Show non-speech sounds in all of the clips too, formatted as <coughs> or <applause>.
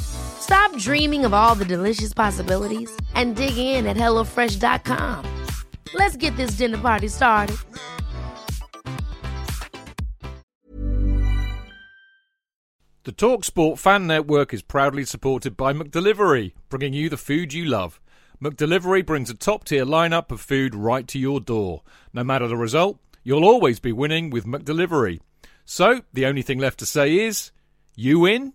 Stop dreaming of all the delicious possibilities and dig in at HelloFresh.com. Let's get this dinner party started. The TalkSport Fan Network is proudly supported by McDelivery, bringing you the food you love. McDelivery brings a top tier lineup of food right to your door. No matter the result, you'll always be winning with McDelivery. So, the only thing left to say is, you win?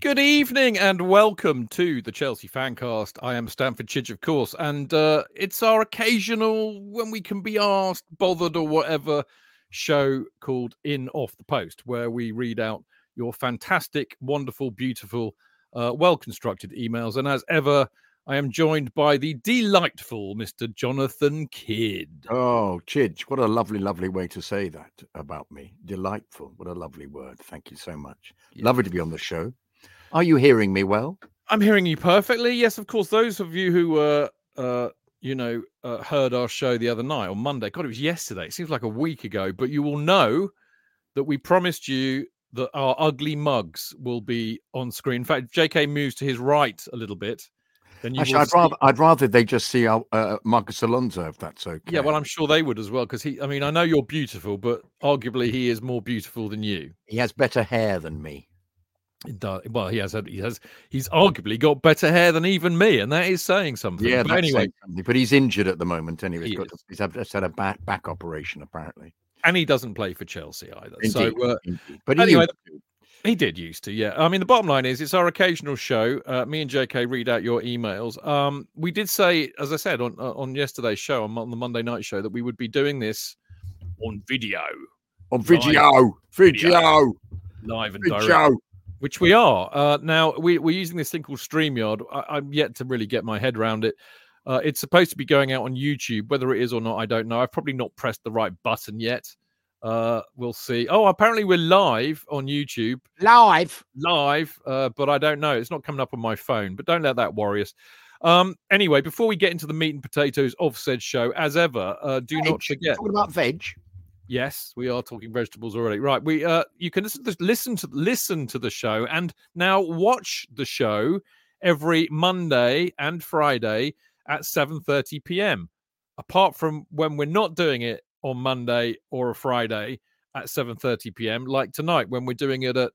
Good evening and welcome to the Chelsea Fancast. I am Stamford Chidge, of course, and uh, it's our occasional, when we can be asked, bothered, or whatever show called In Off the Post, where we read out your fantastic, wonderful, beautiful, uh, well constructed emails. And as ever, I am joined by the delightful Mr. Jonathan Kydd. Oh, Chidge, what a lovely, lovely way to say that about me. Delightful. What a lovely word. Thank you so much. Yeah. Lovely to be on the show. Are you hearing me well? I'm hearing you perfectly. Yes, of course. Those of you who were, uh, you know, uh, heard our show the other night on Monday. God, it was yesterday. It seems like a week ago, but you will know that we promised you that our ugly mugs will be on screen. In fact, JK moves to his right a little bit. Then you Actually, I'd see- rather I'd rather they just see uh, uh, Marcos Alonso if that's okay. Yeah, well, I'm sure they would as well because he. I mean, I know you're beautiful, but arguably he is more beautiful than you. he has better hair than me. Does. Well, he has. He has. He's arguably got better hair than even me, and that is saying something. Yeah, but that's anyway, something. but he's injured at the moment. Anyway, He he's, got he's had, just had a back back operation apparently. and he doesn't play for Chelsea either. Indeed, So uh. But anyway. He did used to, yeah. I mean, the bottom line is it's our occasional show. Uh, me and JK read out your emails. Um, we did say, as I said on uh, on yesterday's show, on, on the Monday night show, that we would be doing this on video, on video, video, live and direct, video. Which we are. Uh, now we, we're using this thing called Streamyard. I, I'm yet to really get my head around it. Uh, it's supposed to be going out on YouTube. Whether it is or not, I don't know. I've probably not pressed the right button yet. Uh, we'll see. Oh, apparently we're live on YouTube. Live. live, uh, but I don't know. It's not coming up on my phone, but don't let that worry us. Um, anyway, before we get into the meat and potatoes of said show, as ever, uh, do not forget. Talking about veg. Yes, we are talking vegetables already. Right, we uh, you can listen to, listen to listen to the show and now watch the show every Monday and Friday at 7:30 p.m. Apart from when we're not doing it on Monday or a Friday at 7:30 p.m. like tonight when we're doing it at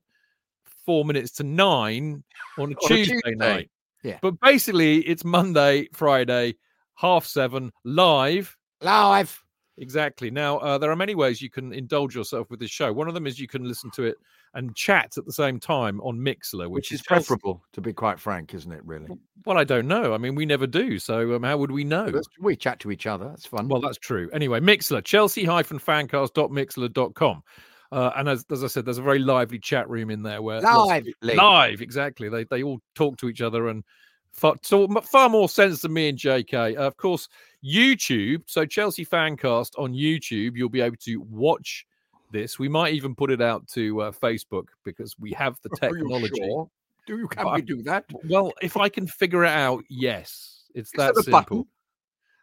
4 minutes to 9 on a <laughs> On a Tuesday, Tuesday. night. Yeah. But basically it's Monday, Friday, half 7 live Live. Exactly. Now, uh, there are many ways you can indulge yourself with this show. One of them is you can listen to it and chat at the same time on Mixler, which, Which is Chelsea- preferable, to be quite frank, isn't it? Really. Well, I don't know. I mean, we never do. So, um, how would we know? We chat to each other. That's fun. Well, that's true. Anyway, Mixler, chelsea-fancast.mixler.com. Uh, and as, as I said, there's a very lively chat room in there where Live, live, exactly. They they all talk to each other and far, so far more sense than me and JK. Uh, of course, YouTube. So Chelsea Fancast on YouTube, you'll be able to watch this. We might even put it out to uh, Facebook because we have the <laughs> technology. sure? Do you can we do that? Well, if I can figure it out, yes, it's Is that simple. button?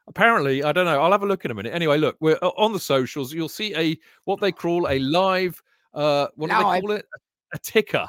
Apparently, I don't know. I'll have a look in a minute. Anyway, look, we're uh, on the socials. You'll see a what they call a live. Uh, what do Live. they call it? A ticker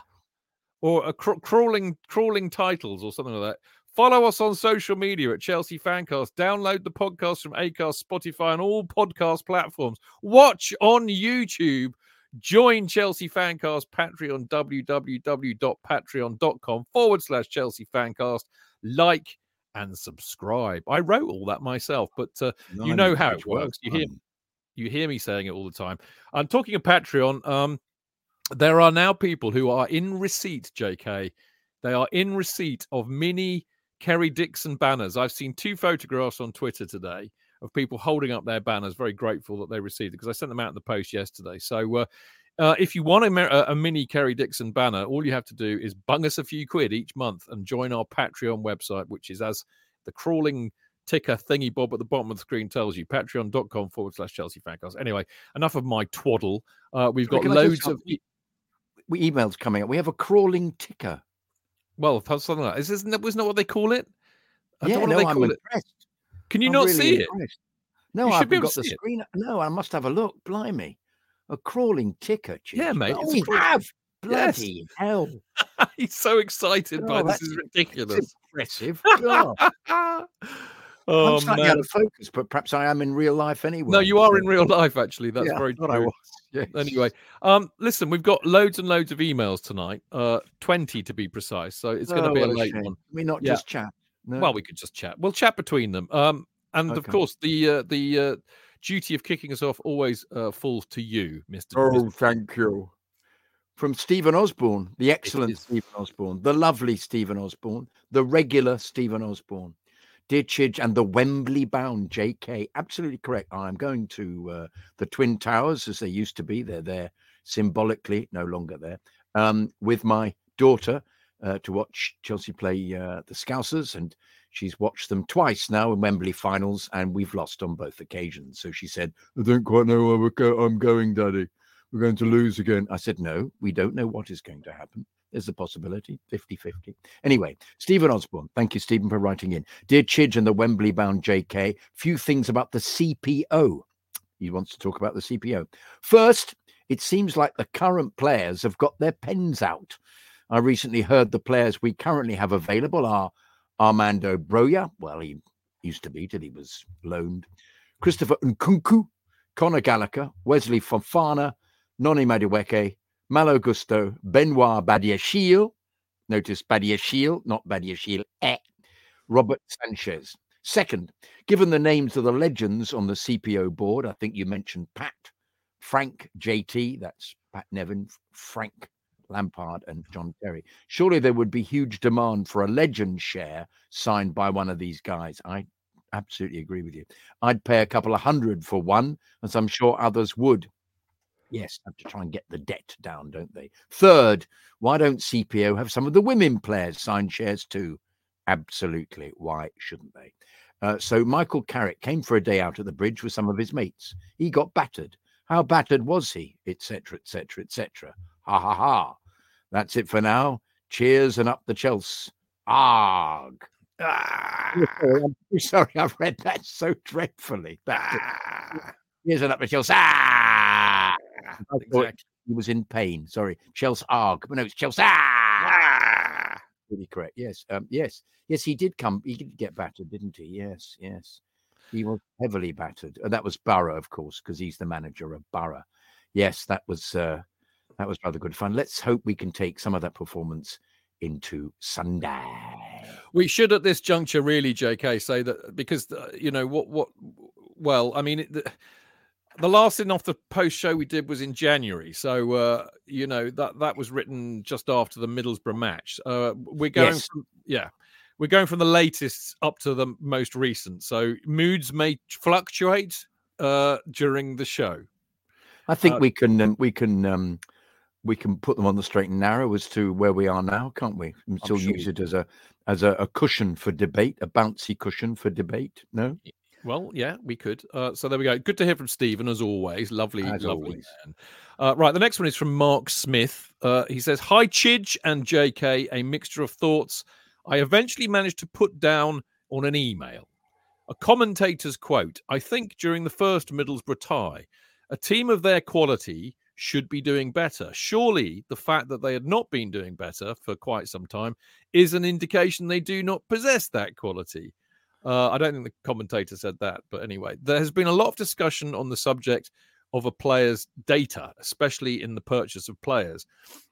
or a cr- crawling crawling titles or something like that. Follow us on social media at Chelsea Fancast. Download the podcast from Acast, Spotify, and all podcast platforms. Watch on YouTube. Join Chelsea Fancast Patreon, www.patreon.com forward slash Chelsea Fancast. Like and subscribe. I wrote all that myself, but uh, you know how it works. You hear you hear me saying it all the time. I'm talking of Patreon. Um, there are now people who are in receipt, JK. They are in receipt of mini Kerry Dixon banners. I've seen two photographs on Twitter today of people holding up their banners, very grateful that they received it because I sent them out in the post yesterday. So, uh, uh, if you want a, a, mini Kerry Dixon banner, all you have to do is bung us a few quid each month and join our Patreon website, which is as the crawling ticker thingy bob at the bottom of the screen tells you patreon.com forward slash Chelsea Fancast. Anyway, enough of my twaddle. Uh, we've got loads of. E- emails coming up. We have a crawling ticker. Well, something like that. Is, isn't that, wasn't what they call it? I yeah, no, I'm impressed. It. Can you I'm not really see impressed. it? No, I haven't got the screen. It. No, I must have a look. Blimey. A crawling ticker. Geez. Yeah, mate. Oh, we crawl- have. Bloody yes. hell. <laughs> He's so excited oh, by this. is ridiculous. Impressive. <laughs> oh, I'm starting out of focus, but perhaps I am in real life anyway. No, you are in real life, actually. That's yeah, very true. I was. Yes. Anyway, um, listen, we've got loads and loads of emails tonight, uh, 20 to be precise. So it's going to oh, be a late one. We not yeah. just chat. No. Well, we could just chat. We'll chat between them. Um, and okay. of course, the uh, the uh, duty of kicking us off always uh, falls to you, Mister. Oh, Mr. thank you. From Stephen Osborne, the excellent Stephen Osborne, the lovely Stephen Osborne, the regular Stephen Osborne. Dear Chidge and the Wembley bound JK. Absolutely correct. I'm going to uh, the Twin Towers as they used to be. They're there symbolically, no longer there, um, with my daughter uh, to watch Chelsea play uh, the Scousers. And she's watched them twice now in Wembley finals, and we've lost on both occasions. So she said, I don't quite know where go- I'm going, Daddy. We're going to lose again. I said, No, we don't know what is going to happen. There's a possibility 50 50. Anyway, Stephen Osborne. Thank you, Stephen, for writing in. Dear Chidge and the Wembley bound JK, few things about the CPO. He wants to talk about the CPO. First, it seems like the current players have got their pens out. I recently heard the players we currently have available are Armando Broja. Well, he used to be till he was loaned. Christopher Nkunku, Conor Gallagher, Wesley Fofana, Noni Madueke, Malo Gusto, Benoit Badiashile. Notice Badiashile, not Badiashile. Eh. Robert Sanchez. Second, given the names of the legends on the CPO board, I think you mentioned Pat, Frank JT, that's Pat Nevin, Frank Lampard, and John Terry. Surely there would be huge demand for a legend share signed by one of these guys. I absolutely agree with you. I'd pay a couple of hundred for one, as I'm sure others would. Yes, have to try and get the debt down, don't they? Third, why don't CPO have some of the women players sign shares too? Absolutely. Why shouldn't they? Uh, so Michael Carrick came for a day out at the bridge with some of his mates. He got battered. How battered was he? Etc. Etc. Etc. Ha ha ha. That's it for now. Cheers and up the Chelsea. Arg. <laughs> Ah. I'm <laughs> sorry, I've read that so dreadfully. Ah. <laughs> Cheers and up the Chelsea. Ah. Exactly. He was in pain. Sorry, Chelsea Arg, but no, it's Chelsea. Ah! Really correct. Yes, um, yes, yes. He did come. He did get battered, didn't he? Yes, yes. He was heavily battered, and that was Boro, of course, because he's the manager of Boro. Yes, that was uh, that was rather good fun. Let's hope we can take some of that performance into Sunday. We should, at this juncture, really, J.K., say that because uh, you know what what. Well, I mean. It, the last thing off the post show we did was in January, so uh, you know that that was written just after the Middlesbrough match. Uh, we're going, yes. from, yeah, we're going from the latest up to the most recent. So moods may fluctuate uh, during the show. I think uh, we can um, we can um, we can put them on the straight and narrow as to where we are now, can't we? And still sure use it as a as a, a cushion for debate, a bouncy cushion for debate. No. Well, yeah, we could. Uh, so there we go. Good to hear from Stephen as always. Lovely, as lovely always. man. Uh, right, the next one is from Mark Smith. Uh, he says, "Hi, Chidge and JK. A mixture of thoughts. I eventually managed to put down on an email a commentator's quote. I think during the first Middlesbrough tie, a team of their quality should be doing better. Surely the fact that they had not been doing better for quite some time is an indication they do not possess that quality. Uh, I don't think the commentator said that, but anyway, there has been a lot of discussion on the subject of a player's data, especially in the purchase of players.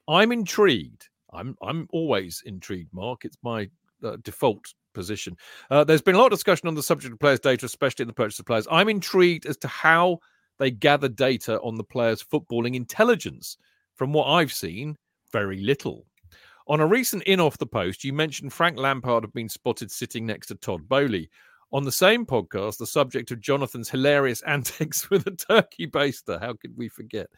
I'm intrigued. I'm I'm always intrigued, Mark. It's my uh, default position. Uh, there's been a lot of discussion on the subject of players' data, especially in the purchase of players. I'm intrigued as to how they gather data on the player's footballing intelligence. From what I've seen, very little. On a recent in off the post, you mentioned Frank Lampard had been spotted sitting next to Todd Boehly. On the same podcast, the subject of Jonathan's hilarious <laughs> antics with a turkey baster. How could we forget?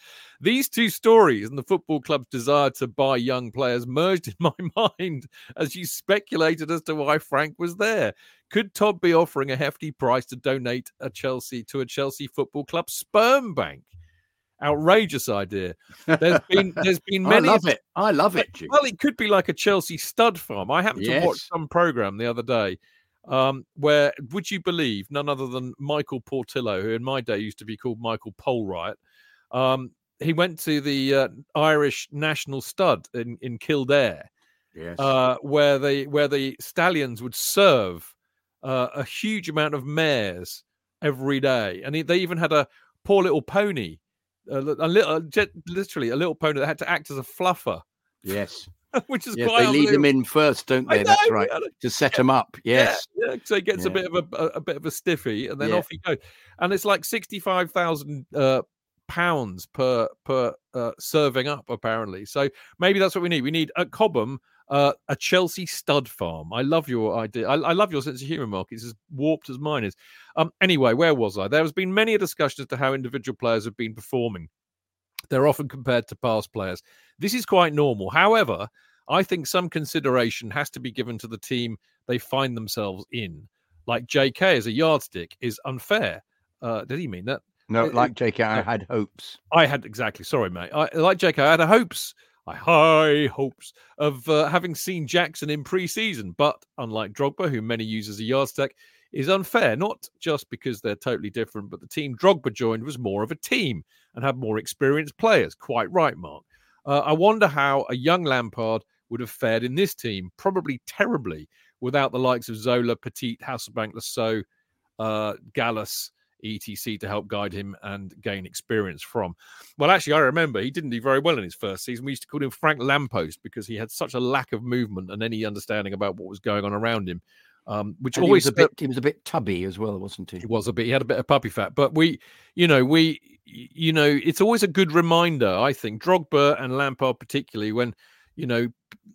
These two stories and the football club's desire to buy young players merged <laughs> in my mind as you speculated as to why Frank was there. Could Todd be offering a hefty price to donate a Chelsea to a Chelsea football club sperm bank? Outrageous idea. There's been <laughs> there's been many. I love it. I love it. Well, it could be like a Chelsea stud farm. I happened yes. to watch some program the other day um, where would you believe none other than Michael Portillo, who in my day used to be called Michael Polright, um, he went to the uh, Irish national stud in, in Kildare, yes. uh, where they where the stallions would serve uh, a huge amount of mares every day, and they even had a poor little pony, a, a little, literally a little pony that had to act as a fluffer. Yes. <laughs> which is yes, they lead them in first, don't they? Know, That's right. Yeah. To set them up. Yes. Yeah, yeah. so he gets yeah. a bit of a, a, a, bit of a stiffy, and then off he goes. And it's like sixty five thousand uh, pounds per per uh, serving up, apparently. So maybe that's what we need. We need at Cobham uh, a Chelsea stud farm. I love your idea. I, I, love your sense of humour, Mark. It's as warped as mine is. Um, anyway, where was I? There has been many a discussion as to how individual players have been performing. They're often compared to past players. This is quite normal. However, I think some consideration has to be given to the team they find themselves in. Like JK as a yardstick is unfair. Uh, did he mean that? No, like JK, I had hopes. I had exactly. Sorry, mate. I, like JK, I had hopes. I high hopes of uh, having seen Jackson in pre-season, but unlike Drogba, who many use as a yardstick, is unfair. Not just because they're totally different, but the team Drogba joined was more of a team and had more experienced players. Quite right, Mark. Uh, I wonder how a young Lampard would have fared in this team, probably terribly, without the likes of Zola, Petit, Hasselbaink, Le Saux, uh, Gallas, etc. to help guide him and gain experience from. Well, actually, I remember he didn't do very well in his first season. We used to call him Frank Lampost because he had such a lack of movement and any understanding about what was going on around him. Um, which and always he was a bit he was a bit tubby as well, wasn't he? He was a bit. He had a bit of puppy fat, but we, you know, we, you know, it's always a good reminder. I think Drogba and Lampard, particularly when, you know,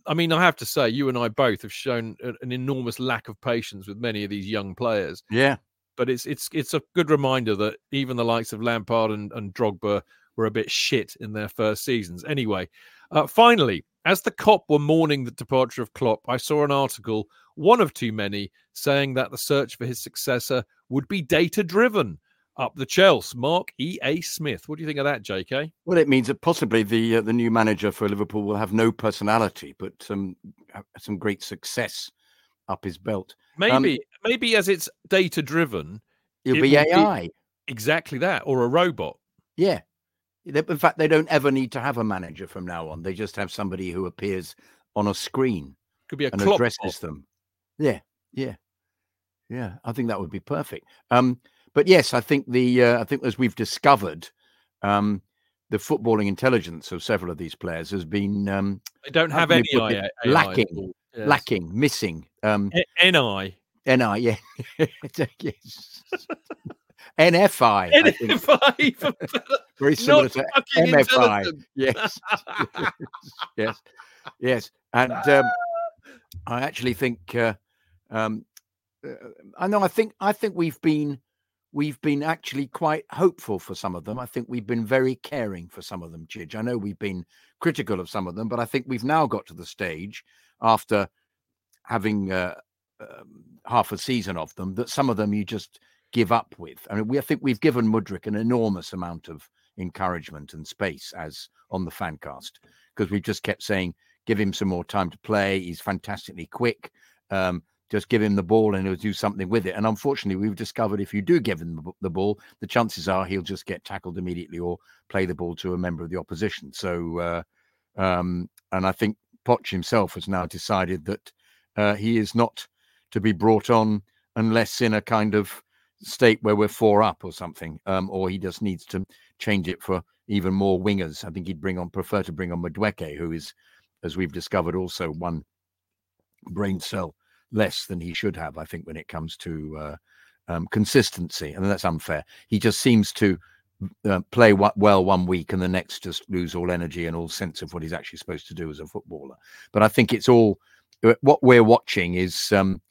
I mean, I have to say, you and I both have shown an enormous lack of patience with many of these young players. Yeah, but it's it's it's a good reminder that even the likes of Lampard and, and Drogba were a bit shit in their first seasons. Anyway, uh, finally, as the Kop were mourning the departure of Klopp, I saw an article, one of too many, saying that the search for his successor would be data driven. Up the Chelsea, Mark E. A. Smith. What do you think of that, J.K.? Well, it means that possibly the uh, the new manager for Liverpool will have no personality, but some some great success up his belt. Maybe, um, maybe as it's data driven, it'll it be AI. Be exactly that, or a robot. Yeah. In fact, they don't ever need to have a manager from now on. They just have somebody who appears on a screen. Could be a and addresses bot. them. Yeah, yeah, yeah. I think that would be perfect. Um, but yes, I think the uh, I think as we've discovered, um, the footballing intelligence of several of these players has been um, they don't have any AI, lacking, yes. lacking, missing. Um, NI, NI, yeah, <laughs> yes. NFI. NFI. <laughs> Very similar to MFI. Yes. <laughs> yes. Yes. And um, I actually think uh, um, uh, I know I think I think we've been we've been actually quite hopeful for some of them. I think we've been very caring for some of them, Chidge. I know we've been critical of some of them, but I think we've now got to the stage after having uh, um, half a season of them that some of them you just give up with. I mean, we I think we've given Mudryk an enormous amount of encouragement and space as on the fancast because we've just kept saying give him some more time to play. He's fantastically quick. Um, just give him the ball and he'll do something with it. And unfortunately, we've discovered if you do give him the ball, the chances are he'll just get tackled immediately or play the ball to a member of the opposition. So, uh, um, and I think Poch himself has now decided that uh, he is not to be brought on unless in a kind of state where we're four up or something, um, or he just needs to change it for even more wingers. I think he'd bring on prefer to bring on Madueke, who is, as we've discovered, also one brain cell less than he should have. I think when it comes to uh, um, consistency, and that's unfair. He just seems to uh, play well one week and the next just lose all energy and all sense of what he's actually supposed to do as a footballer. But I think it's all uh, what we're watching is um,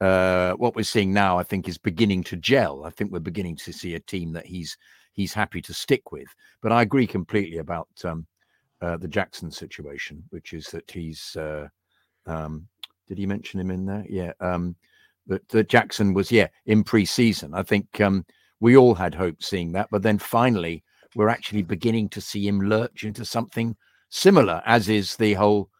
uh, what we're seeing now. I think is beginning to gel. I think we're beginning to see a team that he's he's happy to stick with. But I agree completely about um, uh, the Jackson situation, which is that he's. Uh, um, did he mention him in there? Yeah. Um, that, that Jackson was, yeah, in pre-season. I think um, we all had hope seeing that, but then finally we're actually beginning to see him lurch into something similar, as is the whole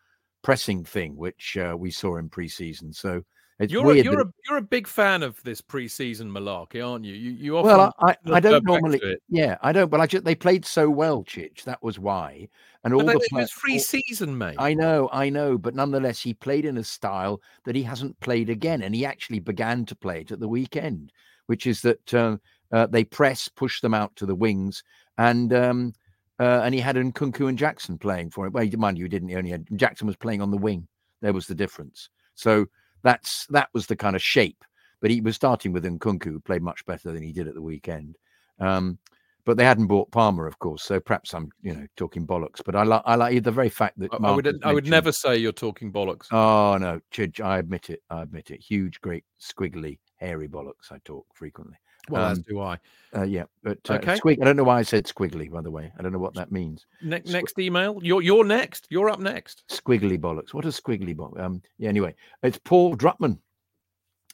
pressing thing, which uh, we saw in pre-season. So it's you're. A, you're, a, you're a big fan of this preseason malarkey, aren't you? You, you often well, I, I, I don't normally. Yeah, I don't. But I just they played so well, Chich. That was why. And all but the it was free season, mate. I know, I know, but nonetheless, he played in a style that he hasn't played again, and he actually began to play it at the weekend, which is that uh, uh, they press, push them out to the wings, and um, uh, and he had Nkunku and Jackson playing for him. Well, mind you, he didn't. He only had Jackson was playing on the wing. There was the difference. So that's that was the kind of shape. But he was starting with Nkunku, who played much better than he did at the weekend. Um, but they hadn't bought Palmer, of course. So perhaps I'm, you know, talking bollocks. But I like I like the very fact that I, I would I would never say you're talking bollocks. Oh no, Chidge, I admit it. I admit it. Huge, great, squiggly, hairy bollocks. I talk frequently. Well, um, as do I. Uh, yeah, but uh, okay. Squig- I don't know why I said squiggly. By the way, I don't know what that means. Ne- Squ- next email. You're you're next. You're up next. Squiggly bollocks. What a squiggly bollocks. Um. Yeah. Anyway, it's Paul Drutman.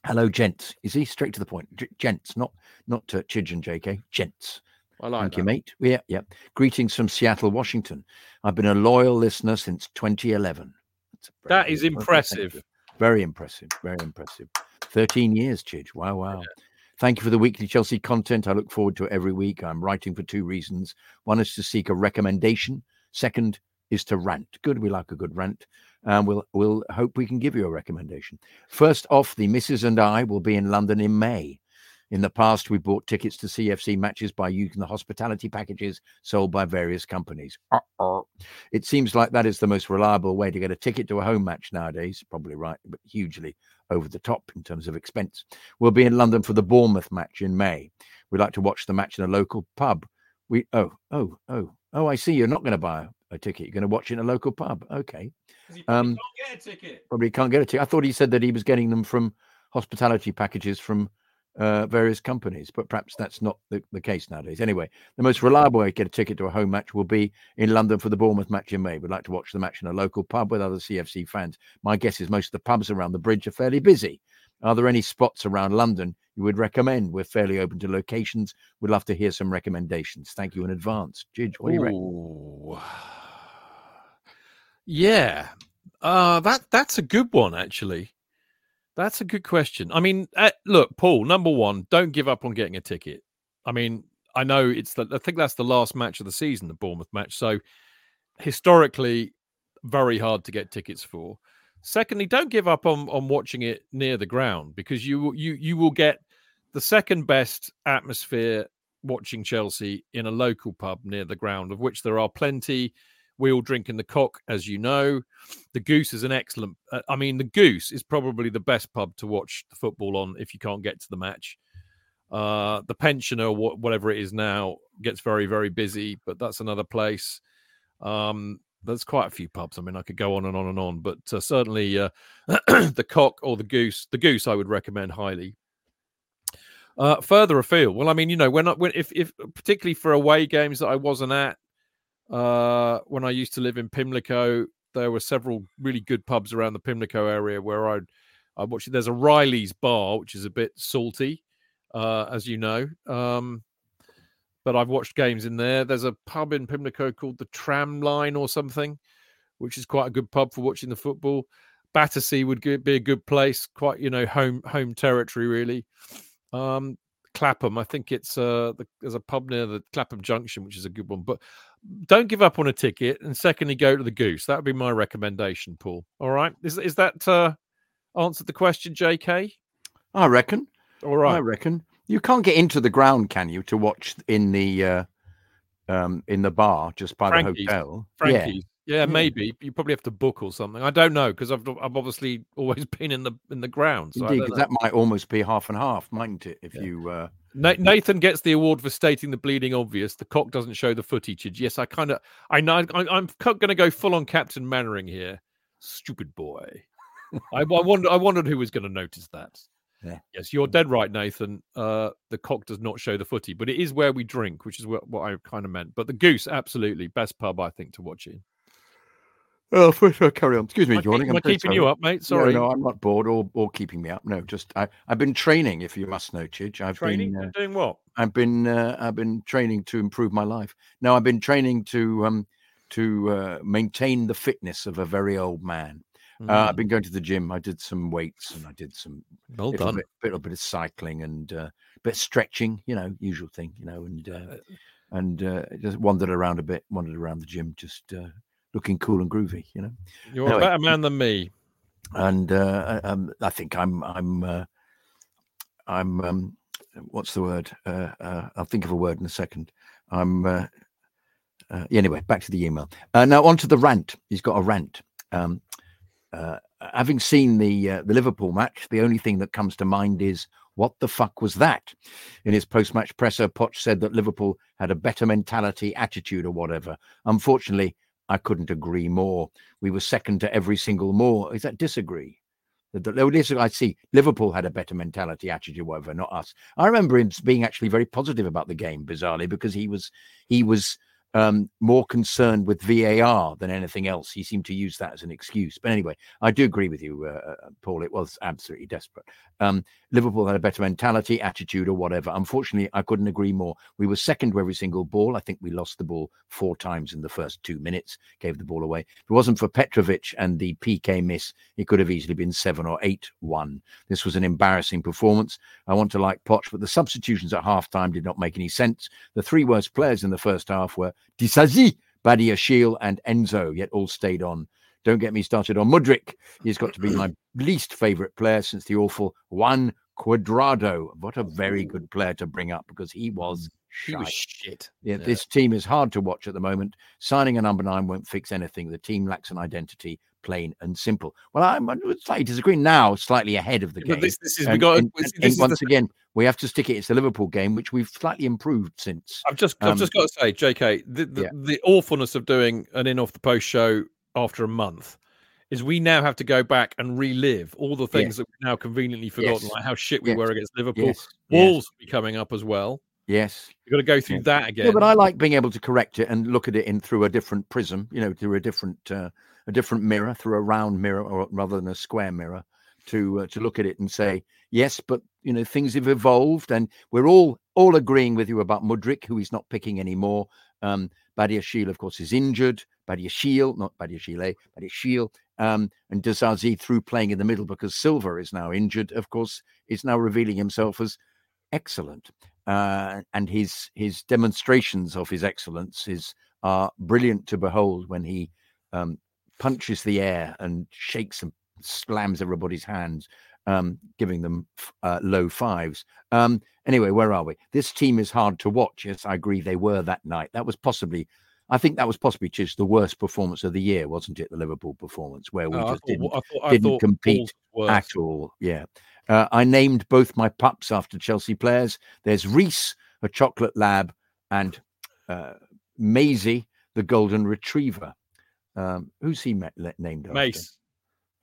Hello, gents. Is he straight to the point? G- gents, not not uh, Chidge and JK. Gents. I like Thank that. you, mate. Yeah, yeah. Greetings from Seattle, Washington. I've been a loyal listener since 2011. That is impressive. Very impressive. Very impressive. 13 years, Chidge. Wow, wow. Yeah. Thank you for the weekly Chelsea content. I look forward to it every week. I'm writing for two reasons. One is to seek a recommendation. Second is to rant. Good, we like a good rant. And we'll we'll hope we can give you a recommendation. First off, the missus and I will be in London in May. In the past, we bought tickets to CFC matches by using the hospitality packages sold by various companies. Uh-uh. It seems like that is the most reliable way to get a ticket to a home match nowadays. Probably right, but hugely over the top in terms of expense. We'll be in London for the Bournemouth match in May. We'd like to watch the match in a local pub. We oh oh oh oh I see. You're not going to buy a, a ticket. You're going to watch it in a local pub. Okay. Um, can't get a ticket. Probably can't get a ticket. I thought he said that he was getting them from hospitality packages from uh, various companies, but perhaps that's not the, the case nowadays. Anyway, the most reliable way to get a ticket to a home match will be in London for the Bournemouth match in May. We'd like to watch the match in a local pub with other CFC fans. My guess is most of the pubs around the bridge are fairly busy. Are there any spots around London you would recommend? We're fairly open to locations. We'd love to hear some recommendations. Thank you in advance. Chidge, what do you reckon? Yeah, uh, that that's a good one actually. That's a good question. I mean, uh, look, Paul. Number one, don't give up on getting a ticket. I mean, I know it's the. I think that's the last match of the season, the Bournemouth match. So historically, very hard to get tickets for. Secondly, don't give up on on watching it near the ground because you you you will get the second best atmosphere watching Chelsea in a local pub near the ground, of which there are plenty we all drink in the cock, as you know. The Goose is an excellent. Uh, I mean, the Goose is probably the best pub to watch the football on if you can't get to the match. Uh, the pensioner, wh- whatever it is now, gets very, very busy, but that's another place. Um, there's quite a few pubs. I mean, I could go on and on and on, but uh, certainly uh, <clears throat> the cock or the goose, the goose, I would recommend highly. Uh, further afield, well, I mean, you know, when, when if, if particularly for away games that I wasn't at, uh, when I used to live in Pimlico, there were several really good pubs around the Pimlico area where I'd, I watched. There's a Riley's bar, which is a bit salty, uh, as you know. Um, but I've watched games in there. There's a pub in Pimlico called the Tram Line or something, which is quite a good pub for watching the football. Battersea would be a good place, quite you know home home territory really. Um, Clapham, I think it's uh, the, there's a pub near the Clapham Junction, which is a good one. But don't give up on a ticket, and secondly, go to the Goose. That would be my recommendation, Paul. All right, is is that uh, answered the question, J.K.? I reckon. All right, I reckon you can't get into the ground, can you, to watch in the uh, um, in the bar just by Frankie's. the hotel? Frankie's. Yeah. maybe you probably have to book or something. I don't know because I've I've obviously <laughs> always been in the in the ground. So Indeed, that might almost be half and half, mightn't it? If yeah. you uh... Nathan gets the award for stating the bleeding obvious. The cock doesn't show the footage. Yes, I kind of I know I, am going to go full on Captain Mainwaring here. Stupid boy. I, I wonder I wondered who was going to notice that. Yeah. Yes, you're dead right, Nathan. Uh, the cock does not show the footy, but it is where we drink, which is what, what I kind of meant. But the goose, absolutely best pub I think to watch in. Oh, for sure, carry on. Excuse me, am Jordan. I keeping sorry. you up, mate? Sorry. No, no, I'm not bored or, or keeping me up. No, just I, have been training. If you must know, Chidge, I've training. been uh, doing what? I've been uh, I've been training to improve my life. No, I've been training to um to uh, maintain the fitness of a very old man. Mm. Uh, I've mm. been going to the gym. I did some weights and I did some well little done. Bit, little bit of cycling and uh, a bit of stretching. You know, usual thing. You know, and uh, uh and uh, just wandered around a bit. Wandered around the gym, just uh, looking cool and groovy. You know, you're anyway, a better man than me. And um, I think I'm I'm I'm um, what's the word? I'll think of a word in a second. I'm. Uh, anyway, back to the email. Uh, now on to the rant. He's got a rant. Um, uh, having seen the uh, the Liverpool match, the only thing that comes to mind is what the fuck was that? In his post match presser, Poch said that Liverpool had a better mentality, attitude, or whatever. Unfortunately, I couldn't agree more. We were second to every single more. Is that disagree? That oh, I see Liverpool had a better mentality, attitude, whatever, not us. I remember him being actually very positive about the game, bizarrely, because he was he was um, more concerned with VAR than anything else. He seemed to use that as an excuse. But anyway, I do agree with you, uh, uh, Paul. It was absolutely desperate. Um, Liverpool had a better mentality, attitude, or whatever. Unfortunately, I couldn't agree more. We were second to every single ball. I think we lost the ball four times in the first two minutes, gave the ball away. If it wasn't for Petrovic and the PK miss, it could have easily been seven or eight one. This was an embarrassing performance. I want to like Poch, but the substitutions at halftime did not make any sense. The three worst players in the first half were Disasi, Badiashile, and Enzo, yet all stayed on. Don't get me started on Mudryk. He's got to be my least favourite player since the awful Juan Cuadrado. What a very good player to bring up because he was mm. he was shit. Yeah, yeah, this team is hard to watch at the moment. Signing a number nine won't fix anything. The team lacks an identity, plain and simple. Well, I'm slightly disagreeing now, slightly ahead of the game. This, this is we got. And, and, and once the... again, we have to stick it. It's the Liverpool game, which we've slightly improved since. I've just, um, I've just got to say, J.K., the, the, yeah. the awfulness of doing an in off the post show after a month is we now have to go back and relive all the things yes. that we've now conveniently forgotten, yes. like how shit we yes. were against Liverpool. Yes. Wolves will be coming up as well. Yes, you've got to go through yes. that again. Yeah, but I like being able to correct it and look at it in through a different prism. You know, through a different uh, a different mirror, through a round mirror, or rather than a square mirror, to uh, to look at it and say yes, but you know things have evolved, and we're all all agreeing with you about Mudryk, who he's not picking anymore. Um, Badiashile, of course, is injured. Badiashile, not Badiashile, Badiashile, um, and Disasi through playing in the middle because Silva is now injured. Of course, is now revealing himself as excellent, uh, and his his demonstrations of his excellence is are brilliant to behold when he um, punches the air and shakes and slams everybody's hands, um, giving them uh, low fives. Um, anyway, where are we? This team is hard to watch. Yes, I agree. They were that night. That was possibly I think that was possibly just the worst performance of the year, wasn't it? The Liverpool performance where we oh, just thought, didn't, I thought, I didn't compete at all. Yeah. Uh, I named both my pups after Chelsea players. There's Reece, a chocolate lab, and uh, Maisie, the golden retriever. Um, who's he met, named after? Mace.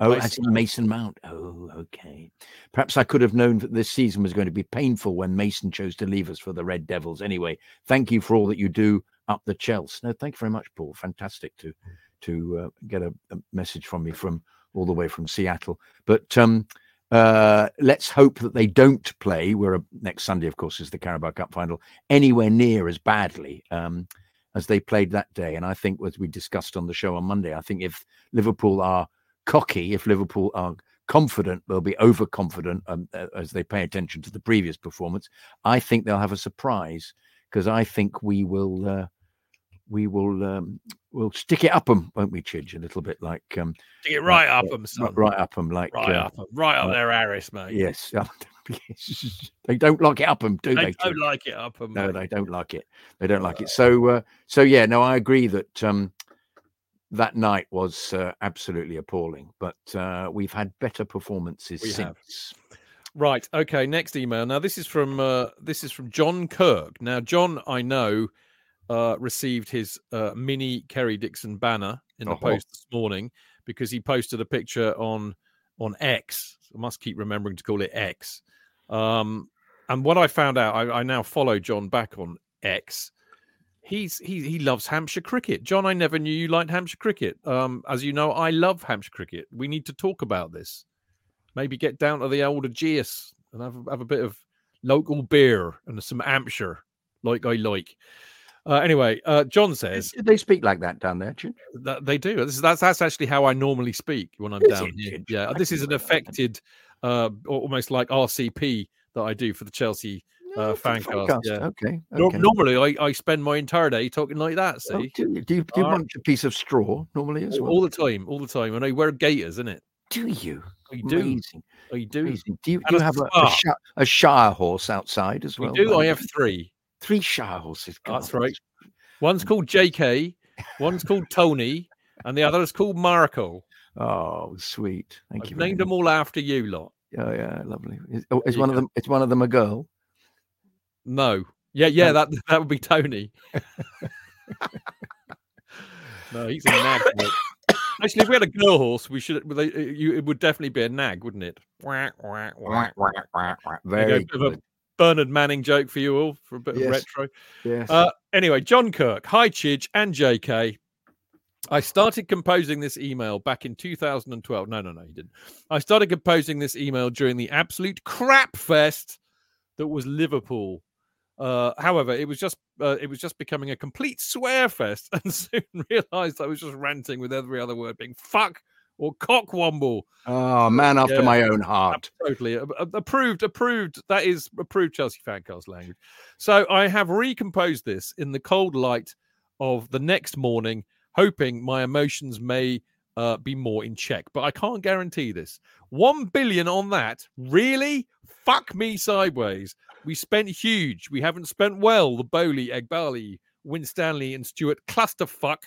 Oh, Mason. Mason Mount. Oh, okay. Perhaps I could have known that this season was going to be painful when Mason chose to leave us for the Red Devils. Anyway, thank you for all that you do up the Chelsea. No, thank you very much, Paul. Fantastic to to uh, get a, a, message from me from all the way from Seattle. But um, uh, let's hope that they don't play. We're a, next Sunday, of course, is the Carabao Cup final. Anywhere near as badly um, as they played that day. And I think, as we discussed on the show on Monday, I think if Liverpool are cocky if Liverpool are confident. They'll be overconfident um, as they pay attention to the previous performance. I think they'll have a surprise because I think we will. Uh, we will um, we'll stick it up them, won't we, Chidge? A little bit like um, Stick it right like, up uh, them, son. right up them, like Right uh, up 'em, right up uh, there, Harris, mate. Yes, <laughs> <laughs> they don't like it up them, do They they? don't Chidge? like it up them. no, mate. they don't like it. They don't like it. So, uh, so yeah, no, I agree that um, that night was uh, absolutely appalling. But uh, we've had better performances We have. since. Right. Okay. Next email. Now this is from uh, this is from John Kirk. Now John, I know, uh, received his uh, mini Kerry Dixon banner in the Oh. post this morning because he posted a picture on on X. I must keep remembering to call it X. Um, and what I found out, I, I now follow John back on X. He's he he loves Hampshire cricket. John, I never knew you liked Hampshire cricket. Um, as you know, I love Hampshire cricket. We need to talk about this maybe get down to the old Ageas and have, have a bit of local beer and some Hampshire, like I like. Uh, anyway, uh, John says Did they speak like that down there, that they do. This is, that's that's actually how I normally speak when I'm Is down it, here. Yeah, I this is an affected, uh, almost like RCP that I do for the Chelsea uh, Oh, for the fancast. fancast, Yeah. Okay. Okay. normally, I, I spend my entire day talking like that. Oh, See, do you, do you, do you want a piece of straw normally as well? all the time, all the time, and I wear gaiters, isn't it? do you? I do. Amazing. I do. amazing. Do you, do you have a, a, shi- a Shire horse outside as We well? do. by I have three. Three Shire horses. Oh, that's God, right. One's called JK, one's called <laughs> Tony, and the other is called Marco. Oh, sweet. Thank I've you. named them all after you lot. Oh, yeah, lovely. Is, oh, is you one of them? Is one of them a girl? No. Yeah, yeah, that that would be Tony. <laughs> no, he's a nag. Actually, if we had a girl horse, we should. They, you, it would definitely be a nag, wouldn't it? Go, Very bit of a. Bernard Manning joke for you all for a bit of retro. Yes. Uh, anyway, John Kirk, hi Chidge and JK. I started composing this email back in 2012. No, no, no, you didn't. I started composing this email during the absolute crap fest that was Liverpool. Uh, however, it was just uh, it was just becoming a complete swear fest, <laughs> and soon realised I was just ranting with every other word being fuck or cockwomble. oh, man after yeah. my own heart. Totally approved. Approved. That is approved Chelsea fancast language. So I have recomposed this in the cold light of the next morning, hoping my emotions may uh, be more in check. But I can't guarantee this. One billion on that, really? Fuck me sideways. We spent huge. We haven't spent well. The Boehly, Eghbali, Winstanley, and Stewart clusterfuck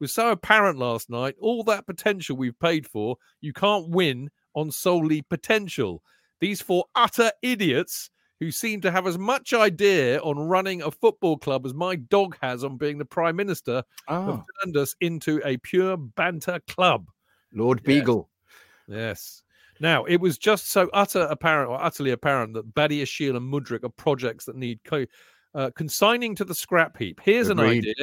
was so apparent last night. All that potential we've paid for, you can't win on solely potential. These four utter idiots who seem to have as much idea on running a football club as my dog has on being the prime minister Oh, have turned us into a pure banter club. Lord Yes. Beagle. Yes. Now, it was just so utter apparent or utterly apparent that Badiashile, and Mudryk are projects that need co- uh, consigning to the scrap heap. Here's an idea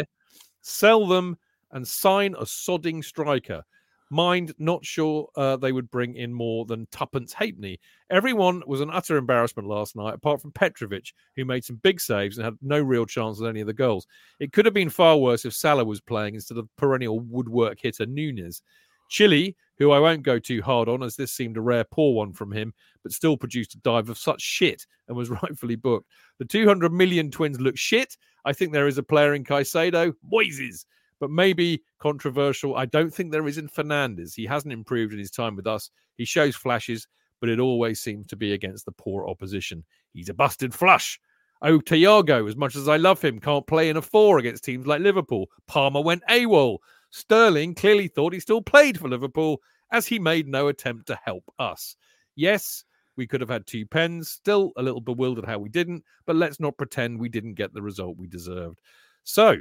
sell them and sign a sodding striker. Mind, not sure uh, they would bring in more than tuppence halfpenny. Everyone was an utter embarrassment last night, apart from Petrovic, who made some big saves and had no real chance at any of the goals. It could have been far worse if Salah was playing instead of perennial woodwork hitter Nunez. Chile, who I won't go too hard on, as this seemed a rare poor one from him, but still produced a dive of such shit and was <laughs> rightfully booked. The 200 million twins look shit. I think there is a player in Caicedo, Moises, but maybe controversial. I don't think there is in Fernandez. He hasn't improved in his time with us. He shows flashes, but it always seems to be against the poor opposition. He's a busted flush. Oh, Thiago, as much as I love him, can't play in a four against teams like Liverpool. Palmer went AWOL. Sterling clearly thought he still played for Liverpool as he made no attempt to help us. Yes, we could have had two pens, still a little bewildered how we didn't, but let's not pretend we didn't get the result we deserved. So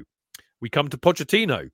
we come to Pochettino.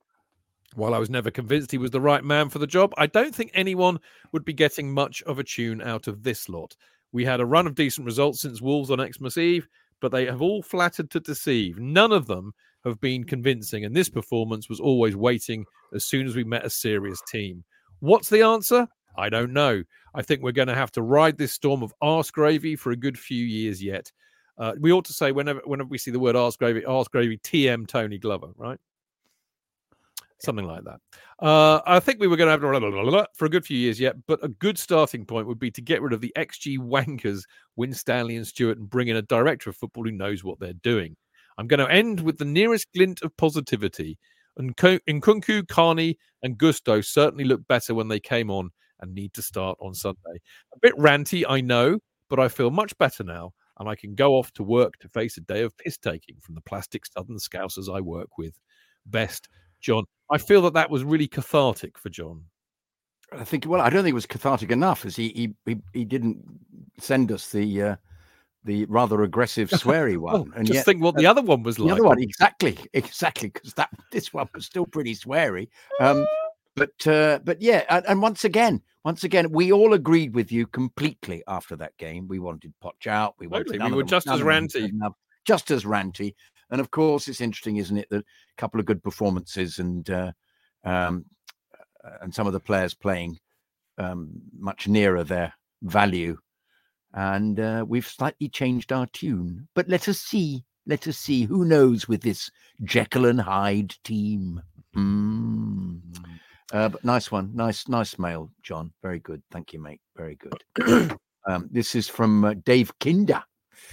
While I was never convinced he was the right man for the job, I don't think anyone would be getting much of a tune out of this lot. We had a run of decent results since Wolves on Xmas Eve, but they have all flattered to deceive. None of them have been convincing, and this performance was always waiting as soon as we met a serious team. What's the answer? I don't know. I think we're going to have to ride this storm of arse gravy for a good few years yet. Uh, we ought to say whenever whenever we see the word arse gravy, arse gravy, TM Tony Glover, right? something like that. Uh, I think we were going to have for a good few years yet, but a good starting point would be to get rid of the XG wankers, Winstanley and Stewart, and bring in a director of football who knows what they're doing. I'm going to end with the nearest glint of positivity. And Nkunku, Carney, and Gusto certainly looked better when they came on and need to start on Sunday. A bit ranty, I know, but I feel much better now, and I can go off to work to face a day of piss taking from the plastic <laughs> southern scousers I work with. Best, John. I feel that that was really cathartic for John. I think. Well, I don't think it was cathartic enough, as he he he, he didn't send us the. Uh, the rather aggressive <laughs> sweary one. well, and just yet, think what the uh, other one was the like. The other one, exactly, <laughs> exactly, because that this one was still pretty sweary. Um, but uh, but yeah, and, and, once again, once again, we all agreed with you completely after that game. We wanted Potch out. We wanted. Totally. We were just as ranty. Just as ranty. And of course, it's interesting, isn't it, that a couple of good performances and uh, um, and some of the players playing um, much nearer their value, and uh, we've slightly changed our tune. But let us see, let us see. Who knows with this Jekyll and Hyde team? Mm. Uh, but nice one, nice, nice mail, John. Very good. Thank you, mate. Very good. <clears throat> <clears throat> um, this is from uh, Dave Kinder.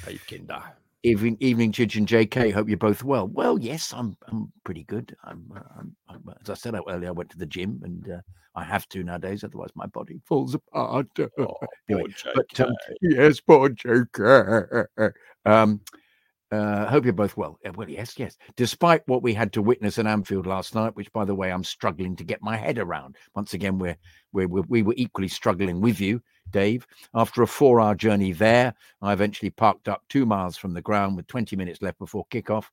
Dave Kinder. Evening, evening, Chidge and JK. Hope you're both well. Well, yes, I'm. I'm pretty good. I'm. Uh, I'm, I'm as I said earlier, I went to the gym, and uh, I have to nowadays. Otherwise, my body falls apart. Oh, <laughs> anyway, but um, yes, poor JK. Um, uh, hope you're both well. Well, yes, yes. Despite what we had to witness in Anfield last night, which, by the way, I'm struggling to get my head around. Once again, we're, we're, we're we were equally struggling with you, Dave. After a four-hour journey there, I eventually parked up two miles from the ground with 20 minutes left before kickoff.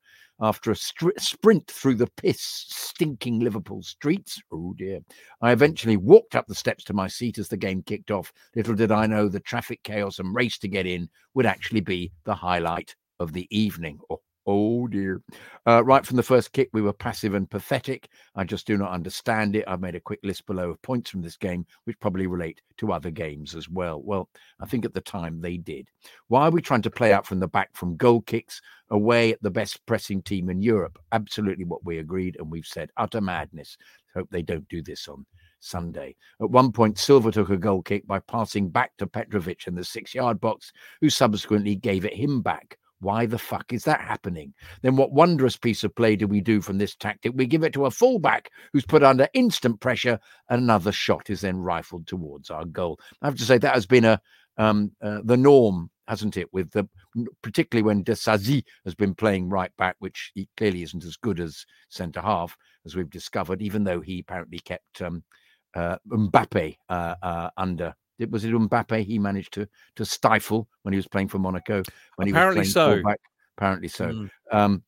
After a str- sprint through the piss stinking Liverpool streets, oh dear, I eventually walked up the steps to my seat as the game kicked off. Little did I know the traffic chaos and race to get in would actually be the highlight of the evening. Oh, oh dear. Uh, right from the first kick, we were passive and pathetic. I just do not understand it. I've made a quick list below of points from this game, which probably relate to other games as well. Well, I think at the time they did. Why are we trying to play out from the back from goal kicks away at the best pressing team in Europe? Absolutely what we agreed and we've said. Utter madness. Hope they don't do this on Sunday. At one point, Silva took a goal kick by passing back to Petrovic in the six yard box, who subsequently gave it him back. Why the fuck is that happening? Then what wondrous piece of play do we do from this tactic? We give it to a fullback who's put under instant pressure, and another shot is then rifled towards our goal. I have to say that has been a um, uh, the norm, hasn't it? With the particularly when Disasi has been playing right back, which he clearly isn't as good as centre half as we've discovered, even though he apparently kept um, uh, Mbappe uh, uh under it was it Mbappe he managed to to stifle when he was playing for Monaco when apparently he was playing so. Fullback. Apparently so. Mm. Um,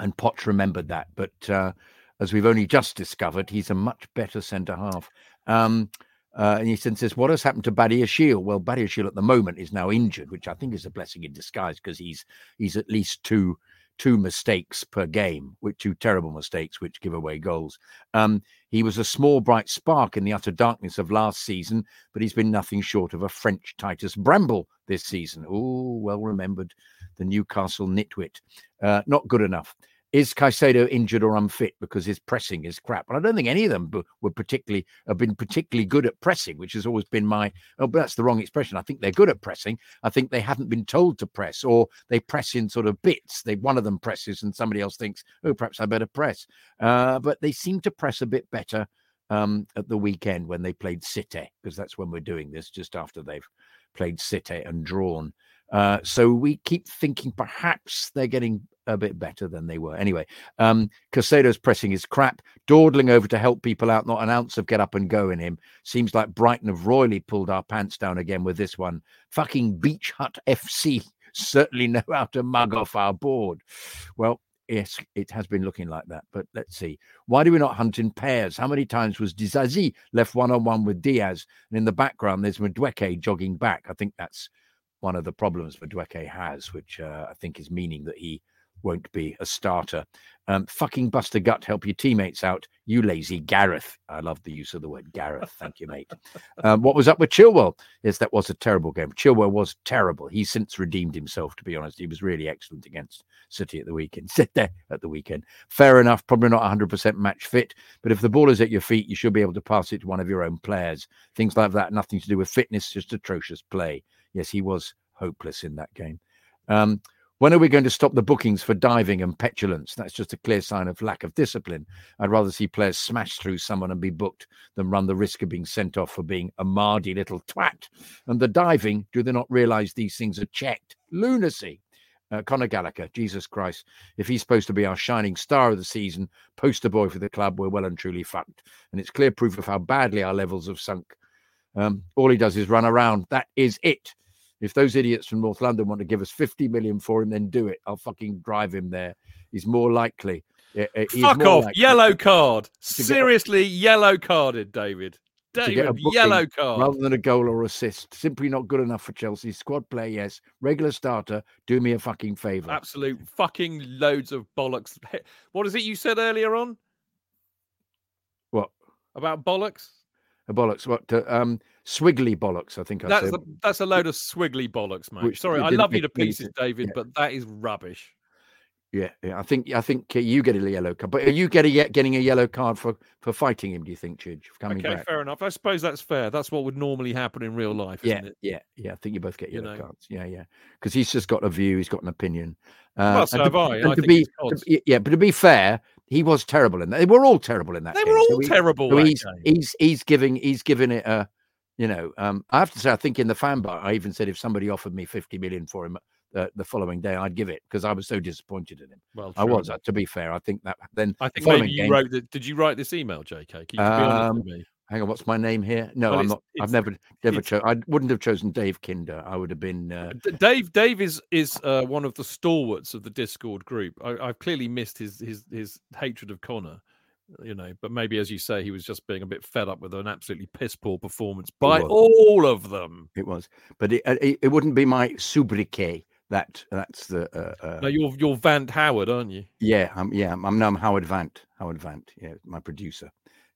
and Poch remembered that, but uh, as we've only just discovered, he's a much better centre half. Um, uh, and he says, "What has happened to Badiashile?" Well, Badiashile at the moment is now injured, which I think is a blessing in disguise because he's he's at least two two mistakes per game, with two terrible mistakes which give away goals. Um, he was a small bright spark in the utter darkness of last season, but he's been nothing short of a French Titus Bramble this season. Oh, well remembered, the Newcastle nitwit. Uh, not good enough is Caicedo injured or unfit because his pressing is crap? And I don't think any of them were particularly have been particularly good at pressing, which has always been my. Oh, but that's the wrong expression. I think they're good at pressing. I think they haven't been told to press, or they press in sort of bits. They one of them presses, and somebody else thinks, oh, perhaps I better press. Uh, but they seem to press a bit better um, at the weekend when they played City, because that's when we're doing this, just after they've played City and drawn. Uh, so we keep thinking perhaps they're getting a bit better than they were. Anyway, um, Caicedo's pressing his crap, dawdling over to help people out, not an ounce of get up and go in him. Seems like Brighton have royally pulled our pants down again with this one. Fucking Beach Hut FC <laughs> certainly know how to mug off our board. Well, yes, it has been looking like that. But let's see. Why do we not hunt in pairs? How many times was Disasi left one on one with Diaz? And in the background, there's Madueke jogging back. I think that's one of the problems Madueke has, which uh, I think is meaning that he won't be a starter. Um, fucking bust a gut, help your teammates out. You lazy Gareth. I love the use of the word Gareth. Thank you, mate. <laughs> Um, what was up with Chilwell? Yes, that was a terrible game. Chilwell was terrible. He's since redeemed himself, to be honest. He was really excellent against City at the weekend. <laughs> Sit there at the weekend. Fair enough. Probably not 100% match fit, but if the ball is at your feet, you should be able to pass it to one of your own players. Things like that, nothing to do with fitness, just atrocious play. Yes, he was hopeless in that game. Um, when are we going to stop the bookings for diving and petulance? That's just a clear sign of lack of discipline. I'd rather see players smash through someone and be booked than run the risk of being sent off for being a mardy little twat. And the diving, do they not realize these things are checked? Lunacy. Uh, Conor Gallagher, Jesus Christ. If he's supposed to be our shining star of the season, poster boy for the club, we're well and truly fucked. And it's clear proof of how badly our levels have sunk. Um, all he does is run around. That is it. If those idiots from North London want to give us 50 million for him, then do it. I'll fucking drive him there. He's more likely. Eh, eh, Fuck off. Yellow card. Seriously, yellow carded, David. David, yellow card. Rather than a goal or assist. Simply not good enough for Chelsea. Squad player, yes. Regular starter. Do me a fucking favour. Absolute fucking loads of bollocks. <laughs> What is it you said earlier on? What? About bollocks? Bollocks. What? Uh, um, swiggly bollocks. I think I that's said. A, that's a load of swiggly bollocks, mate. Which Sorry, I love you to pieces. David, Yeah. but that is rubbish. Yeah, yeah. I think I think uh, you get a yellow card. But are you getting getting a yellow card for for fighting him? Do you think, Chidge, coming Okay, back? fair enough. I suppose that's fair. That's what would normally happen in real life, Yeah, isn't it? yeah, yeah. I think you both get You yellow know. cards. Yeah, yeah. Because he's just got a view. He's got an opinion. Uh, Well, so have to, I. I to think be, to be- yeah, but to be fair, he was terrible in that. They were all terrible in that. They game. were all So he- terrible. so he's he's he's giving he's giving it a, you know, um, I have to say, I think in the fan bar, I even said if somebody offered me fifty million for him uh, the following day, I'd give it because I was so disappointed in him. Well, I was. Uh, to be fair, I think that then I think maybe you game- wrote that. Did you write this email, JK? Can you be honest Um, with me? Hang on, what's my name here? No, Well, I'm not. I've never, never chosen. I wouldn't have chosen Dave Kinder. I would have been. Uh, Dave Dave is is uh, one of the stalwarts of the Discord group. I, I've clearly missed his his his hatred of Conor, you know. But maybe, as you say, he was just being a bit fed up with an absolutely piss poor performance by all of them. it was, but it, uh, it, it wouldn't be my sobriquet. That that's the. Uh, uh, No, you're you're Vant Howard, aren't you? Yeah, I'm, yeah, I'm, no, I'm Howard Vant. Howard Vant, yeah, my producer.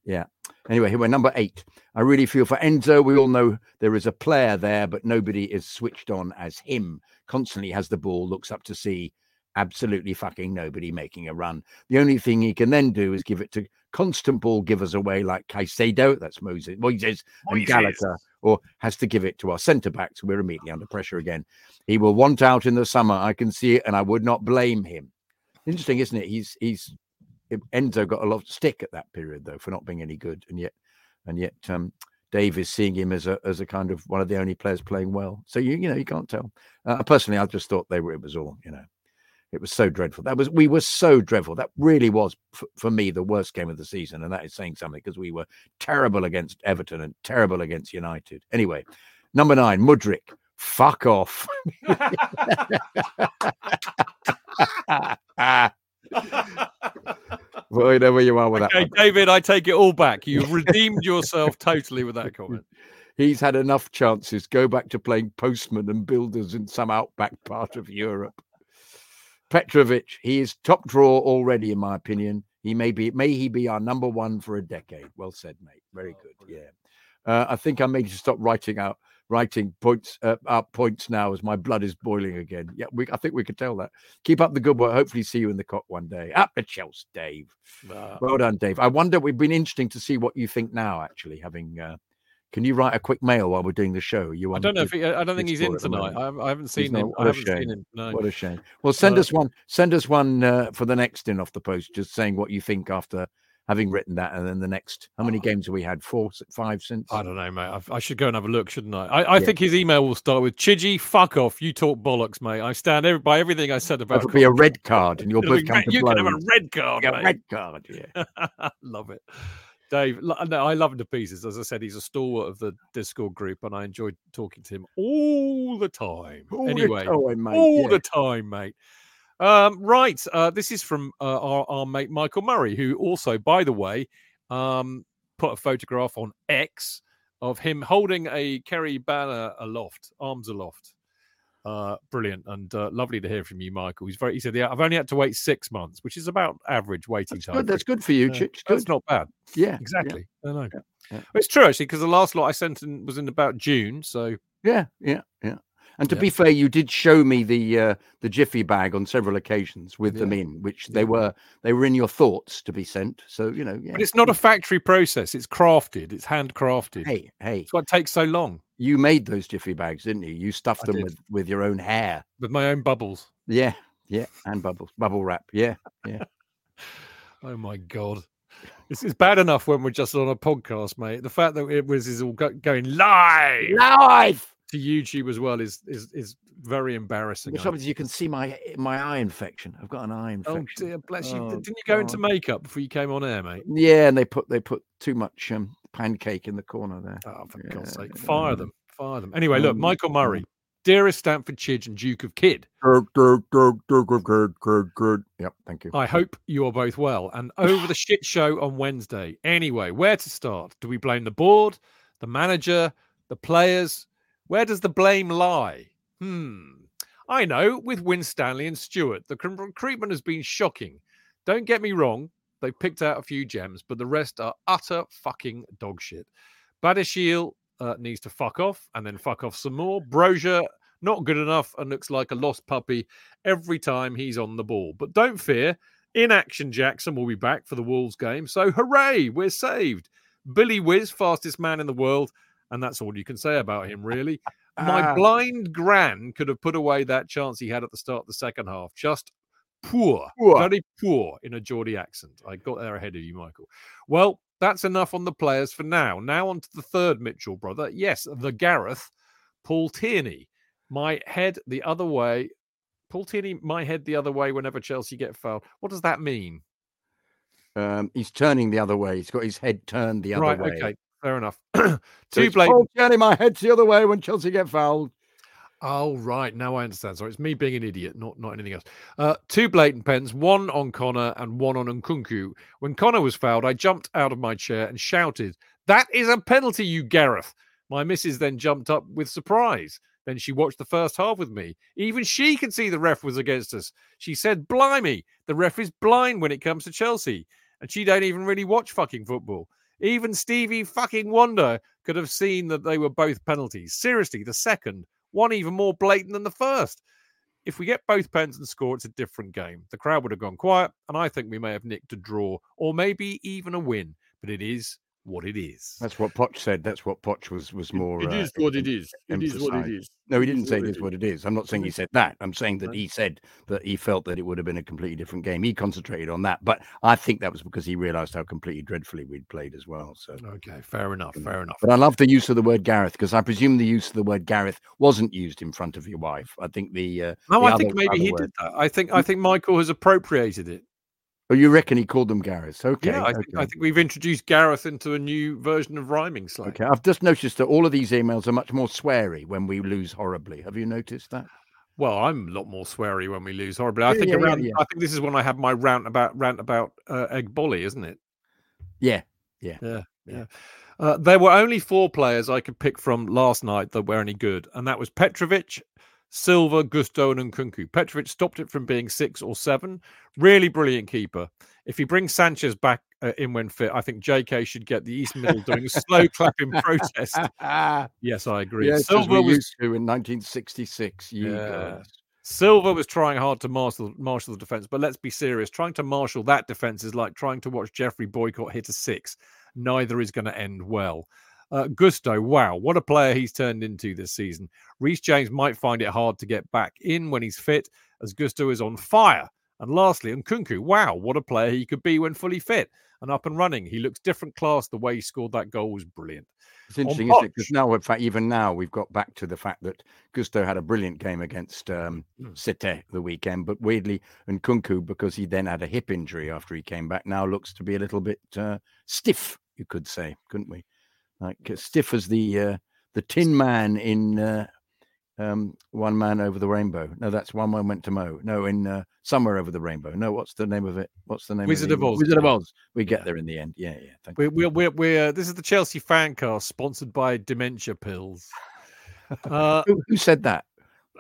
Yeah. Anyway, here we're number eight. I really feel for Enzo. We all know there is a player there, but nobody is switched on as him. Constantly has the ball, looks up to see absolutely fucking nobody making a run. The only thing he can then do is give it to constant ball givers away like Caicedo, that's Moses, Moises, and Moises. Gallagher, or has to give it to our centre backs. We're immediately under pressure again. He will want out in the summer. I can see it, and I would not blame him. Interesting, isn't it? He's he's Enzo got a lot of stick at that period though for not being any good, and yet and yet um, Dave is seeing him as a as a kind of one of the only players playing well. So you you know you can't tell. Uh, personally, I just thought they were. It was all you know. It was so dreadful. That was we were so dreadful. That really was f- for me the worst game of the season, and that is saying something because we were terrible against Everton and terrible against United. Anyway, number nine, Mudryk. Fuck off. <laughs> <laughs> <laughs> Whatever you are with that. Okay, one. David, I take it all back. You've redeemed yourself totally with that comment. <laughs> He's had enough chances. Go back to playing postman and builders in some outback part of Europe. Petrovic, he is top draw already, in my opinion. He may be, may he be our number one for a decade. Well said, mate. Very Oh, good. Yeah. Uh, I think I may just stop writing out writing points uh, out points now as my blood is boiling again. Yeah, we, I think we could tell that. Keep up the good work. Hopefully, see you in the cock one day. Up the Chelsea, Dave. Nah. Well done, Dave. I wonder. We've been interesting to see what you think now. Actually, having. Uh, can you write a quick mail while we're doing the show? You I don't know if he, I don't think he's in Discord at the tonight. I haven't, I haven't seen not- him. what I a haven't seen shame. him. No. What a shame. Well, send Uh, us one. Send us one uh, for the next in off the post, just saying what you think after having written that, and then the next. How many ah. games have we had? Four, five since. I don't know, mate. I, I should go and have a look, shouldn't I? I, I Yeah. think his email will start with Chidgy, fuck off. You talk bollocks, mate. I stand every, by everything I said about That'll be a red card, and you'll <laughs> It'll both come red- to You can have a red card, A mate. red card. Yeah. <laughs> love it. Dave, no, I love him to pieces. As I said, he's a stalwart of the Discord group, and I enjoyed talking to him all the time. All the anyway, time, mate, all yeah. the time, mate. Um, right, uh, this is from uh, our, our mate Michael Murray, who also, by the way, um, put a photograph on X of him holding a Kerry banner aloft, arms aloft. Uh, brilliant and uh, lovely to hear from you, Michael. He's very. He said, "Yeah, I've only had to wait six months, which is about average waiting That's time." good. That's good for you, Yeah, Chich. That's not bad. Yeah, yeah, Exactly. I know. yeah, yeah. It's true actually because the last lot I sent in was in about June. So Yeah, yeah, yeah. And to Yeah. be fair, you did show me the uh, the jiffy bag on several occasions with them Yeah. in, which they Yeah. were they were in your thoughts to be sent. So you know, yeah. But it's not a factory process. It's crafted. It's handcrafted. Hey, hey, That's why it takes so long you made those jiffy bags, didn't you? You stuffed I them did. with with your own hair. with my own bubbles. Yeah, yeah, and bubbles, bubble wrap. Yeah, yeah, <laughs> Oh my god, this is bad enough when we're just on a podcast, mate. The fact that it was is all go- going live live. To YouTube as well is is is very embarrassing. Trouble is, you can see my my eye infection. I've got an eye Oh infection. dear, bless you. Oh, Didn't you go into makeup before you came on air, mate? Yeah, and they put they put too much um, pancake in the corner there. Oh, for God's sake, fire yeah. them, fire them. Anyway, look, Um, Michael Murray, dearest Stamford Chidge and Duke of Kidd. Good, good, good, good, good, good, good, good. Yep, thank you. I hope you are both well and over the shit show on Wednesday. Anyway, where to start? Do we blame the board, the manager, the players? Where does the blame lie? Hmm. I know with Winstanley and Stewart, the recruitment has been shocking. Don't get me wrong, they've picked out a few gems, but the rest are utter fucking dog shit. Badiashile uh, needs to fuck off and then fuck off some more. Broja, not good enough and looks like a lost puppy every time he's on the ball. But don't fear, in action Jackson will be back for the Wolves game. So hooray, we're saved. Billy Whizz, fastest man in the world. And that's all you can say about him, <laughs> really. My Ah. blind gran could have put away that chance he had at the start of the second half. Just poor, Poor. very poor in a Geordie accent. I got there ahead of you, Michael. Well, that's enough on the players for now. Now on to the third Mitchell brother. Yes, the Gareth, Paul Tierney. My head the other way. Paul Tierney, my head the other way whenever Chelsea get fouled. What does that mean? Um, he's turning the other way. He's got his head turned the other right, way. okay, fair enough. <clears throat> So it's, blatant "Oh, Jenny, my head's the other way when Chelsea get fouled. Oh right, now I understand. Sorry, it's me being an idiot, not not anything else. Uh, two blatant pens, one on Conor and one on Nkunku. When Conor was fouled, I jumped out of my chair and shouted, "That is a penalty, you Gareth!" My missus then jumped up with surprise. Then she watched the first half with me. Even she could see the ref was against us. She said, "Blimey, the ref is blind when it comes to Chelsea," and she don't even really watch fucking football. Even Stevie fucking Wonder could have seen that they were both penalties. Seriously, the second one even more blatant than the first. If we get both pens and score, it's a different game. The crowd would have gone quiet, and I think we may have nicked a draw or maybe even a win. But it is what it is. That's what Poch said. That's what Poch was was more. It is uh, is. emphasised. is. What it is. No, he didn't say what it it is what it is. I'm not saying he said that. I'm saying that he said that he felt that it would have been a completely different game. He concentrated on that, but I think that was because he realised how completely dreadfully we'd played as well. So, Okay, fair enough. Fair enough. but I love the use of the word Gareth because I presume the use of the word Gareth wasn't used in front of your wife. I think the uh, No, the I think maybe he word- did that. I think I think Michael has appropriated it. Oh, you reckon he called them Gareth? Okay, yeah, I think I think we've introduced Gareth into a new version of rhyming slang. Okay, I've just noticed that all of these emails are much more sweary when we lose horribly. Have you noticed that? Well, I'm a lot more sweary when we lose horribly. I Yeah, think yeah, yeah, around. yeah. I think this is when I have my rant about rant about uh, Eghbali, isn't it? Yeah, Yeah, Yeah. yeah. Uh, there were only four players I could pick from last night that were any good, and that was Petrovic, Silva, Gusto, and Kunku. Petrovic stopped it from being six or seven. Really brilliant keeper. If he brings Sanchez back uh, in when fit, I think JK should get the East Middle doing a slow clapping <laughs> protest. Yes, I agree. yes, Silva was used to in 1966. You Yeah. Silva was trying hard to marshal, marshal the defense, but let's be serious. Trying to marshal that defense is like trying to watch Geoffrey Boycott hit a six. Neither is going to end well. Uh, Gusto, wow, what a player he's turned into this season. Reece James might find it hard to get back in when he's fit, as Gusto is on fire. And lastly, Nkunku, wow, what a player he could be when fully fit and up and running. He looks different class. The way he scored that goal was brilliant. It's interesting, isn't it? Because now, in fact, even now, we've got back to the fact that Gusto had a brilliant game against um, Mm. Cite the weekend, but weirdly, and Kunku, because he then had a hip injury after he came back, now looks to be a little bit uh, stiff, you could say, couldn't we? Like uh, stiff as the uh, the Tin Man in uh, um, One Man Over the Rainbow. No, that's One Man Went to Mow. No, in uh, Somewhere Over the Rainbow. No, what's the name of it? What's the name? Wizard of, of Oz, Wizard of Oz. We get there in the end. Yeah, yeah. Thank We're, you. we're, we're, we're, this is the Chelsea fan cast sponsored by dementia pills. <laughs> Uh, Who, who said that?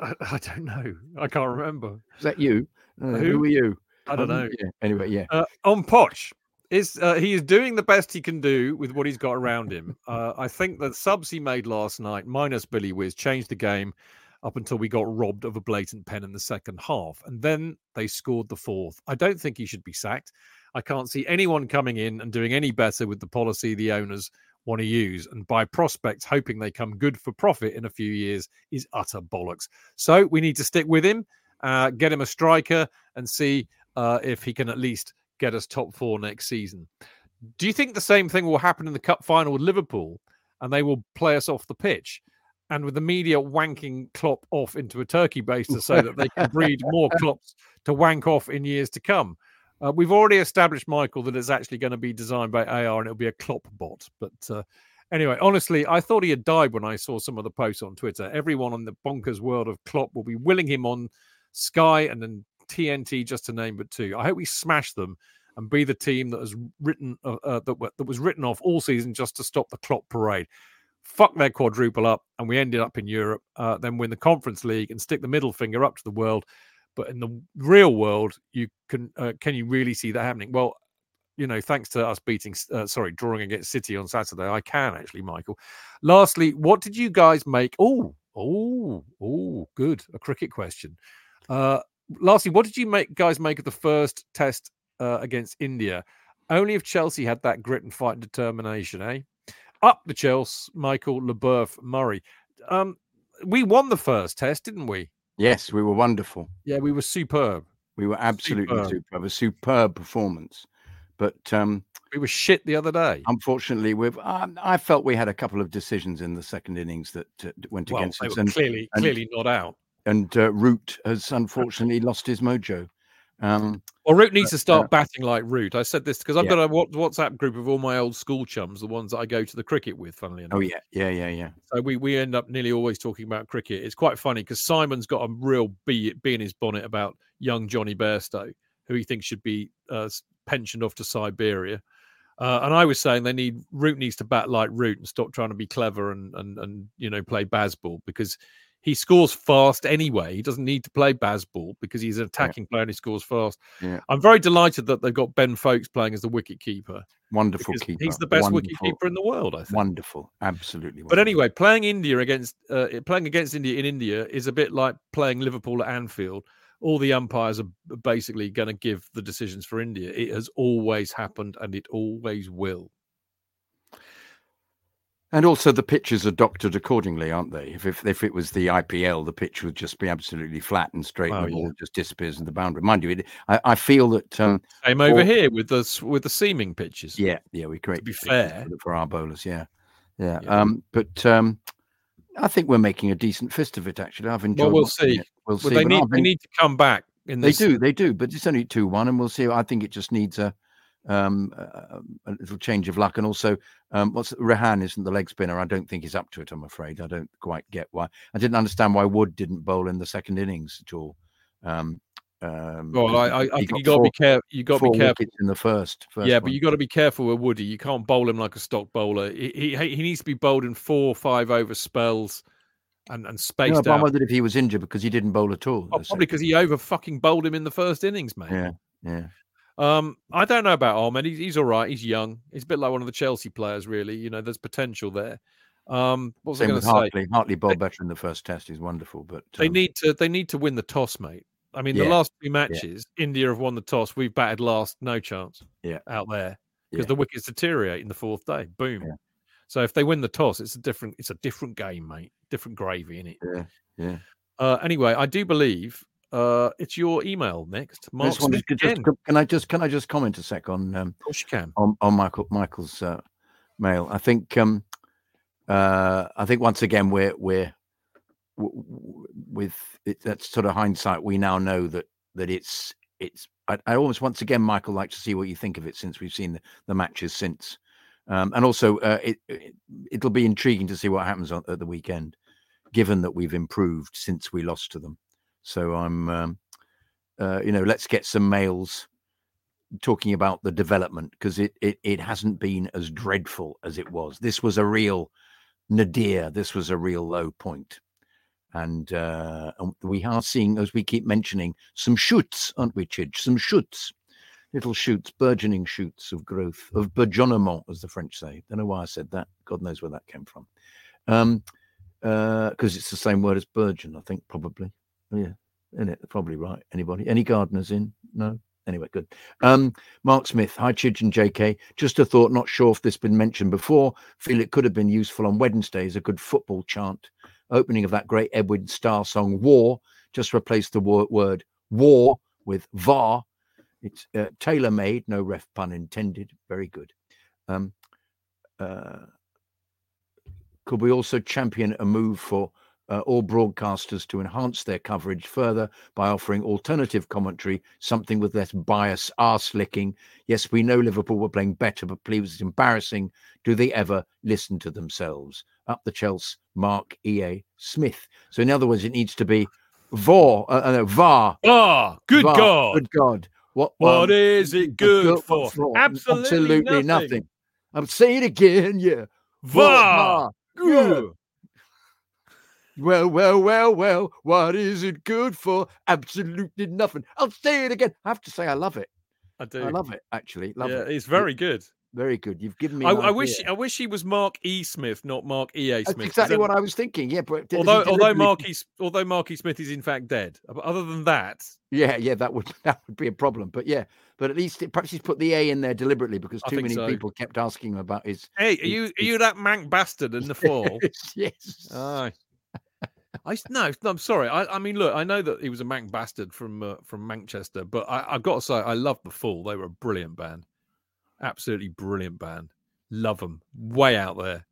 I, I don't know. I can't remember. Is that you? Uh, Who? who? are you? I don't Um, know. yeah. Anyway, yeah. Uh, on Poch, is uh, he is doing the best he can do with what he's got around him. Uh, I think the subs he made last night, minus Billy Whizz, changed the game up until we got robbed of a blatant pen in the second half, and then they scored the fourth. I don't think he should be sacked. I can't see anyone coming in and doing any better with the policy the owners want to use, and by prospects hoping they come good for profit in a few years is utter bollocks. So we need to stick with him, uh, get him a striker, and see uh, if he can at least get us top four next season. Do you think the same thing will happen in the cup final with Liverpool and they will play us off the pitch? And with the media wanking Klopp off into a turkey baster so that they can breed more <laughs> Klopps to wank off in years to come. Uh, we've already established, Michael, that it's actually going to be designed by AR and it'll be a Klopp bot. But uh, anyway, honestly, I thought he had died when I saw some of the posts on Twitter. Everyone in the bonkers world of Klopp will be willing him on Sky and then TNT, just to name but two. I hope we smash them and be the team that has written uh, uh, that, that was written off all season just to stop the Klopp parade. Fuck their quadruple up, and we ended up in Europe. Uh, then win the Conference League and stick the middle finger up to the world. But in the real world, you can uh, can you really see that happening? Well, you know, thanks to us beating, uh, sorry, drawing against City on Saturday, I can actually, Michael. Lastly, what did you guys make? Oh, oh, oh, good. A cricket question. Uh, lastly, what did you make guys make of the first test uh, against India? Only if Chelsea had that grit and fight and determination, eh? Up the Chelsea, Michael Leboeuf Murray. Um, we won the first test, didn't we? Yes, we were wonderful. Yeah, we were superb. We were absolutely Superb. superb. A superb performance. But um, We were shit the other day. unfortunately, we've. Um, I felt we had a couple of decisions in the second innings that uh, went well, against us, and clearly, and- clearly not out. And uh, Root has unfortunately lost his mojo. Um, Well, Root needs to start uh, batting like Root. I said this because I've Yeah. got a WhatsApp group of all my old school chums, the ones that I go to the cricket with. Funnily enough, oh yeah, yeah, yeah, yeah. So we, we end up nearly always talking about cricket. It's quite funny because Simon's got a real bee, bee in his bonnet about young Johnny Bairstow, who he thinks should be uh, pensioned off to Siberia. Uh, and I was saying they need Root needs to bat like Root and stop trying to be clever and and and you know play baseball because he scores fast anyway. He doesn't need to play baseball because he's an attacking player and he scores fast. Yeah. I'm very delighted that they've got Ben Foakes playing as the wicket keeper. Wonderful keeper. He's the best wicket keeper in the world, I think. Wonderful, absolutely. But anyway, playing India against uh, playing against India in India is a bit like playing Liverpool at Anfield. All the umpires are basically going to give the decisions for India. It has always happened, and it always will. And also, the pitches are doctored accordingly, aren't they? If, if if it was the IPL, the pitch would just be absolutely flat and straight, Oh, and the yeah. ball just disappears in the boundary. Mind you, it, I, I feel that um, Same over Or- here with the with the seaming pitches. yeah, yeah, we create To be fair. for, our bowlers, yeah, yeah. Yeah. Um, but um, I think we're making a decent fist of it. Actually, I've enjoyed. Well, we'll see. it. We'll Well, see. they but need I've they need to come back in They this. do, they do, but it's only two one, and we'll see. I think it just needs a um a, a little change of luck, and also um what's Rehan isn't the leg spinner. I don't think he's up to it. I'm afraid. I don't quite get why. I didn't understand why Wood didn't bowl in the second innings at all. Um, um Well, I, I, I think got you got to be careful. You got to be careful. in the first. first Yeah, but one. you got to be careful with Woody. You can't bowl him like a stock bowler. He he, he needs to be bowled in four or five over spells, and and No, spaced but I wondered if he was injured because he didn't bowl at all. Oh, probably because he over fucking bowled him in the first innings, mate. yeah, yeah. Um, I don't know about Ahmed. He's, he's all right. He's young. He's a bit like one of the Chelsea players, really. You know, there's potential there. Um, what was I Same going with to say? Hartley. Hartley bowled better in the first test. He's wonderful, but They um, need to they need to win the toss, mate. I mean, the last two matches, India have won the toss. We've batted last, no chance. Yeah. out there because Yeah. the wickets deteriorate in the fourth day. Boom. Yeah. So if they win the toss, it's a different it's a different game, mate. Different gravy in it. yeah, yeah. Uh, anyway, I do believe uh, it's your email next. Mark just wanted just, can I just can I just comment a sec on um, Of course you can. on, on Michael Michael's uh, mail. I think um, uh, I think once again we're we're w- w- with it, that's sort of hindsight. We now know that that it's it's. I, I almost once again, Michael, like to see what you think of it since we've seen the, the matches since, um, and also uh, it, it it'll be intriguing to see what happens on, at the weekend, given that we've improved since we lost to them. So I'm, um, uh, you know, let's get some mails talking about the development because it, it it hasn't been as dreadful as it was. This was a real nadir. This was a real low point. And, uh, we are seeing, as we keep mentioning, some shoots, aren't we, Chidge? Some shoots, little shoots, burgeoning shoots of growth, of bourgeonnement, as the French say. Don't know why I said that. God knows where that came from. Um, because it's the same word as burgeon, I think, probably. Yeah, isn't it? Probably right. Anybody? Any gardeners in? No. Anyway, good. Um, Mark Smith, hi Chidge and JK. Just a thought, not sure if this been mentioned before. Feel it could have been useful on Wednesday as a good football chant. Opening of that great Edwin Starr song, War, just replace the word, word war with var. It's uh, tailor made, no ref pun intended. Very good. Um, uh, could we also champion a move for uh, all broadcasters to enhance their coverage further by offering alternative commentary, something with less bias, arse licking. Yes, we know Liverpool were playing better, but please, it's embarrassing. Do they ever listen to themselves? Up the Chelsea, Mark E.A. Smith. So, in other words, it needs to be VAR, uh, uh, VAR. Ah, good VAR, God. Good God. What, What um, is it good for? Absolutely, Absolutely nothing. nothing. I'm saying it again, yeah. VAR. VAR. Yeah. Well, well, well, well, what is it good for? Absolutely nothing. I'll say it again. I have to say, I love it. I do. I love it, actually. Love yeah, it. it's very good. Very good. You've given me. I, I wish. I wish he was Mark E. Smith, not Mark E. A. Smith. That's exactly what I was thinking. Yeah, but although although Marky S- although Marky Smith is in fact dead. Uh, other than that, Yeah, yeah, that would <laughs> that would be a problem. But yeah, but at least it, perhaps he's put the A in there deliberately because too many so. people kept asking him about his. hey, are He- you are he- you that mank bastard in the <laughs> fall? yes. Aye. I no, I'm sorry. I, I mean, look, I know that he was a Manc bastard from uh, from Manchester, but I, I've got to say, I love the Fall. They were a brilliant band, absolutely brilliant band. Love them, way out there,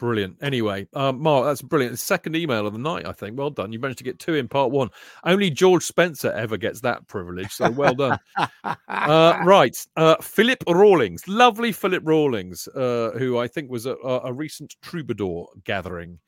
brilliant. Anyway, um, Mark, that's brilliant. Second email of the night, I think. Well done. You managed to get two in part one. Only George Spencer ever gets that privilege, so well done. <laughs> Uh, right, uh, Philip Rawlings, lovely Philip Rawlings, uh, who I think was a a recent troubadour gathering.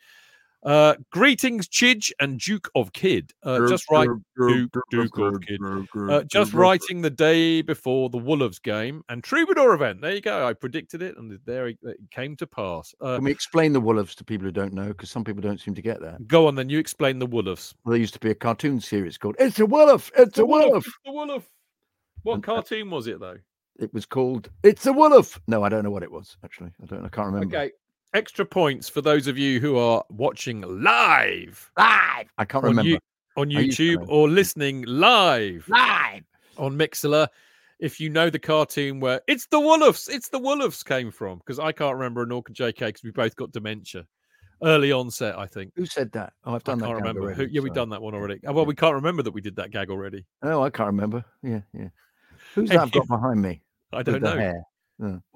Uh, greetings, Chidge and Duke of Kid. Uh, just right, Duke, Duke of Kid. Uh, just writing the day before the Wolves game and troubadour event. There you go. I predicted it, and there it it came to pass. Uh, Can we explain the Wolves to people who don't know? Because some people don't seem to get that. go on, then. You explain the Wolves. Well, there used to be a cartoon series called "It's a Wolf, It's a Wolf." The Wolf. What And, uh, cartoon was it though? It was called "It's a Wolf." No, I don't know what it was actually. I don't. I can't remember. Okay. Extra points for those of you who are watching live live. I can't on, remember. you, on I used to YouTube or listening live live. on Mixlr. If you know the cartoon where it's the Wolves, it's the Wolves came from, because I can't remember, nor can JK, because we both got dementia. Early onset, I think. Who said that? Oh, I've I done can't that. gag remember. already, Who, yeah, we've done that one already. Well, we can't remember that we did that gag already. Oh, I can't remember. Yeah, yeah. Who's Hey, <laughs> that I've got behind me? I don't know. hair?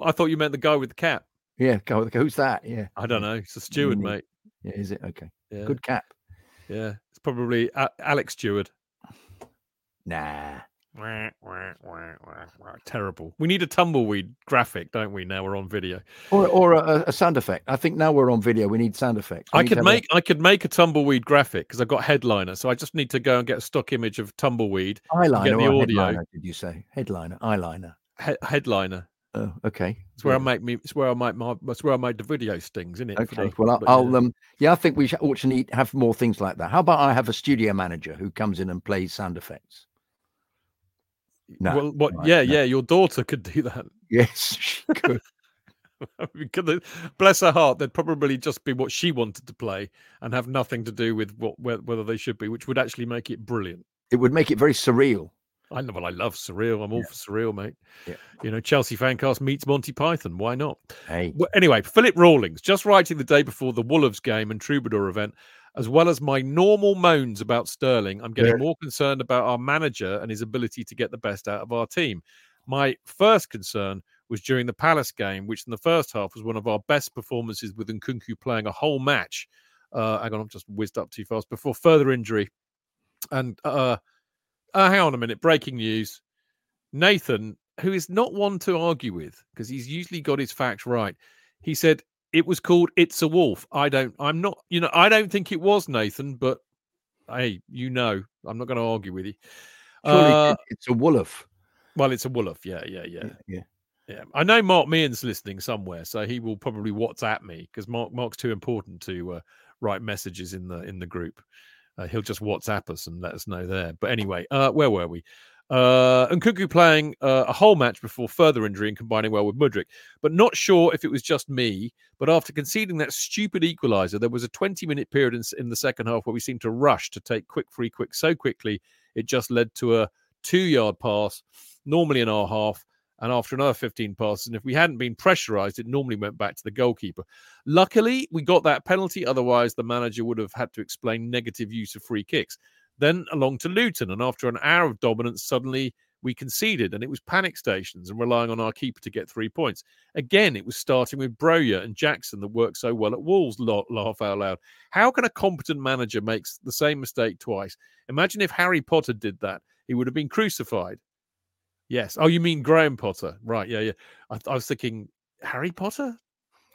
I thought you meant the guy with the cap. Yeah, go. Who's that? Yeah. I don't know. It's a steward, neat. mate. Yeah, is it okay? Yeah, Good cap. yeah. It's probably A- Alex Stewart. Nah. Terrible. We need a tumbleweed graphic, don't we? Now we're on video. Or or a, a sound effect. I think now we're on video. We need sound effects. We I could make I could make a tumbleweed graphic because I've got headliner, so I just need to go and get a stock image of tumbleweed eyeliner the or audio. headliner. Did you say headliner? Eyeliner. he- headliner. Oh, okay. It's where I make me. It's where I make my. That's where I made the video stings, isn't it? Okay. the- Well, I'll, yeah. um. Yeah, I think we should, ought to need have more things like that. How about I have a studio manager who comes in and plays sound effects? No. well, what? right, yeah, no. yeah. Your daughter could do that. <laughs> Yes, she <laughs> could. Because bless her heart, they'd probably just be what she wanted to play and have nothing to do with what whether they should be, which would actually make it brilliant. it would make it very surreal. I know, well, I love surreal. I'm all Yeah. for surreal, mate. Yeah. You know, Chelsea Fancast meets Monty Python. Why not? Hey. Well, anyway, Philip Rawlings, just writing the day before the Wolves game and Troubadour event, as well as my normal moans about Sterling, I'm getting Yeah. more concerned about our manager and his ability to get the best out of our team. My first concern was during the Palace game, which in the first half was one of our best performances with Nkunku playing a whole match. Uh, hang on, I've just whizzed up too fast before further injury. And uh, uh, hang on a minute, breaking news. Nathan, who is not one to argue with because he's usually got his facts right, he said it was called "It's a Wolf." I don't. I'm not. You know, I don't think it was Nathan, but hey, you know, I'm not going to argue with you. Uh, it's a wolf. well, it's a Wolf. Yeah, yeah, yeah, Yeah. yeah. I know Mark Meehan's listening somewhere, so he will probably WhatsApp me because Mark Mark's too important to uh, write messages in the in the group. Uh, he'll just WhatsApp us and let us know there. But anyway, uh, where were we? Uh, and Nkunku playing uh, a whole match before further injury and combining well with Mudryk. But not sure if it was just me. But after conceding that stupid equaliser, there was a 20 minute period in, in the second half where we seemed to rush to take quick free quick so quickly it just led to a two yard pass, normally in our half, and after another 15 passes. And if we hadn't been pressurized, it normally went back to the goalkeeper. Luckily, we got that penalty. Otherwise, the manager would have had to explain negative use of free kicks. Then along to Luton. And after an hour of dominance, suddenly we conceded. And it was panic stations and relying on our keeper to get three points. Again, it was starting with Broja and Jackson that worked so well at Wolves, laugh out loud. How can a competent manager make the same mistake twice? Imagine if Harry Potter did that. He would have been crucified. Yes. Oh, you mean Graham Potter? Right. Yeah. Yeah. I, I was thinking Harry Potter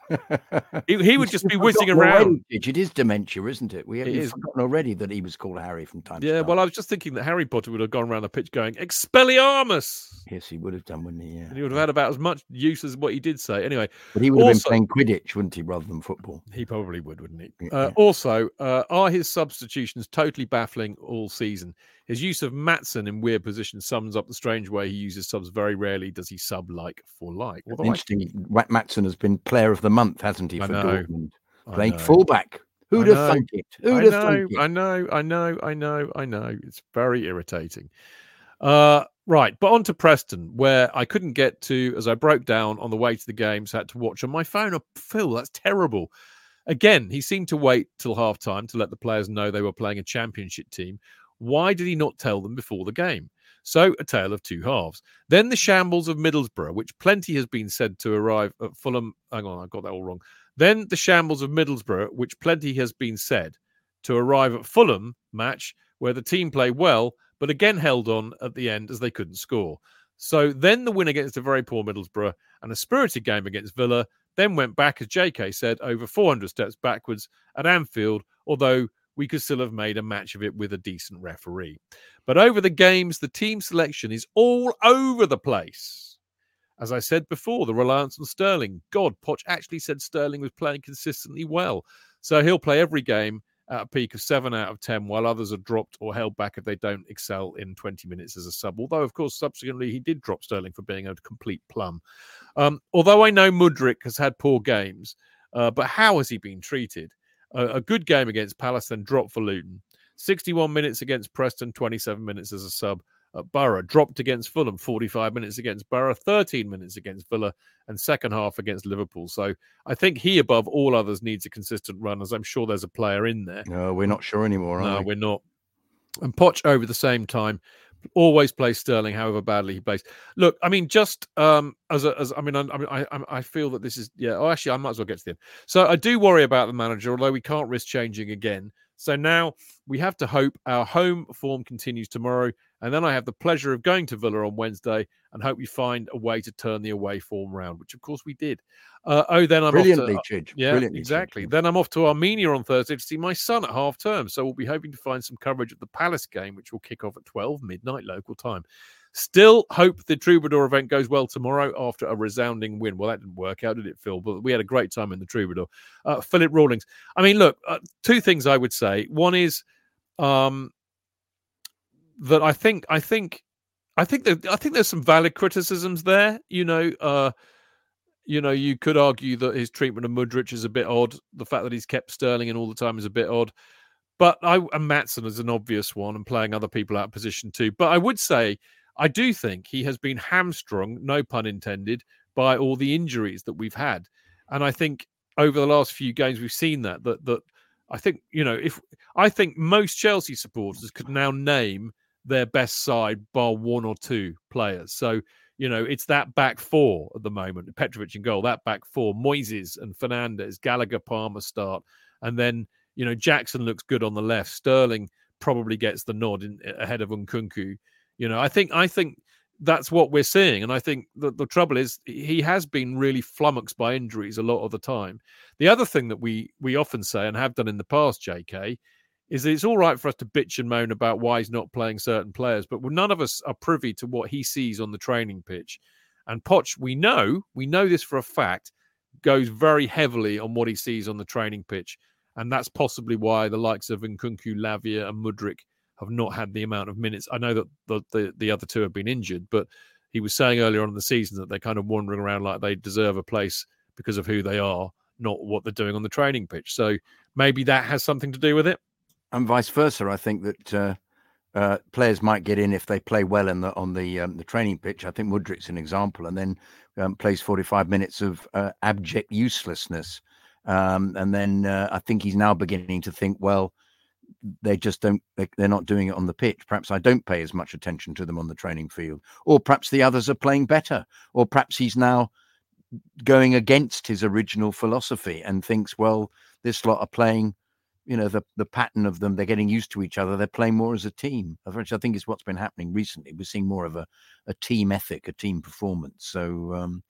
<laughs> he, he would just be whizzing around. It is dementia, isn't it? We, have forgotten already that he was called Harry from time yeah, to time. well, I was just thinking that Harry Potter would have gone around the pitch going, Expelliarmus! Yes, he would have done, wouldn't he? Yeah. And he would have had about as much use as what he did say. Anyway. But he would also, have been playing Quidditch, wouldn't he, rather than football? He probably would, wouldn't he? Yeah. Uh, also, uh, are his substitutions totally baffling all season? His use of Maatsen in weird positions sums up the strange way he uses subs. Very rarely does he sub like for like. Although Interesting. I... Maatsen has been player of the month, hasn't he, for Dortmund? Playing fullback. Who'd have thunk it? Who'd have thunk it? I know, I know, I know, I know. It's very irritating. Uh, right, but on to Preston, where I couldn't get to as I broke down on the way to the games, had to watch on my phone. Oh, Phil, that's terrible. Again, he seemed to wait till half time to let the players know they were playing a championship team, why did he not tell them before the game? So, a tale of two halves. Then the shambles of Middlesbrough, which plenty has been said to arrive at Fulham. Hang on, I got that all wrong. Then the shambles of Middlesbrough, which plenty has been said to arrive at Fulham match, where the team played well, but again held on at the end as they couldn't score. So then the win against a very poor Middlesbrough and a spirited game against Villa then went back, as JK said, over 400 steps backwards at Anfield, although we could still have made a match of it with a decent referee. But over the games, the team selection is all over the place. As I said before, the reliance on Sterling. God, Poch actually said Sterling was playing consistently well. So he'll play every game at a peak of seven out of 10, while others are dropped or held back if they don't excel in 20 minutes as a sub. Although, of course, subsequently he did drop Sterling for being a complete plum. Um, although I know Mudryk has had poor games, uh, but how has he been treated? A, a good game against Palace, then dropped for Luton. 61 minutes against Preston, 27 minutes as a sub at Boro. Dropped against Fulham, 45 minutes against Boro, 13 minutes against Villa, and second half against Liverpool. So I think he, above all others, needs a consistent run, as I'm sure there's a player in there. No, we're not sure anymore, no, we? we're not. And Poch over the same time always plays Sterling, however badly he plays. Look, I mean, just um, as a, as I mean, I, I mean, I, I feel that this is yeah. Oh, actually, I might as well get to the end. So I do worry about the manager, although we can't risk changing again. So now we have to hope our home form continues tomorrow, and then I have the pleasure of going to Villa on Wednesday and hope we find a way to turn the away form round, which of course we did. Uh, oh, then I'm brilliantly, off to, Chidge. Yeah, brilliantly exactly. Then I'm off to Armenia on Thursday to see my son at half term. So we'll be hoping to find some coverage of the Palace game, which will kick off at 12 midnight local time. Still hope the Troubadour event goes well tomorrow after a resounding win. Well, that didn't work out, did it, Phil? But we had a great time in the Troubadour. Uh, Philip Rawlings. I mean, look, uh, two things I would say. One is um, that I think, I think, I think that I think there's some valid criticisms there. You know, uh, you know, you could argue that his treatment of Mudryk is a bit odd. The fact that he's kept Sterling in all the time is a bit odd. But I and Maatsen is an obvious one, and playing other people out of position too. But I would say I do think he has been hamstrung, no pun intended, by all the injuries that we've had. And I think over the last few games we've seen that that that I think you know if I think most Chelsea supporters could now name their best side bar one or two players. So you know it's that back four at the moment. Petrovic in goal, that back four, Moises and Fernandez, Gallagher, Palmer start, and then you know Jackson looks good on the left. Sterling probably gets the nod in, ahead of Nkunku. You know, I think I think that's what we're seeing, and I think the, the trouble is he has been really flummoxed by injuries a lot of the time. The other thing that we we often say and have done in the past, J.K., is that it's all right for us to bitch and moan about why he's not playing certain players, but none of us are privy to what he sees on the training pitch. And Poch, we know, we know this for a fact, goes very heavily on what he sees on the training pitch. and that's possibly why the likes of Nkunku, Lavia, and Mudryk have not had the amount of minutes. I know that the, the, the other two have been injured, but he was saying earlier on in the season that they're kind of wandering around like they deserve a place because of who they are, not what they're doing on the training pitch. So maybe that has something to do with it. And vice versa. I think that uh, uh, players might get in if they play well in the on the um, the training pitch. I think Mudryk's an example, and then um, plays 45 minutes of uh, abject uselessness. Um, and then uh, I think he's now beginning to think, well, they just don't they're not doing it on the pitch. Perhaps i don't pay as much attention to them on the training field. Or perhaps the others are playing better. Or perhaps he's now going against his original philosophy and thinks well this lot are playing you know the the pattern of them. They're getting used to each other. They're playing more as a team which i think is what's been happening recently. We're seeing more of a, a team ethic a team performance. So um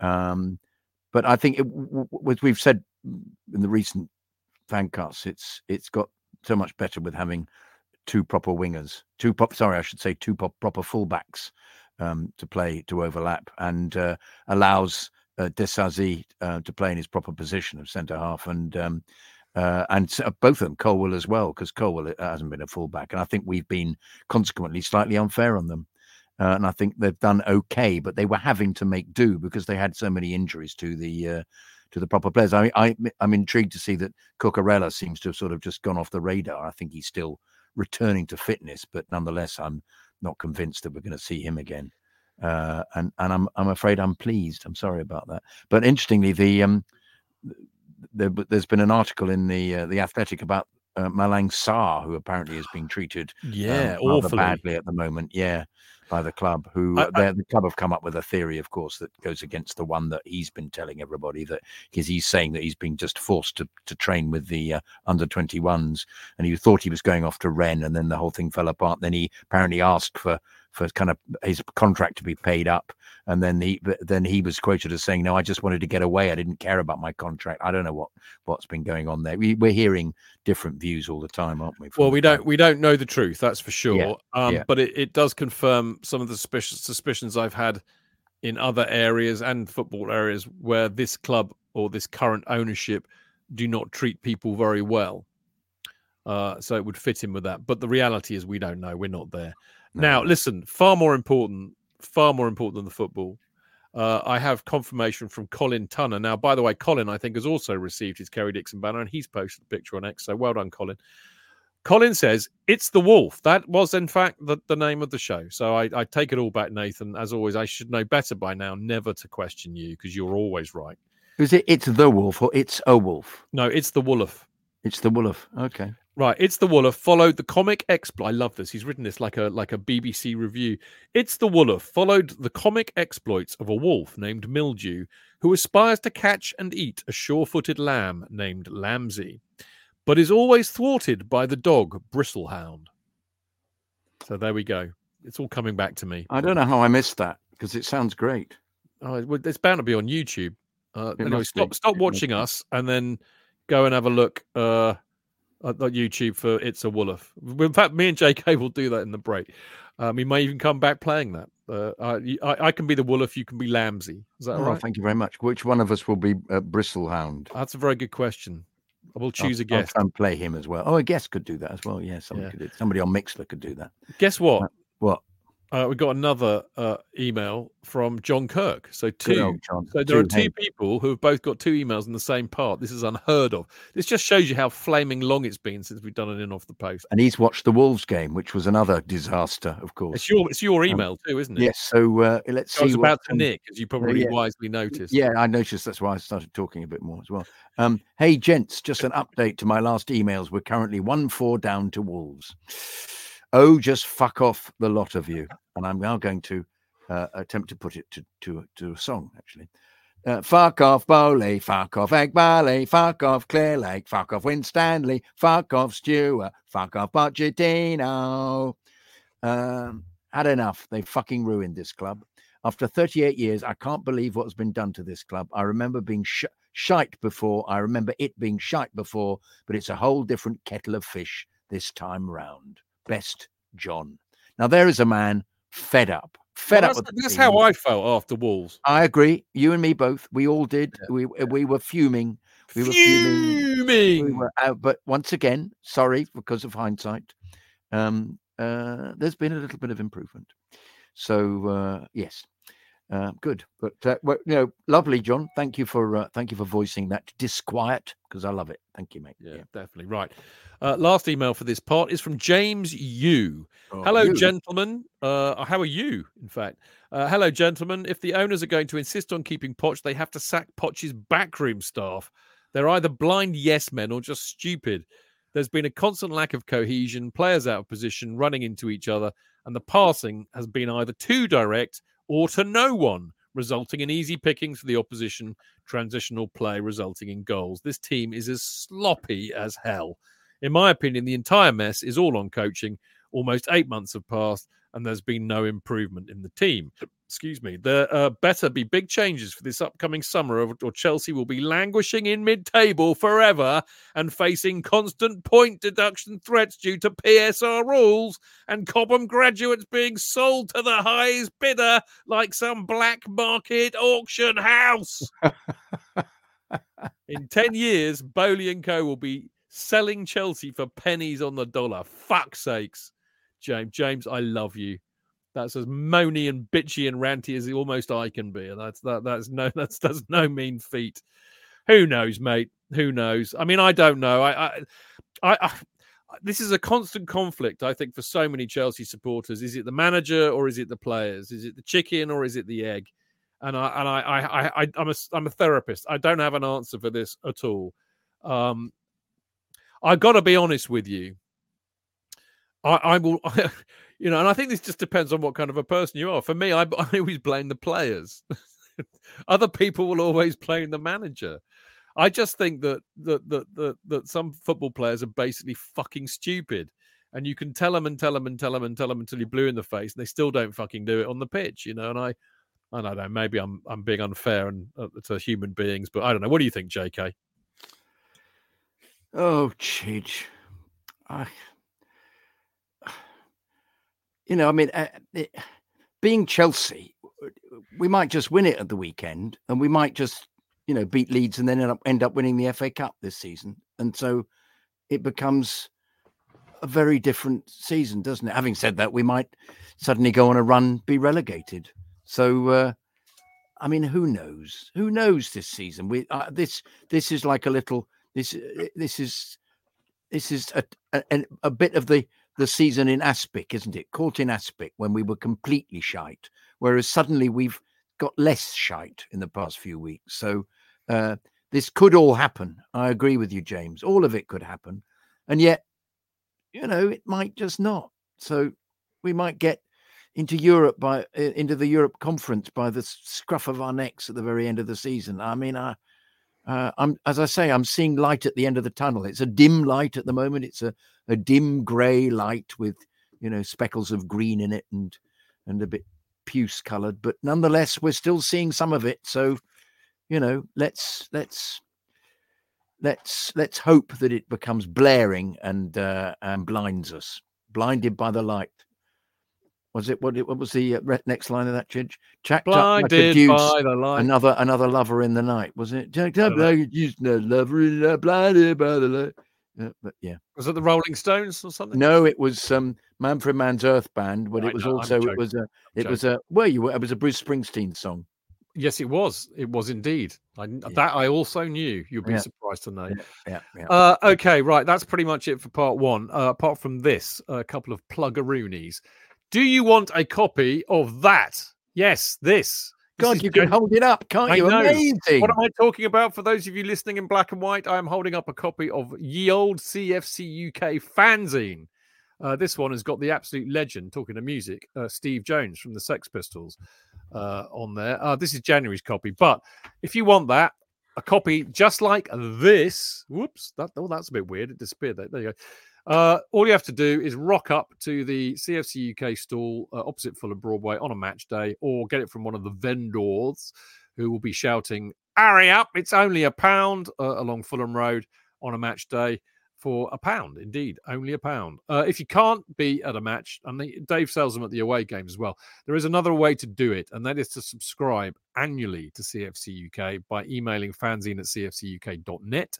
um but i think it, as we've said in the recent fancasts it's it's got so much better with having two proper wingers, two pop. Sorry, I should say two pop, proper fullbacks um, to play to overlap, and uh, allows uh, Disasi uh, to play in his proper position of centre half, and um, uh, and uh, both of them Colwill as well, because Colwill uh, hasn't been a fullback, and I think we've been consequently slightly unfair on them. Uh, and I think they've done okay, but they were having to make do because they had so many injuries to the uh, to the proper players. I, I I'm intrigued to see that Cucurella seems to have sort of just gone off the radar. I think he's still returning to fitness, but nonetheless, I'm not convinced that we're going to see him again. Uh, and and I'm I'm afraid I'm pleased. I'm sorry about that. But interestingly, the um, there, has been an article in the uh, the Athletic about uh, Malang Sarr, who apparently is being treated yeah um, rather badly at the moment. Yeah, by the club, who I, I, the club have come up with a theory, of course, that goes against the one that he's been telling everybody that because he's saying that he's been just forced to, to train with the uh, under 21s and he thought he was going off to Rennes and then the whole thing fell apart. Then he apparently asked for for kind of his contract to be paid up. And then he then he was quoted as saying, "No, I just wanted to get away. I didn't care about my contract. I don't know what what's been going on there. We, are hearing different views all the time, aren't we? Well, we don't we don't know the truth, that's for sure. Yeah, um, yeah. But it, it does confirm some of the suspicious, suspicions I've had in other areas and football areas where this club or this current ownership do not treat people very well. Uh, so it would fit in with that. But the reality is, we don't know. We're not there. Now, listen, far more important, far more important than the football. Uh, I have confirmation from Colin Tunner. Now, by the way, Colin, I think, has also received his Kerry Dixon banner and he's posted a picture on X. So well done, Colin. Colin says, It's the Wolf. That was, in fact, the, the name of the show. So I, I take it all back, Nathan. As always, I should know better by now never to question you because you're always right. Is it it's the wolf or it's a wolf? No, it's the wolf. It's the wolf. Okay. Right, it's the Wolf followed the comic exploit. I love this. He's written this like a like a BBC review. It's the Wolf followed the comic exploits of a wolf named Mildew, who aspires to catch and eat a sure-footed lamb named Lambsy, but is always thwarted by the dog Bristlehound. So there we go. It's all coming back to me. I don't know how I missed that because it sounds great. Oh, it's bound to be on YouTube. Uh, anyway, stop be. stop watching us and then go and have a look. Uh, on YouTube for It's a Wolf. In fact, me and JK will do that in the break. Um, we may even come back playing that. Uh, I, I, can be the Wolf, you can be Lambsy. Is that oh, right? Thank you very much. Which one of us will be uh, Bristlehound? That's a very good question. I will choose I'll, a guest. I'll and play him as well. Oh, a guest could do that as well. Yeah, somebody, yeah. Somebody on Mixlr could do that. Guess what? Uh, what? Uh, we got another uh, email from John Kirk. So two. So there two, are two hey. people who have both got two emails in the same part. This is unheard of. This just shows you how flaming long it's been since we've done it in off the post. And he's watched the Wolves game, which was another disaster, of course. It's your it's your um, email um, too, isn't it? Yes. So uh, let's so see. I was about to nick, as you probably yeah. wisely noticed. Yeah, I noticed. That's why I started talking a bit more as well. Um, hey, gents, just an update to my last emails. We're currently one four down to Wolves. Oh, just fuck off, the lot of you. <laughs> And I'm now going to uh, attempt to put it to, to, to a song, actually. Uh, fuck off Boehly, fuck off Eghbali, fuck off Clearlake, fuck off Winstanley, fuck off Stewart, fuck off Pochettino. Um, had enough. They fucking ruined this club. After 38 years, I can't believe what's been done to this club. I remember being sh- shite before. I remember it being shite before, but it's a whole different kettle of fish this time round best John. Now there is a man fed up, fed well, up. That's, how I felt after Wolves. I agree. You and me both. We all did. Yeah. We we were fuming. We were fuming. fuming. We were out, but once again, sorry because of hindsight. Um, uh, there's been a little bit of improvement. So uh, yes, uh, good. But uh, well, you know, lovely, John. Thank you for uh, thank you for voicing that disquiet because I love it. Thank you, mate. Yeah, definitely right. Uh, last email for this part is from James Yu. Oh, Hello, you. gentlemen. Uh, how are you? In fact, uh, hello, gentlemen. If the owners are going to insist on keeping Poch, they have to sack Poch's backroom staff. They're either blind yes men or just stupid. There's been a constant lack of cohesion, players out of position, running into each other, and the passing has been either too direct or to no one, resulting in easy pickings for the opposition, transitional play resulting in goals. This team is as sloppy as hell. In my opinion, the entire mess is all on coaching. Almost eight months have passed, and there's been no improvement in the team. Excuse me. There uh, better be big changes for this upcoming summer, or, or Chelsea will be languishing in mid table forever and facing constant point deduction threats due to PSR rules and Cobham graduates being sold to the highest bidder like some black market auction house. <laughs> In 10 years, Boehly and Co. will be selling Chelsea for pennies on the dollar. Fuck sakes. James, James, I love you. That's as moany and bitchy and ranty as almost I can be. And that's that that's no <laughs> that's that's no mean feat. Who knows, mate? Who knows? I mean, I don't know. I I, I, I this is a constant conflict, I think, for so many Chelsea supporters. Is it the manager or is it the players? Is it the chicken or is it the egg? And I and I I, I I'm a I'm a therapist. I don't have an answer for this at all. Um, I've got to be honest with you. I, I will, <laughs> you know, and I think this just depends on what kind of a person you are. For me, I, <laughs> I always blame the players. <laughs> Other people will always blame the manager. I just think that that, that that that some football players are basically fucking stupid, and you can tell them and tell them and tell them and tell them until you're blue in the face, and they still don't fucking do it on the pitch, you know. And I, I don't know, maybe I'm I'm being unfair and uh, to human beings, but I don't know. What do you think, J.K.? Oh, Chidge. I, you know, I mean, uh, it, being Chelsea, we might just win it at the weekend, and we might just, you know, beat Leeds and then end up end up winning the FA Cup this season, and so it becomes a very different season, doesn't it? Having said that, we might suddenly go on a run, be relegated. So, uh, I mean, who knows? Who knows this season? We uh, this this is like a little this uh, this is this is a, a, a bit of the the season in aspic, isn't it? Caught in aspic when we were completely shite, whereas suddenly we've got less shite in the past few weeks. So uh, this could all happen. I agree with you, James. All of it could happen, and yet, you know, it might just not. So we might get into Europe by into the Europe conference by the scruff of our necks at the very end of the season. I mean, I uh, I'm as I say, I'm seeing light at the end of the tunnel. It's a dim light at the moment. It's a, a dim grey light with you know speckles of green in it and and a bit puce coloured, but nonetheless, we're still seeing some of it. So, you know, let's let's let's let's hope that it becomes blaring and uh, and blinds us, blinded by the light. Was it what? What was the uh, next line of that, Chidge? Jacked Blinded up like by the light. Another another lover in the night. Was it? Jacked up like a used no lover in the blinded by the light. Yeah, but yeah. Was it the Rolling Stones or something? No, it was um, Manfred Mann's Earth Band, but it was know, also it was a it was a well, you were, it was a Bruce Springsteen song. Yes, it was. It was indeed. I, yeah. That I also knew. You'd be Yeah. surprised to know. Yeah. Uh, okay, right. That's pretty much it for part one. Uh, apart from this, a couple of pluggaroonies. Do you want a copy of that? Yes, this. God, you can hold it up, can't I you? know. Amazing. What am I talking about? For those of you listening in black and white, I am holding up a copy of Ye Old CFC UK fanzine. Uh, this one has got the absolute legend, talking to music, uh, Steve Jones from the Sex Pistols uh, on there. Uh, this is January's copy. But if you want that, a copy just like this, whoops, that, oh, that's a bit weird. It disappeared. There, there you go. Uh, all you have to do is rock up to the CFC UK stall uh, opposite Fulham Broadway on a match day, or get it from one of the vendors who will be shouting, "Hurry up! It's only a pound" uh, along Fulham Road on a match day for a pound. Indeed, only a pound. Uh, if you can't be at a match, and Dave sells them at the away games as well, there is another way to do it, and that is to subscribe annually to CFC UK by emailing fanzine at cfcuk.net.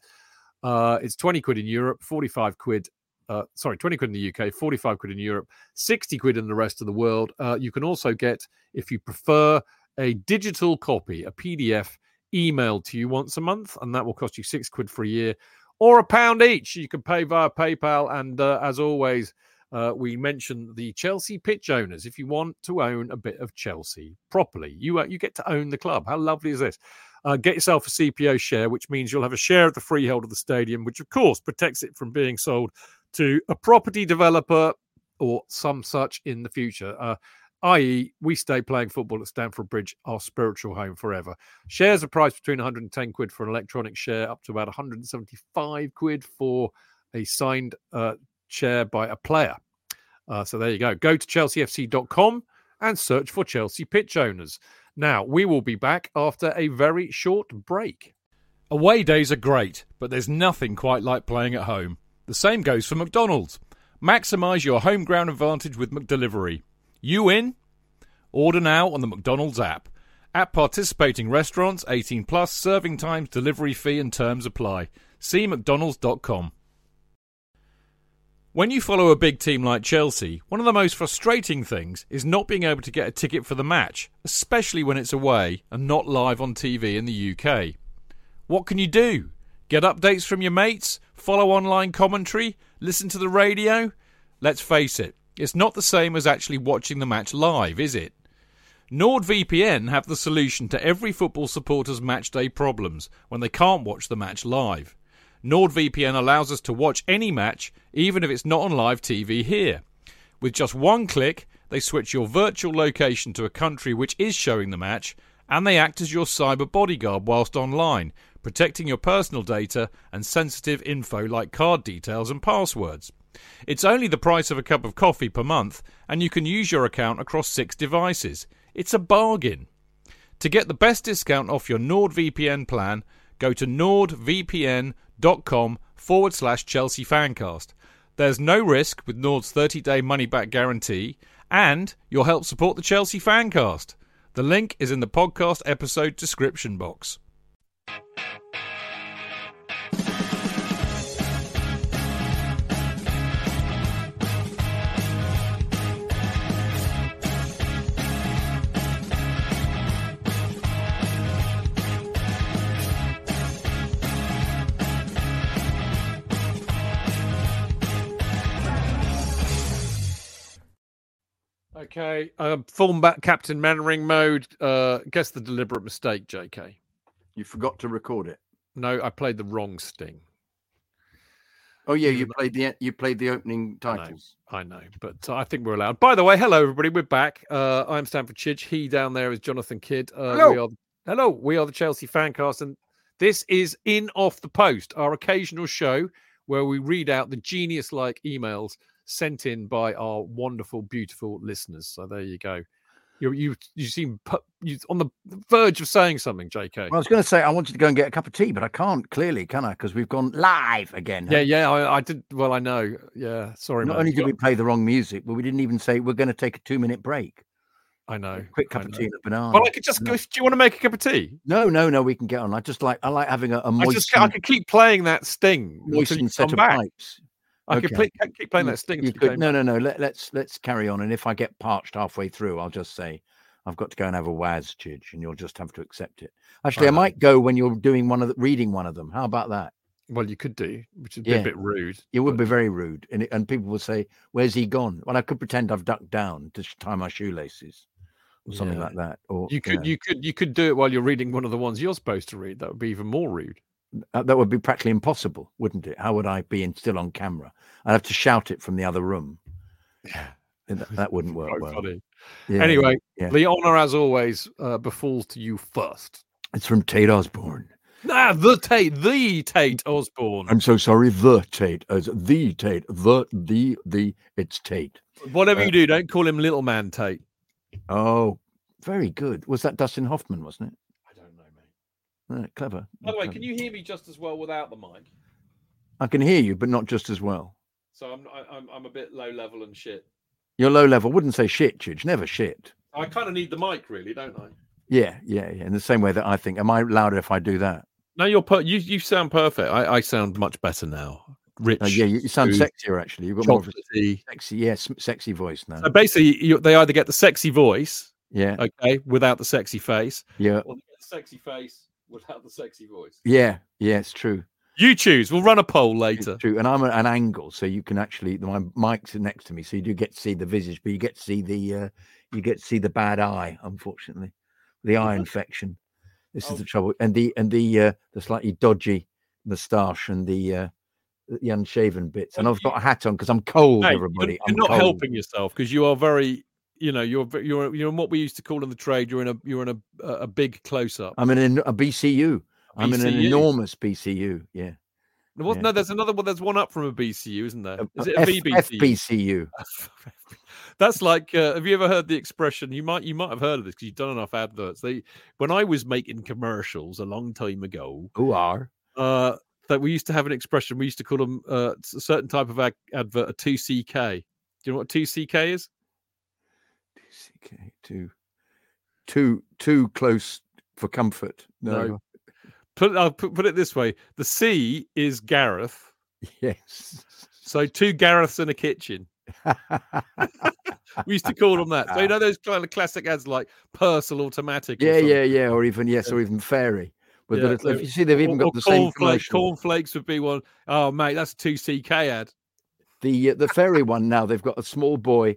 Uh, it's 20 quid in Europe, 45 quid. Uh, sorry, 20 quid in the UK, 45 quid in Europe, 60 quid in the rest of the world. Uh, you can also get, if you prefer, a digital copy, a PDF emailed to you once a month, and that will cost you six quid for a year or a pound each. You can pay via PayPal. And uh, as always, uh, we mention the Chelsea pitch owners. If you want to own a bit of Chelsea properly, you uh, you get to own the club. How lovely is this? Uh, get yourself a CPO share, which means you'll have a share of the freehold of the stadium, which of course protects it from being sold to a property developer or some such in the future. Uh, i.e., we stay playing football at Stamford Bridge, our spiritual home forever. Shares are priced between 110 quid for an electronic share, up to about 175 quid for a signed uh, share by a player. Uh, so there you go. Go to chelseafc.com and search for Chelsea pitch owners. Now, we will be back after a very short break. Away days are great, but there's nothing quite like playing at home. The same goes for McDonald's. Maximise your home ground advantage with McDelivery. You in? Order now on the McDonald's app. At participating restaurants, 18 plus, serving times, delivery fee and terms apply. See mcdonalds.com. When you follow a big team like Chelsea, one of the most frustrating things is not being able to get a ticket for the match, especially when it's away and not live on TV in the UK. What can you do? Get updates from your mates? Follow online commentary? Listen to the radio? Let's face it, it's not the same as actually watching the match live, is it? NordVPN have the solution to every football supporter's matchday problems when they can't watch the match live. NordVPN allows us to watch any match, even if it's not on live TV here. With just one click, they switch your virtual location to a country which is showing the match, and they act as your cyber bodyguard whilst online, protecting your personal data and sensitive info like card details and passwords. It's only the price of a cup of coffee per month, and you can use your account across six devices. It's a bargain. To get the best discount off your NordVPN plan, go to nordvpn.com forward slash Chelsea Fancast. There's no risk with Nord's 30 day money back guarantee, and you'll help support the Chelsea Fancast. The link is in the podcast episode description box. Okay, full back Captain Mannering mode. Uh, guess the deliberate mistake, JK. You forgot to record it. No, I played the wrong sting. Oh yeah, you played the you played the opening titles. I know, I know but uh, I think we're allowed. By the way, hello everybody, we're back. Uh, I'm Stamford Chidge. He down there is Jonathan Kydd. Uh, hello. We are, hello, we are the Chelsea Fancast, and this is in off the post, our occasional show where we read out the genius-like emails sent in by our wonderful, beautiful listeners. So there you go. You you you seem you on the verge of saying something, JK. Well, I was going to say I wanted to go and get a cup of tea, but I can't clearly, can I? Because we've gone live again. Yeah, yeah, I, I did. Well, I know. Yeah, sorry. Not man. only did we play the wrong music, but we didn't even say we're going to take a two-minute break. I know. Quick I cup of know. tea and a banana. Well, I could just No. Do you want to make a cup of tea? No, no, no. We can get on. I just like I like having a, a I moist, just I could keep playing that sting moistened set of pipes. I could Okay. play, keep playing You- that sting. You you could, no, no, no. Let, let's let's carry on. And if I get parched halfway through, I'll just say I've got to go and have a Waz Chidge, and you'll just have to accept it. Actually, I, know. might go when you're doing one of the, reading one of them. How about that? Well, you could do, which would be Yeah. a bit rude. It would but- be very rude, and it, and people will say, "Where's he gone?" Well, I could pretend I've ducked down to tie my shoelaces, or something Yeah. like that. Or You could, know, you could, you could do it while you're reading one of the ones you're supposed to read. That would be even more rude. Uh, that would be practically impossible, wouldn't it? How would I be in, still on camera? I'd have to shout it from the other room. Yeah, That, that <laughs> wouldn't work well. Yeah, anyway, yeah. the honour, as always, uh, befalls to you first. it's from Tate Osborne. Ah, the Tate, the Tate Osborne. I'm so sorry, the Tate, as the Tate, the the the. It's Tate. Whatever uh, you do, don't call him Little Man Tate. Oh, very good. Was that Dustin Hoffman? Wasn't it? I don't know, mate. Uh, clever. By the way, clever. can you hear me just as well without the mic? I can hear you, but not just as well. So I'm, I, I'm, I'm a bit low level and shit. You're low level. Wouldn't say shit, Chidge. Never shit. I kind of need the mic, really, don't I? Yeah, yeah, yeah. In the same way that I think, am I louder if I do that? No, you're per- you. You sound perfect. I, I sound much better now. Rich. Uh, yeah, you, you sound smooth, sexier actually. You've got more of a chocolatey. sexy, yeah, sexy voice now. So basically, you, they either get the sexy voice, Yeah, okay, without the sexy face, yeah, or they get the sexy face <laughs> without the sexy voice. yeah, yeah. It's true. You choose. We'll run a poll It's later. true. And I'm at an angle, so you can actually my mic's next to me, so you do get to see the visage, but you get to see the uh, you get to see the bad eye. Unfortunately, the eye infection. This Oh. is the trouble, and the and the uh, the slightly dodgy moustache and the uh, the unshaven bits. And I've got a hat on because I'm cold. Hey, you're- everybody, you're, I'm not cold. helping yourself because you are very. You know, you're you're you're in what we used to call in the trade. You're in a you're in a a big close up. I'm in an, a BCU. I'm in an enormous BCU. Yeah, There was- yeah. No, there's another one. There's one up from a BCU, isn't there? Is A- Is a it a F- VBCU? FBCU. <laughs> That's like. Uh, have you ever heard the expression? You might you might have heard of this because you've done enough adverts. They when I was making commercials a long time ago, Who are? uh, that we used to have an expression. We used to call them uh, a certain type of ad- advert a two CK. Do you know what two CK is? CK too, too, too close for comfort. No. No. Put I'll put, put it this way: the C is Gareth. <laughs> Yes. So two Gareths in a kitchen. <laughs> We used to call them that. So you know those kind of classic ads like Persil Automatic. yeah, yeah, yeah, or even yes, or even fairy. But Yeah, the- so- if you see, they've even Or- got or the same cornflake- commercial. Cornflakes would be one. Oh mate, that's a two CK ad. The uh, the fairy one now they've got a small boy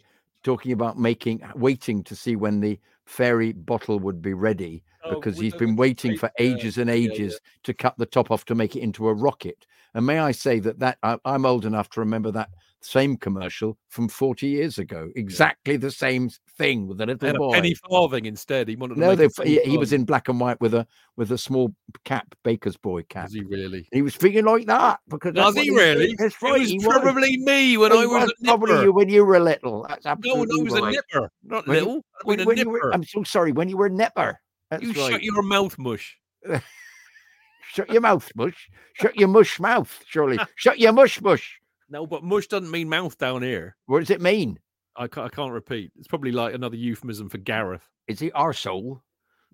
talking about making waiting to see when the fairy bottle would be ready Oh, because he's been waiting for yeah, ages and yeah, yeah. ages to cut the top off to make it into a rocket. And may I say that that I, I'm old enough to remember that same commercial from 40 years ago. Exactly the same thing with a little had a boy. penny farthing instead. He wanted to no, they, he, he was in black and white with a with a small cap, baker's boy cap. Was he really? He was speaking like that because Was what he was- really? That's It was he probably me when It I was a probably you when you were little. That's No, absolutely no, it was a right. nipper, not When little. I When, a when you were, I'm so sorry. When you were a nipper. That's you right. shut your mouth mush. <laughs> Shut your mouth, mush. Shut your mush mouth. Surely. <laughs> Shut your mush mush. No, but mush doesn't mean mouth down here. What does it mean? I can't, I can't repeat. It's probably like another euphemism for Gareth. Is it arsehole?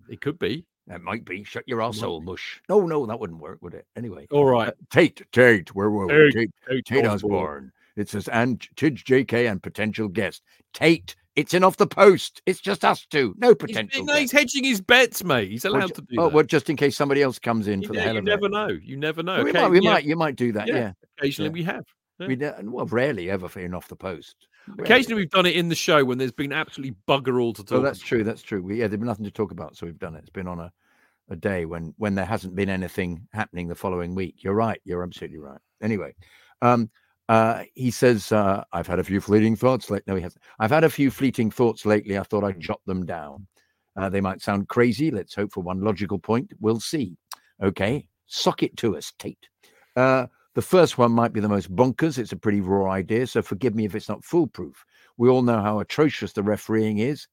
It could be. That might be. Shut your arsehole, mush. No, no, that wouldn't work, would it? Anyway. All right. Uh, Tate, Tate, where were we? Tate, Tate, Tate Tate Osborne. It says, and Tidge JK and potential guest. Tate, it's in off the post. It's just us two. No He's, potential. no, he's hedging his bets, mate. He's allowed ju- to do oh, that. well, just in case somebody else comes in you for the ne- hell you never know. You never know. we Okay, might, we yeah, might, you might do that. Yeah. Yeah. Occasionally yeah. we have. We do, well, rarely ever for in off the post. Rarely. Occasionally we've done it in the show when there's been absolutely bugger all to talk. Oh, that's about. true. That's true. We, yeah, there's been nothing to talk about, so we've done it. It's been on a, a day when when there hasn't been anything happening the following week. You're right. You're absolutely right. Anyway, um, uh, he says uh, I've had a few fleeting thoughts. Like no, he hasn't. I've had a few fleeting thoughts lately. I thought I'd jot them down. Uh, they might sound crazy. Let's hope for one logical point. We'll see. Okay, sock it to us, Tate. The first one might be the most bonkers. It's a pretty raw idea, so forgive me if it's not foolproof. We all know how atrocious the refereeing is,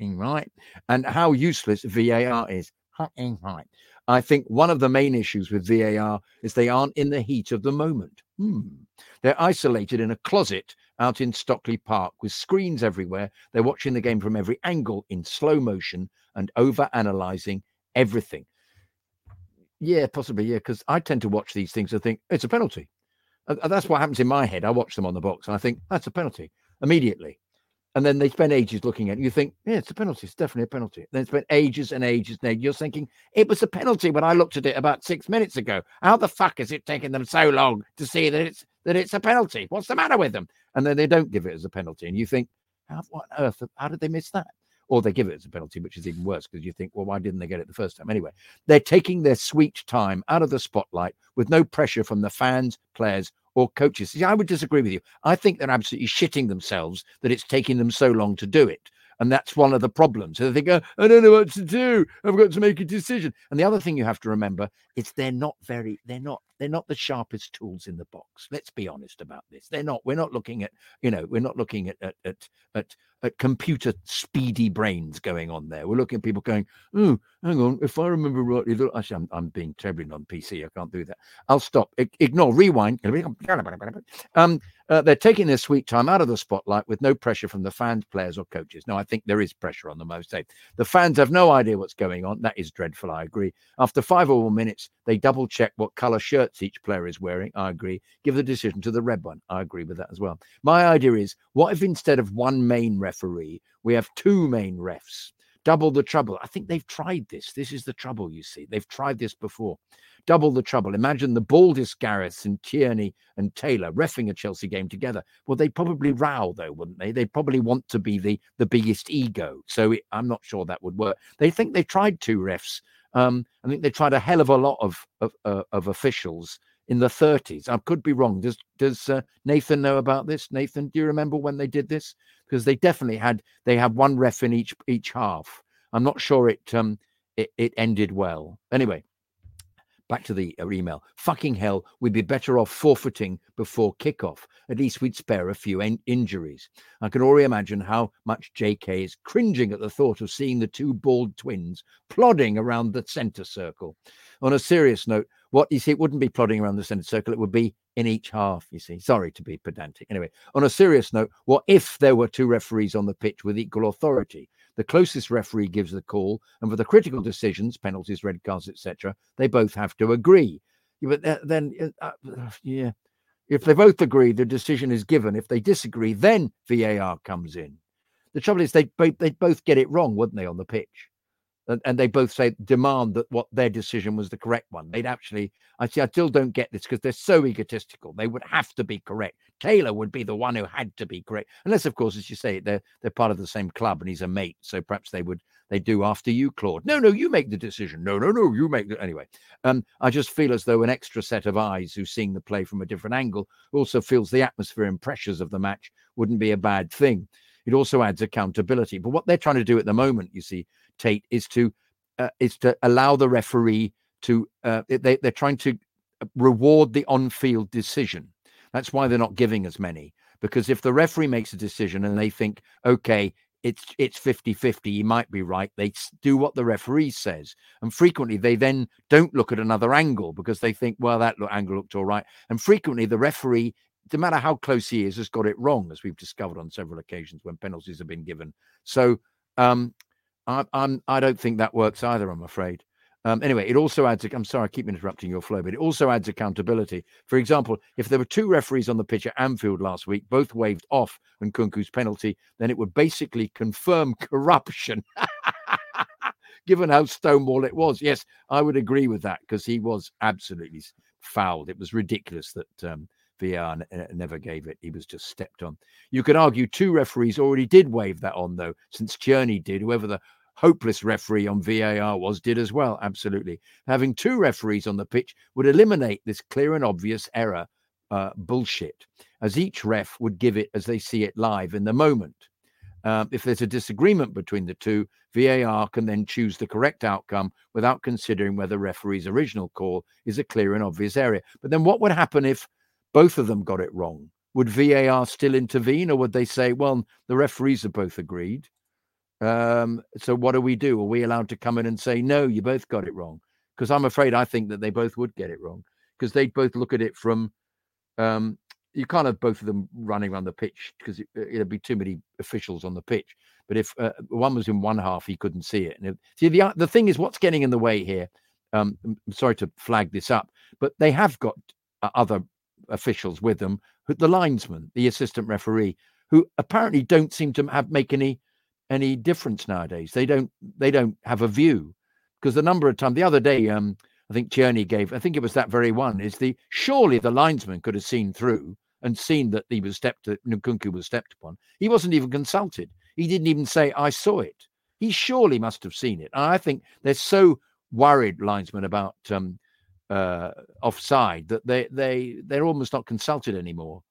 right, and how useless VAR is, right. I think one of the main issues with VAR is they aren't in the heat of the moment. Hmm. They're isolated in a closet out in Stockley Park with screens everywhere. They're watching the game from every angle in slow motion and over analyzing everything. Yeah, possibly. Yeah, because I tend to watch these things and think it's a penalty. That's what happens in my head. I watch them on the box and I think that's a penalty immediately. And then they spend ages looking at it. You think, yeah, it's a penalty. It's definitely a penalty. Then spend ages and ages and. You're thinking, it was a penalty when I looked at it about six minutes ago. How the fuck is it taking them so long to see that it's that it's a penalty? What's the matter with them? And then they don't give it as a penalty. And you think, how what on earth? How did they miss that? Or they give it as a penalty, which is even worse because you think, well, why didn't they get it the first time? Anyway, they're taking their sweet time out of the spotlight with no pressure from the fans, players, or coaches. See, I would disagree with you. I think they're absolutely shitting themselves that it's taking them so long to do it. And that's one of the problems. So they think, oh, I don't know what to do. I've got to make a decision. And the other thing you have to remember is they're not very, they're not, they're not the sharpest tools in the box. Let's be honest about this. They're not. We're not looking at you know we're not looking at at at, at, at computer speedy brains going on there. We're looking at people going, oh, hang on, if I remember rightly, actually I'm, I'm being terribly on PC. I can't do that. I'll stop. I, ignore. Rewind. <laughs> Um, uh, they're taking their sweet time out of the spotlight with no pressure from the fans, players, or coaches. No, I think there is pressure on them most days. The fans have no idea what's going on. That is dreadful. I agree. After five or more minutes, they double check what color shirts each player is wearing. I agree. Give the decision to the red one. I agree with that as well. My idea is what if instead of one main referee, we have two main refs? Double the trouble. I think they've tried this. This is the trouble, you see. They've tried this before double the trouble. Imagine the baldest Gareth and Tierney and Taylor refing a Chelsea game together. Well, they'd probably row though, wouldn't they? They'd probably want to be the the biggest ego. So it, I'm not sure that would work. They think they tried two refs. Um, I think they tried a hell of a lot of of, uh, of officials in the 30s. I could be wrong. Does does uh, Nathan know about this? Nathan, do you remember when they did this? Because they definitely had they had one ref in each each half. I'm not sure it um it, it ended well. Anyway, Back to the uh, email. Fucking hell, we'd be better off forfeiting before kickoff. At least we'd spare a few en- injuries. I can already imagine how much JK is cringing at the thought of seeing the two bald twins plodding around the centre circle. On a serious note, what you see, it wouldn't be plodding around the centre circle, it would be in each half, you see. Sorry to be pedantic. Anyway, on a serious note, what if there were two referees on the pitch with equal authority? The closest referee gives the call, and for the critical decisions, penalties, red cards, etc., they both have to agree. But then, uh, uh, yeah, if they both agree, the decision is given. If they disagree, then VAR comes in. The trouble is, they they both get it wrong, wouldn't they, on the pitch? And, they both say demand that what their decision was the correct one. They'd actually, I see, I still don't get this because they're so egotistical. They would have to be correct. Taylor would be the one who had to be correct, unless, of course, as you say, they're they're part of the same club and he's a mate. So perhaps they would they do after you, Claude. No, no, you make the decision. No, no, no, you make the anyway. Um, I just feel as though an extra set of eyes who's seeing the play from a different angle also feels the atmosphere and pressures of the match wouldn't be a bad thing. It also adds accountability. But what they're trying to do at the moment, you see, Tate, is to uh, is to allow the referee to. Uh, they they're trying to uh, reward the on-field decision. That's why they're not giving as many. Because if the referee makes a decision and they think, okay, it's it's 50-50, he might be right, they do what the referee says. And frequently they then don't look at another angle because they think, well, that angle looked all right. And frequently the referee no matter how close he is, has got it wrong, as we've discovered on several occasions when penalties have been given. So um, I, I'm I don't think that works either. I'm afraid. Um, anyway, it also adds. I'm sorry, I keep interrupting your flow, but it also adds accountability. For example, if there were two referees on the pitch at Anfield last week, both waved off Nkunku's penalty, then it would basically confirm <laughs> corruption. Given how stonewall it was, yes, I would agree with that because he was absolutely fouled. It was ridiculous that um, VAR never gave it. He was just stepped on. You could argue two referees already did wave that on, though, since Tierney did. Whoever the hopeless referee on VAR was, did as well. Absolutely. Having two referees on the pitch would eliminate this clear and obvious error uh, bullshit, as each ref would give it as they see it live in the moment. Um, if there's a disagreement between the two, VAR can then choose the correct outcome without considering whether referee's original call is a clear and obvious area. But then what would happen if both of them got it wrong. Would VAR still intervene, or would they say, "Well, the referees have both agreed, um, so what do we do? Are we allowed to come in and say, "No, you both got it wrong"? Because I'm afraid I think that they both would get it wrong because they'd both look at it from. Um, you can't have both of them running around the pitch because it, would be too many officials on the pitch. But if uh, one was in one half, he couldn't see it. And see, the the thing is, what's getting in the way here? Um, I'm sorry to flag this up, but they have got uh, other officials with them, the linesman, the assistant referee, who apparently don't seem to have make any any difference nowadays. They don't they don't have a view because the number of times the other day, um, I think Tierney gave, I think it was that very one, is the surely the linesman could have seen through and seen that he was stepped Nkunku was stepped upon. He wasn't even consulted. He didn't even say, I saw it. He surely must have seen it. And I think they're so worried, linesmen, about um, uh, offside that they they they're almost not consulted anymore,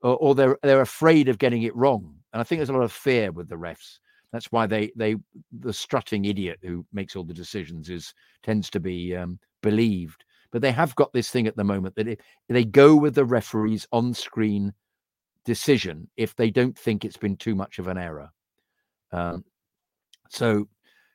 or, or, they're they're afraid of getting it wrong. And I think there's a lot of fear with the refs. That's why they they the strutting idiot who makes all the decisions is tends to be um, believed. But they have got this thing at the moment that it, they go with the referee's on screen decision if they don't think it's been too much of an error. Um, so,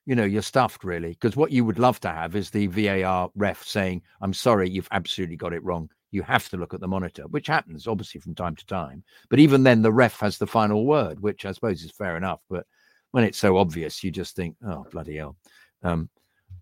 you know, you're stuffed really, because what you would love to have is the VAR ref saying, I'm sorry, you've absolutely got it wrong. You have to look at the monitor, which happens obviously from time to time. But even then, the ref has the final word, which I suppose is fair enough. But when it's so obvious, you just think, oh, bloody hell. Um,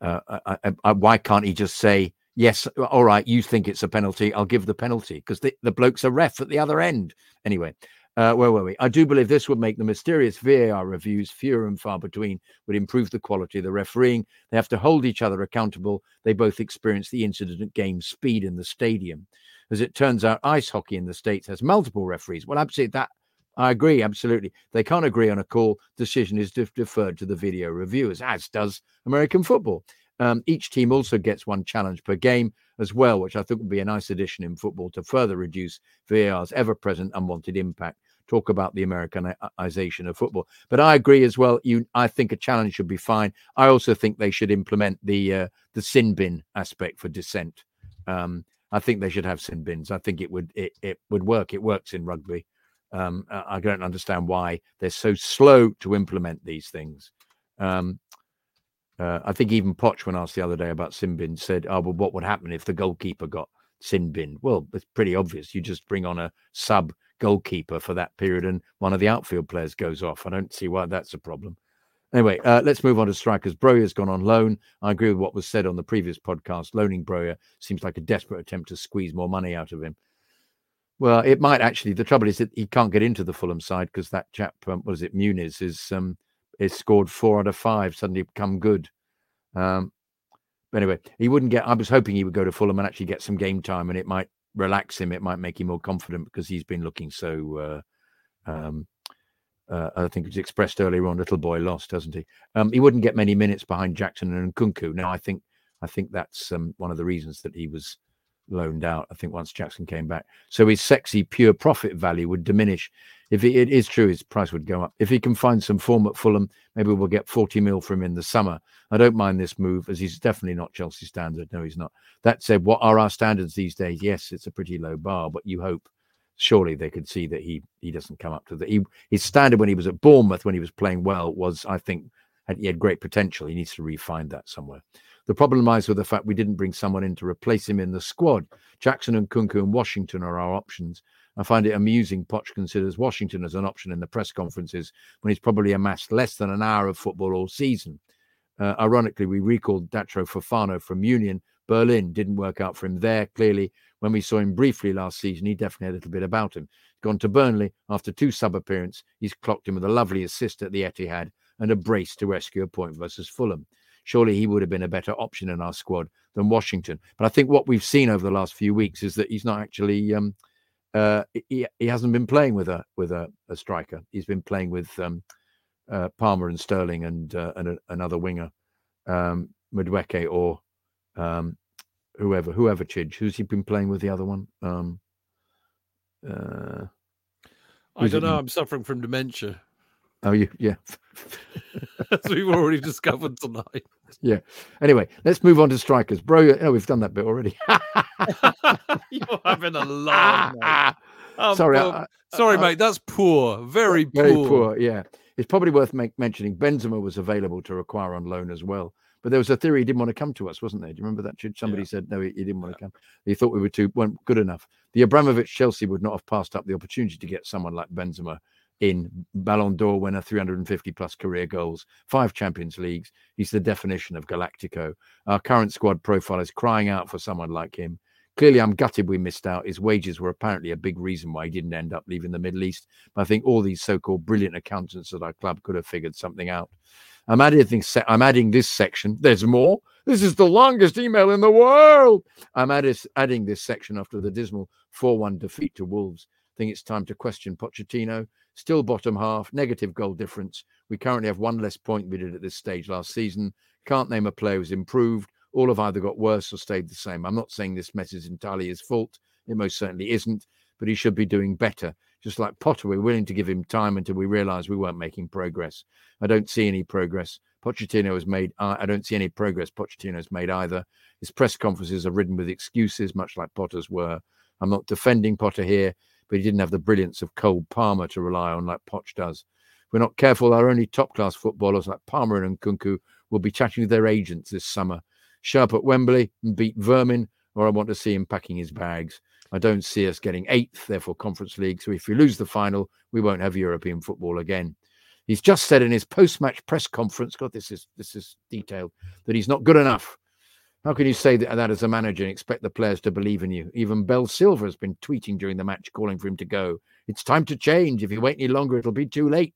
uh, I, I, I, why can't he just say, yes, all right, you think it's a penalty, I'll give the penalty because the, the bloke's a ref at the other end. Anyway, uh, where were we? I do believe this would make the mysterious VAR reviews fewer and far between, would improve the quality of the refereeing. They have to hold each other accountable. They both experience the incident at game speed in the stadium. As it turns out, ice hockey in the States has multiple referees. Well, absolutely, that I agree, absolutely. They can't agree on a call. Decision is deferred to the video reviewers, as does American football. Um, each team also gets one challenge per game as well, which I think would be a nice addition in football to further reduce VAR's ever present unwanted impact. Talk about the Americanization of football. But I agree as well. You, I think a challenge should be fine. I also think they should implement the uh, the sin bin aspect for dissent. Um, I think they should have sin bins. I think it would it, it would work. It works in rugby. Um, I don't understand why they're so slow to implement these things. Um, uh, I think even Poch, when asked the other day about sin bin, said, "Oh, well, what would happen if the goalkeeper got sin bin?" Well, it's pretty obvious. You just bring on a sub goalkeeper for that period, and one of the outfield players goes off. I don't see why that's a problem. Anyway, uh, let's move on to strikers. Broja's gone on loan. I agree with what was said on the previous podcast. Loaning Broja seems like a desperate attempt to squeeze more money out of him. Well, it might actually. The trouble is that he can't get into the Fulham side because that chap, um, was it, Muniz, is um, is scored four out of five. Suddenly become good. Um, but anyway, he wouldn't get. I was hoping he would go to Fulham and actually get some game time, and it might relax him. It might make him more confident because he's been looking so. Uh, um, uh, I think it was expressed earlier on. Little boy lost, hasn't he? Um, he wouldn't get many minutes behind Jackson and Nkunku. Now, I think I think that's um, one of the reasons that he was loaned out. I think once Jackson came back, so his sexy pure profit value would diminish. If it, it is true, his price would go up. If he can find some form at Fulham, maybe we'll get 40 mil from him in the summer. I don't mind this move as he's definitely not Chelsea standard. No, he's not. That said, what are our standards these days? Yes, it's a pretty low bar, but you hope surely they could see that he he doesn't come up to the he, his standard when he was at Bournemouth when he was playing well was I think he had great potential. He needs to refine that somewhere. The problem lies with the fact we didn't bring someone in to replace him in the squad. Jackson and Nkunku and Washington are our options. I find it amusing Poch considers Washington as an option in the press conferences when he's probably amassed less than an hour of football all season. Uh, ironically, we recalled Datro Fofana from Union. Berlin didn't work out for him there. Clearly, when we saw him briefly last season, he definitely had a little bit about him. Gone to Burnley after two sub appearances. He's clocked him with a lovely assist at the Etihad and a brace to rescue a point versus Fulham surely he would have been a better option in our squad than Washington. But I think what we've seen over the last few weeks is that he's not actually um, uh, he, he hasn't been playing with a with a, a striker. He's been playing with um, uh, Palmer and Sterling and uh, and a, another winger, um, Madueke or um, whoever whoever Chidge. Who's he been playing with? The other one. Um, uh, I don't know. I'm suffering from dementia. Oh, you, yeah. <laughs> As we've already discovered tonight. Yeah. Anyway, let's move on to strikers. Bro, oh, we've done that bit already. <laughs> You're having a laugh. Oh, <laughs> sorry. I, sorry, I, mate. That's poor. Very poor. Very poor. Yeah. It's probably worth make, mentioning Benzema was available to acquire on loan as well. But there was a theory he didn't want to come to us, wasn't there? Do you remember that? Somebody yeah. said no, he, he didn't want to come. He thought we were too weren't good enough. The Abramovich Chelsea would not have passed up the opportunity to get someone like Benzema in Ballon d'Or winner, 350 plus career goals, five Champions Leagues. He's the definition of Galactico. Our current squad profile is crying out for someone like him. Clearly, I'm gutted we missed out. His wages were apparently a big reason why he didn't end up leaving the Middle East. But I think all these so-called brilliant accountants at our club could have figured something out. I'm adding, I'm adding this section. There's more. This is the longest email in the world. I'm adding this section after the dismal 4-1 defeat to Wolves. Think it's time to question Pochettino still bottom half, negative goal difference. We currently have one less point we did at this stage last season. Can't name a player who's improved. All have either got worse or stayed the same. I'm not saying this mess is entirely his fault. It most certainly isn't, but he should be doing better. Just like Potter, we're willing to give him time until we realise we weren't making progress. I don't see any progress. Pochettino has made. Uh, I don't see any progress. Pochettino has made either. His press conferences are ridden with excuses, much like Potter's were. I'm not defending Potter here, but he didn't have the brilliance of Cole Palmer to rely on like Poch does. If we're not careful, our only top class footballers like Palmer and Nkunku will be chatting with their agents this summer. Show up at Wembley and beat Vermin, or I want to see him packing his bags. I don't see us getting eighth, therefore, Conference League. So if we lose the final, we won't have European football again. He's just said in his post-match press conference, God, this is this is detailed, that he's not good enough. How can you say that, that as a manager and expect the players to believe in you? Even Belle Silva has been tweeting during the match, calling for him to go. It's time to change. If you wait any longer, it'll be too late.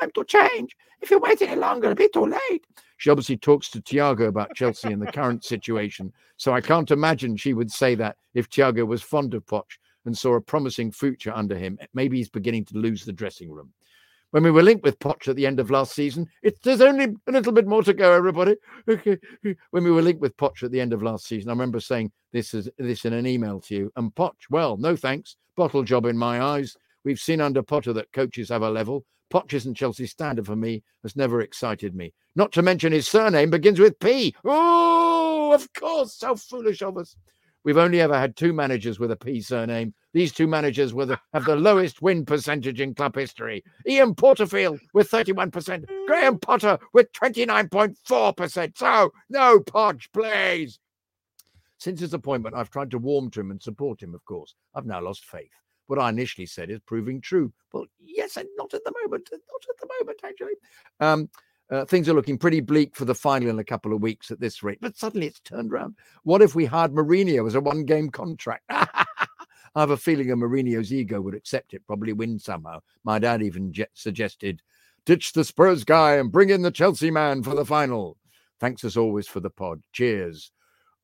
Time to change. If you wait any longer, it'll be too late. She obviously talks to Thiago about Chelsea and the current <laughs> situation. So I can't imagine she would say that if Thiago was fond of Poch and saw a promising future under him. Maybe he's beginning to lose the dressing room when we were linked with Poch at the end of last season. It, there's only a little bit more to go, everybody. Okay. When we were linked with Poch at the end of last season, I remember saying this is this in an email to you. And Poch, well, no thanks. Bottle job in my eyes. We've seen under Potter that coaches have a level. Poch isn't Chelsea standard for me. Has never excited me. Not to mention his surname begins with P. Oh, of course, so foolish of us. We've only ever had two managers with a P surname. These two managers were the, have the lowest win percentage in club history. Ian Porterfield with 31%, Graham Potter with 29.4%. So, no Podge, please. Since his appointment, I've tried to warm to him and support him, of course. I've now lost faith. What I initially said is proving true. Well, yes, and not at the moment. Not at the moment, actually. Um, uh, things are looking pretty bleak for the final in a couple of weeks at this rate, but suddenly it's turned around. What if we hired Mourinho as a one game contract? <laughs> I have a feeling a Mourinho's ego would accept it, probably win somehow. My dad even je- suggested ditch the Spurs guy and bring in the Chelsea man for the final. Thanks as always for the pod. Cheers.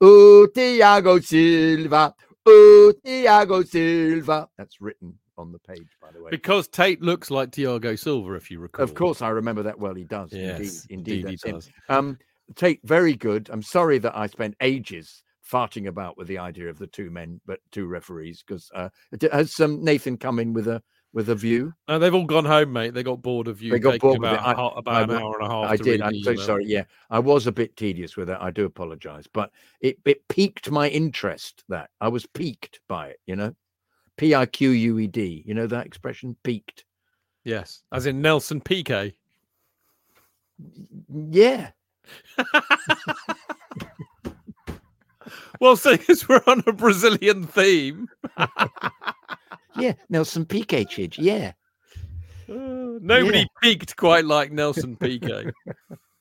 Oh, Thiago Silva. Oh, Thiago Silva. That's written on the page, by the way. Because Tate looks like Thiago Silva, if you recall. Of course, I remember that well. He does. Yes, indeed, indeed, indeed he does. Um, Tate, very good. I'm sorry that I spent ages farting about with the idea of the two men, but two referees. Because uh, has um, Nathan come in with a with a view? No, they've all gone home, mate. They got bored of you. They got bored about. I- about I an hour and a half. I did. I'm so email. sorry. Yeah, I was a bit tedious with it. I do apologise, but it it piqued my interest. That I was piqued by it. You know, P I Q U E D. You know that expression, peaked. Yes, as in Nelson Piquet. Yeah. <laughs> Well, seeing as we're on a Brazilian theme, <laughs> Yeah, Nelson Piquet, Chidge. Yeah. uh, nobody Yeah. peaked quite like Nelson Piquet.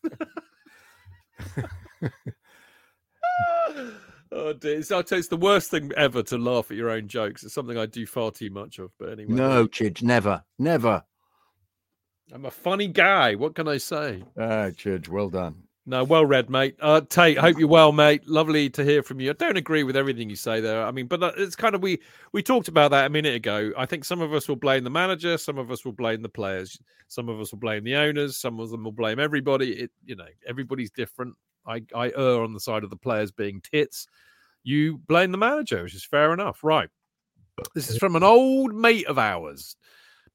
<laughs> oh dear! So I'll tell you, it's the worst thing ever to laugh at your own jokes. It's something I do far too much of. But anyway, No, Chidge, never, never. I'm a funny guy. What can I say? Ah, Chidge, well done. No, well read, mate. Uh, Tate, hope you're well, mate. Lovely to hear from you. I don't agree with everything you say there. I mean, but it's kind of we we talked about that a minute ago. I think some of us will blame the manager, some of us will blame the players, some of us will blame the owners, some of them will blame everybody. It you know everybody's different. I I err on the side of the players being tits. You blame the manager, which is fair enough, right? This is from an old mate of ours,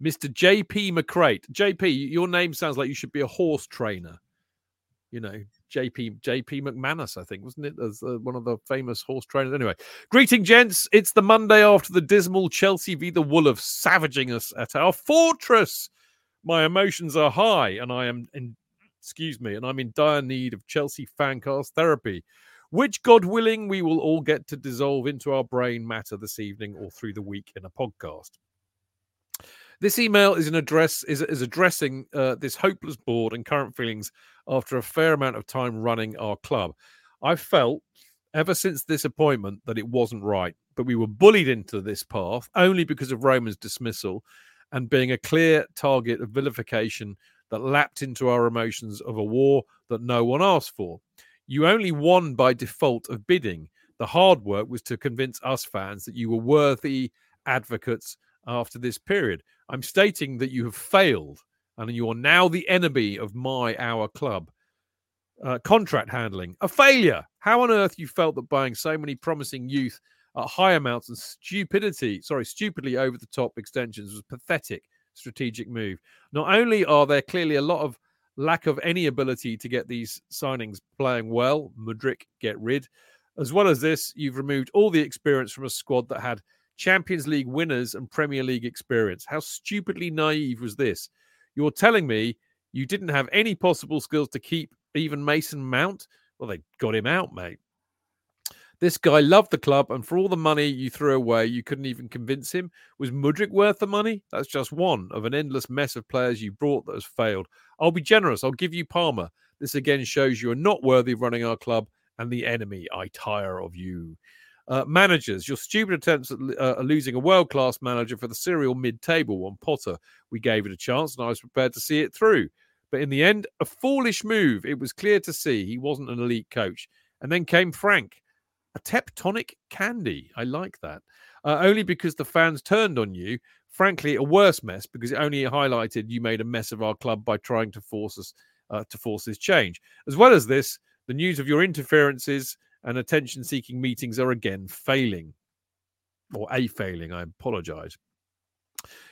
Mr. JP McCrate. JP, your name sounds like you should be a horse trainer you know, JP JP McManus, I think, wasn't it? As uh, one of the famous horse trainers. Anyway, greeting, gents. It's the Monday after the dismal Chelsea v the Wolves savaging us at our fortress. My emotions are high, and I am in. Excuse me, and I'm in dire need of Chelsea fancast therapy, which, God willing, we will all get to dissolve into our brain matter this evening or through the week in a podcast. This email is an address is, is addressing uh, this hopeless board and current feelings after a fair amount of time running our club. I felt ever since this appointment that it wasn't right, but we were bullied into this path only because of Roman's dismissal and being a clear target of vilification that lapped into our emotions of a war that no one asked for. You only won by default of bidding. The hard work was to convince us fans that you were worthy advocates after this period. I'm stating that you have failed and you are now the enemy of my, our club. Uh, contract handling, a failure. How on earth you felt that buying so many promising youth at high amounts and stupidity, sorry, stupidly over the top extensions was pathetic strategic move. Not only are there clearly a lot of lack of any ability to get these signings playing well, Mudryk get rid. As well as this, you've removed all the experience from a squad that had Champions League winners and Premier League experience. How stupidly naive was this? You're telling me you didn't have any possible skills to keep even Mason Mount? Well, they got him out, mate. This guy loved the club, and for all the money you threw away, you couldn't even convince him. Was Mudryk worth the money? That's just one of an endless mess of players you brought that has failed. I'll be generous. I'll give you Palmer. This again shows you are not worthy of running our club and the enemy. I tire of you. Uh, managers, your stupid attempts at uh, losing a world class manager for the serial mid table one, Potter. We gave it a chance and I was prepared to see it through. But in the end, a foolish move. It was clear to see he wasn't an elite coach. And then came Frank, a tectonic candy. I like that. Uh, only because the fans turned on you. Frankly, a worse mess because it only highlighted you made a mess of our club by trying to force us uh, to force this change. As well as this, the news of your interferences and attention seeking meetings are again failing or a failing. I apologize.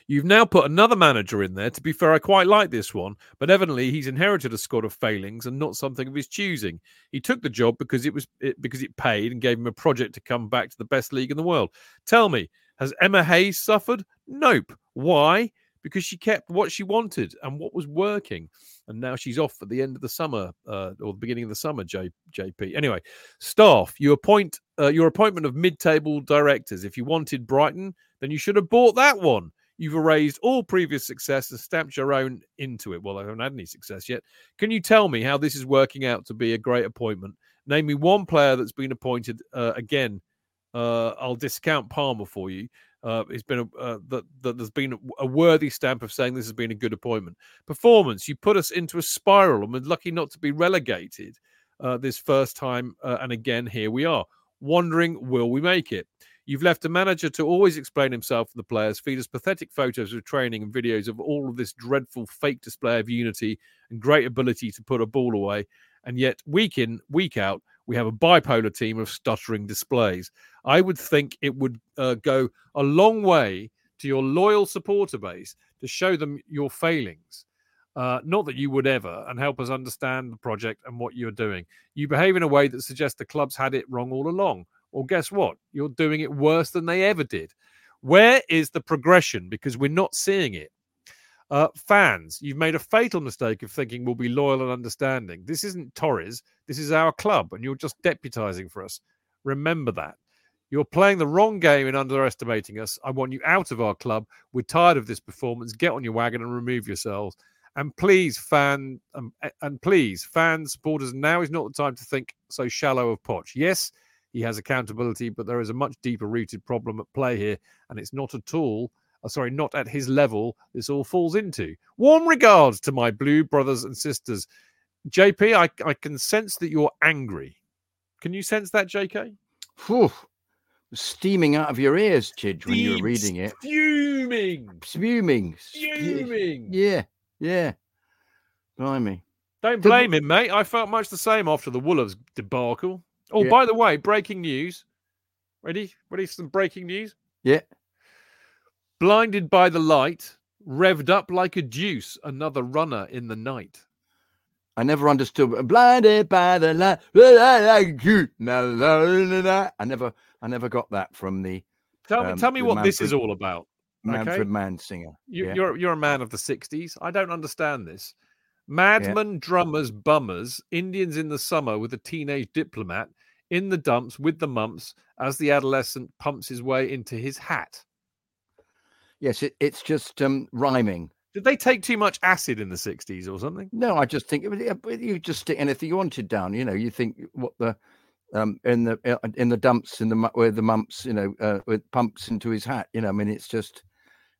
You've now put another manager in there. To be fair, I quite like this one, but evidently he's inherited a squad of failings and not something of his choosing. He took the job because it was it, because it paid and gave him a project to come back to the best league in the world. Tell me, has Emma Hayes suffered? Nope. Why? Because she kept what she wanted and what was working, and now she's off at the end of the summer uh, or the beginning of the summer. J, JP. Anyway, staff. You appoint uh, your appointment of mid-table directors. If you wanted Brighton, then you should have bought that one. You've erased all previous success and stamped your own into it. Well, I haven't had any success yet. Can you tell me how this is working out to be a great appointment? Name me one player that's been appointed. Uh, again, uh, I'll discount Palmer for you. Uh, it's been a, uh, that, that there's been a worthy stamp of saying this has been a good appointment. Performance, you put us into a spiral and we're lucky not to be relegated uh, this first time. Uh, and again, here we are, wondering, will we make it? You've left a manager to always explain himself to the players, feed us pathetic photos of training and videos of all of this dreadful fake display of unity and great ability to put a ball away. And yet, week in, week out, we have a bipolar team of stuttering displays. I would think it would uh, go a long way to your loyal supporter base to show them your failings. Uh, not that you would ever, and help us understand the project and what you're doing. You behave in a way that suggests the club's had it wrong all along. Well, guess what? You're doing it worse than they ever did. Where is the progression? Because we're not seeing it. Uh, fans, you've made a fatal mistake of thinking we'll be loyal and understanding. This isn't Torres. This is our club, and you're just deputizing for us. Remember that. You're playing the wrong game in underestimating us. I want you out of our club. We're tired of this performance. Get on your wagon and remove yourselves. And please, fan, um, and please, fans, supporters, now is not the time to think so shallow of Poch. Yes, he has accountability, but there is a much deeper rooted problem at play here, and it's not at all. Uh, sorry, not at his level. This all falls into. Warm regards to my blue brothers and sisters. JP, I, I can sense that you're angry. Can you sense that, JK? Whew. Steaming out of your ears, Chidge, when you were reading it. Fuming. Fuming. Fuming. Yeah, yeah. Blimey. Don't blame him, mate. I felt much the same after the Wolves debacle. Oh, Yeah. by the way, breaking news. Ready? Ready for some breaking news? Yeah. Blinded by the light, revved up like a deuce, another runner in the night. I never understood. Blinded by the light. I never, I never got that from the Tell me, Um, tell me what this is all about. Manfred Mann singer. You, yeah. You're you're a man of the '60s. I don't understand this. Madmen, drummers, bummers, Indians in the summer with a teenage diplomat in the dumps with the mumps as the adolescent pumps his way into his hat. Yes, it, it's just um, rhyming. Did they take too much acid in the '60s or something? No, I just think it was- you just stick anything you wanted down. You know, you think what the um in the uh, in the dumps in the where the mumps, you know, uh, with pumps into his hat. You know, I mean, it's just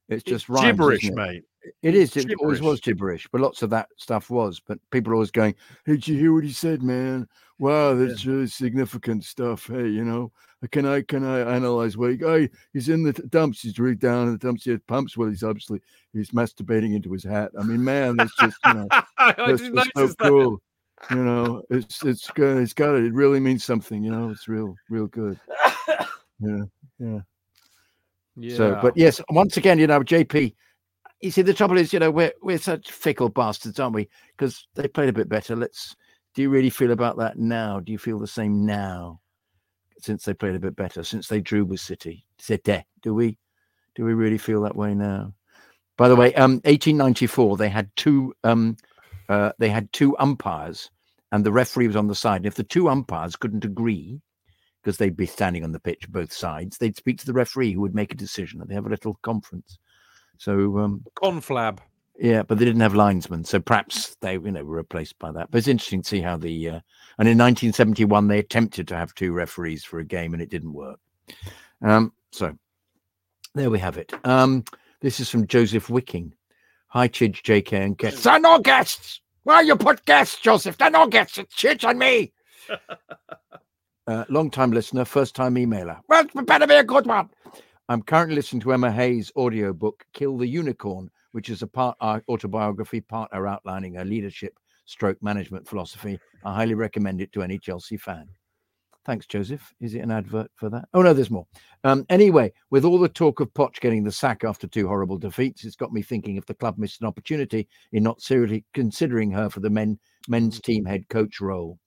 it's just rhymes, gibberish, it? mate. It is. It always was gibberish, but lots of that stuff was. But people are always going, "Hey, did you hear what he said, man? Wow, that's really significant stuff. Hey, you know, uh, can I can I analyze what? He, oh, he's in the dumps. He's really down in the dumps. He had pumps. Well, he's obviously he's masturbating into his hat. I mean, man, that's just you know, <laughs> I that's so that. cool. You know, it's it's good. It's got it. It really means something. You know, it's real, real good. Yeah, <coughs> yeah. Yeah. So, but yes, once again, you know, JP. You see, the trouble is, you know, we're we're such fickle bastards, aren't we? Because they played a bit better. Let's. Do you really feel about that now? Do you feel the same now? Since they played a bit better, since they drew with City, do we? Do we really feel that way now? By the way, um, 1894, they had two um, uh, they had two umpires, and the referee was on the side. And if the two umpires couldn't agree, because they'd be standing on the pitch both sides, they'd speak to the referee who would make a decision, and they have a little conference. So um, conflab. yeah, but they didn't have linesmen, so perhaps they you know were replaced by that. But it's interesting to see how the uh, and in 1971 they attempted to have two referees for a game and it didn't work. Um, so there we have it. Um, this is from Joseph Wicking. Hi, Chidge, JK, and guests. They're no guests. Why you put guests, Joseph? They're no guests. It's Chidge and me. <laughs> uh, long time listener, first time emailer. Well, it better be a good one. I'm currently listening to Emma Hayes' audiobook, Kill the Unicorn, which is a part uh, autobiography, part her outlining her leadership stroke management philosophy. I highly recommend it to any Chelsea fan. Thanks, Joseph. Is it an advert for that? Oh, no, there's more. Um, anyway, with all the talk of Poch getting the sack after two horrible defeats, it's got me thinking if the club missed an opportunity in not seriously considering her for the men men's team head coach role.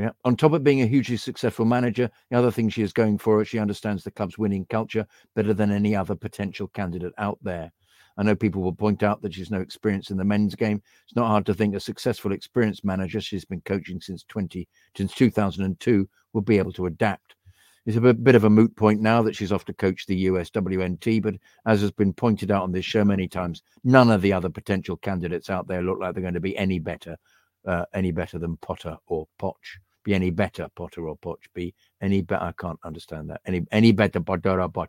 Yeah. On top of being a hugely successful manager, the other thing she is going for is she understands the club's winning culture better than any other potential candidate out there. I know people will point out that she's no experience in the men's game. It's not hard to think a successful, experienced manager, she's been coaching since 20 since 2002, will be able to adapt. It's a bit, bit of a moot point now that she's off to coach the USWNT, but as has been pointed out on this show many times, none of the other potential candidates out there look like they're going to be any better, uh, any better than Potter or Poch. Be any better, Potter or Poch? Be any better? I can't understand that. Any any better, Potter or Poch?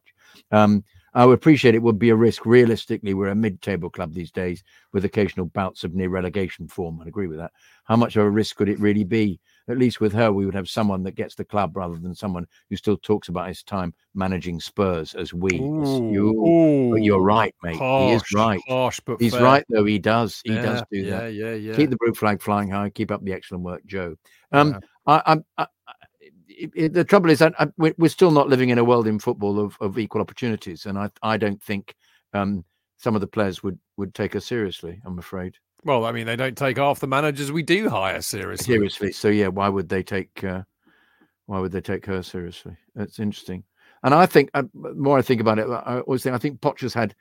Um, I would appreciate it would be a risk. Realistically, we're a mid-table club these days with occasional bouts of near relegation form. I agree with that. How much of a risk could it really be? At least with her, we would have someone that gets the club rather than someone who still talks about his time managing Spurs as we. you, you're right, mate. he is right. Harsh, but He's fair. right, though. He does. He yeah, does do yeah, that. Yeah, yeah, yeah. Keep the blue flag flying high. Keep up the excellent work, Joe. Um, Yeah. I. I, I- it- it- the trouble is that we're we're still not living in a world in football of, of equal opportunities, and I I don't think um, some of the players would would take us seriously. I'm afraid Well, I mean, they don't take half the managers we do hire seriously. seriously. So yeah, why would they take uh, why would they take her seriously? That's interesting. And I think uh, more I think about it, I always think I think has had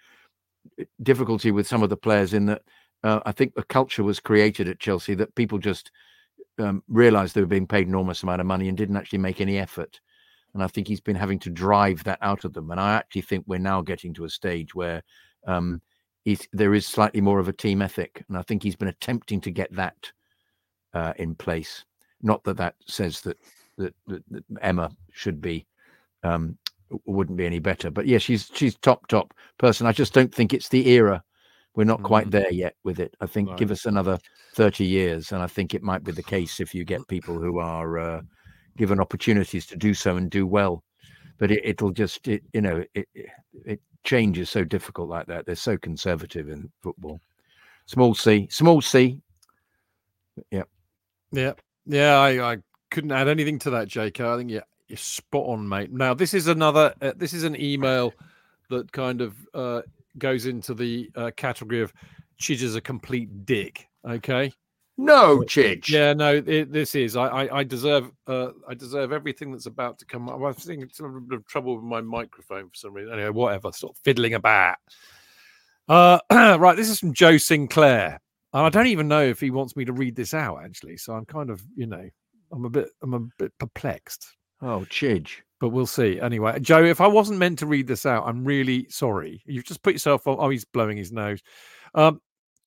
uh, difficulty with some of the players in that uh, I think a culture was created at Chelsea that people just um, realized they were being paid enormous amount of money and didn't actually make any effort. And I think he's been having to drive that out of them. And I actually think we're now getting to a stage where um, he's, there is slightly more of a team ethic. And I think he's been attempting to get that uh, in place. Not that that says that that, that, that Emma should be um, wouldn't be any better, but yeah, she's she's top top person. I just don't think it's the era. We're not quite Mhm. there yet with it. I think No. give us another thirty years, and I think it might be the case if you get people who are uh, given opportunities to do so and do well. But it, it'll just it, you know it, it it is so difficult like that. They're so conservative in football. Small C, small C. Yeah, yeah. yeah. I, I couldn't add anything to that, Jake. I think yeah, you're spot on, mate. Now this is another. Uh, this is an email that kind of uh, goes into the uh, category of Chidge is a complete dick. Okay. No, Chidge. Yeah, no, it, this is. I, I, I deserve. Uh, I deserve everything that's about to come up. I'm thinking it's a little bit of trouble with my microphone for some reason. Anyway, whatever. Sort of fiddling about. Uh, <clears throat> right. This is from Joe Sinclair, and I don't even know if he wants me to read this out. Actually, so I'm kind of, you know, I'm a bit, I'm a bit perplexed. Oh, Chidge. But we'll see. Anyway, Joe, if I wasn't meant to read this out, I'm really sorry. You've just put yourself on. Oh, he's blowing his nose. Um,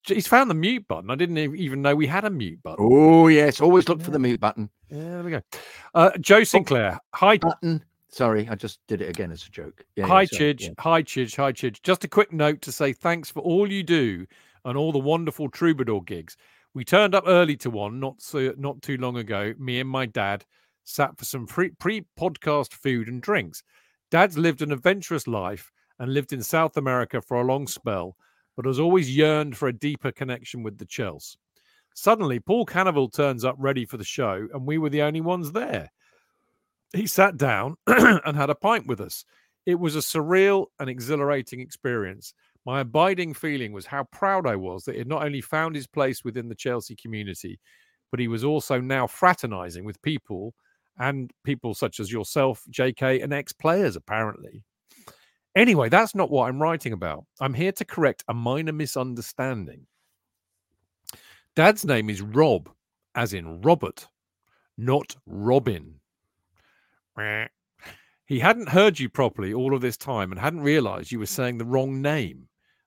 he's found the mute button. I didn't even know we had a mute button. Oh yes, always look for the mute button. Yeah, there we go. Uh, Joe Sinclair. Hi, Button. Sorry, I just did it again as a joke. Yeah, hi, yeah, Chidge. yeah. Hi, Chidge. Hi, Chidge. Just a quick note to say thanks for all you do and all the wonderful troubadour gigs. We turned up early to one not so not too long ago. Me and my dad sat for some free pre-podcast food and drinks. Dad's lived an adventurous life and lived in South America for a long spell, but has always yearned for a deeper connection with the Chels. Suddenly, Paul Canoville turns up ready for the show, and we were the only ones there. he sat down <clears throat> and had a pint with us. It was a surreal and exhilarating experience. My abiding feeling was how proud I was that he had not only found his place within the Chelsea community, but he was also now fraternizing with people and people such as yourself, JK, and ex players, apparently. Anyway, that's not what I'm writing about. I'm here to correct a minor misunderstanding. Dad's name is Rob, as in Robert, not Robin. He hadn't heard you properly all of this time and hadn't realized you were saying the wrong name.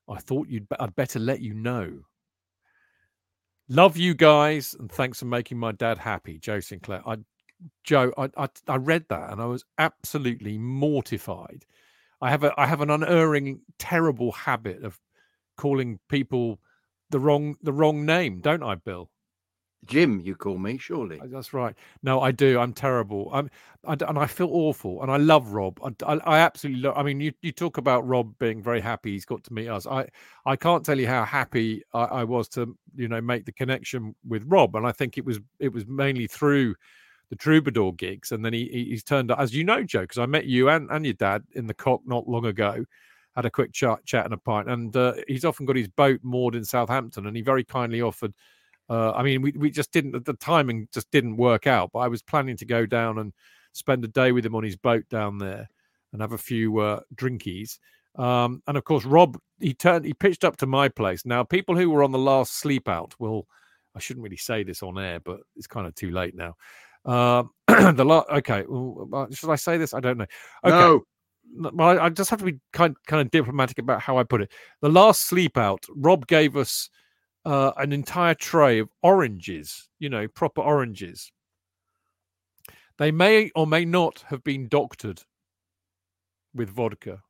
I thought you'd I'd better let you know. Love you guys, and thanks for making my dad happy, Joe Sinclair. I, Joe, I, I, I read that and I was absolutely mortified. I have a I have an unerring, terrible habit of calling people the wrong the wrong name, don't I, Bill? Jim, you call me, surely. Uh, That's right. No, I do. I'm terrible. I'm, I, and I feel awful. And I love Rob. I, I, I absolutely love. I mean, you, you talk about Rob being very happy. He's got to meet us. I, I can't tell you how happy I, I was to, you know, make the connection with Rob. And I think it was, it was mainly through the Troubadour gigs. And then he, he he's turned up, as you know, Joe, because I met you and, and your dad in the cock not long ago. Had a quick chat, chat and a pint, and uh, he's often got his boat moored in Southampton, and he very kindly offered uh, I mean, we, we just didn't, the timing just didn't work out. But I was planning to go down and spend a day with him on his boat down there and have a few uh, drinkies. Um, and of course, Rob, he turned, he pitched up to my place. Now, people who were on the last sleep out will, I shouldn't really say this on air, but it's kind of too late now. <clears throat> Uh, the lot, okay, should I say this? I don't know. Okay. No. Well, I just have to be kind kind of diplomatic about how I put it. The last sleep out, Rob gave us uh, an entire tray of oranges, you know, proper oranges. They may or may not have been doctored with vodka.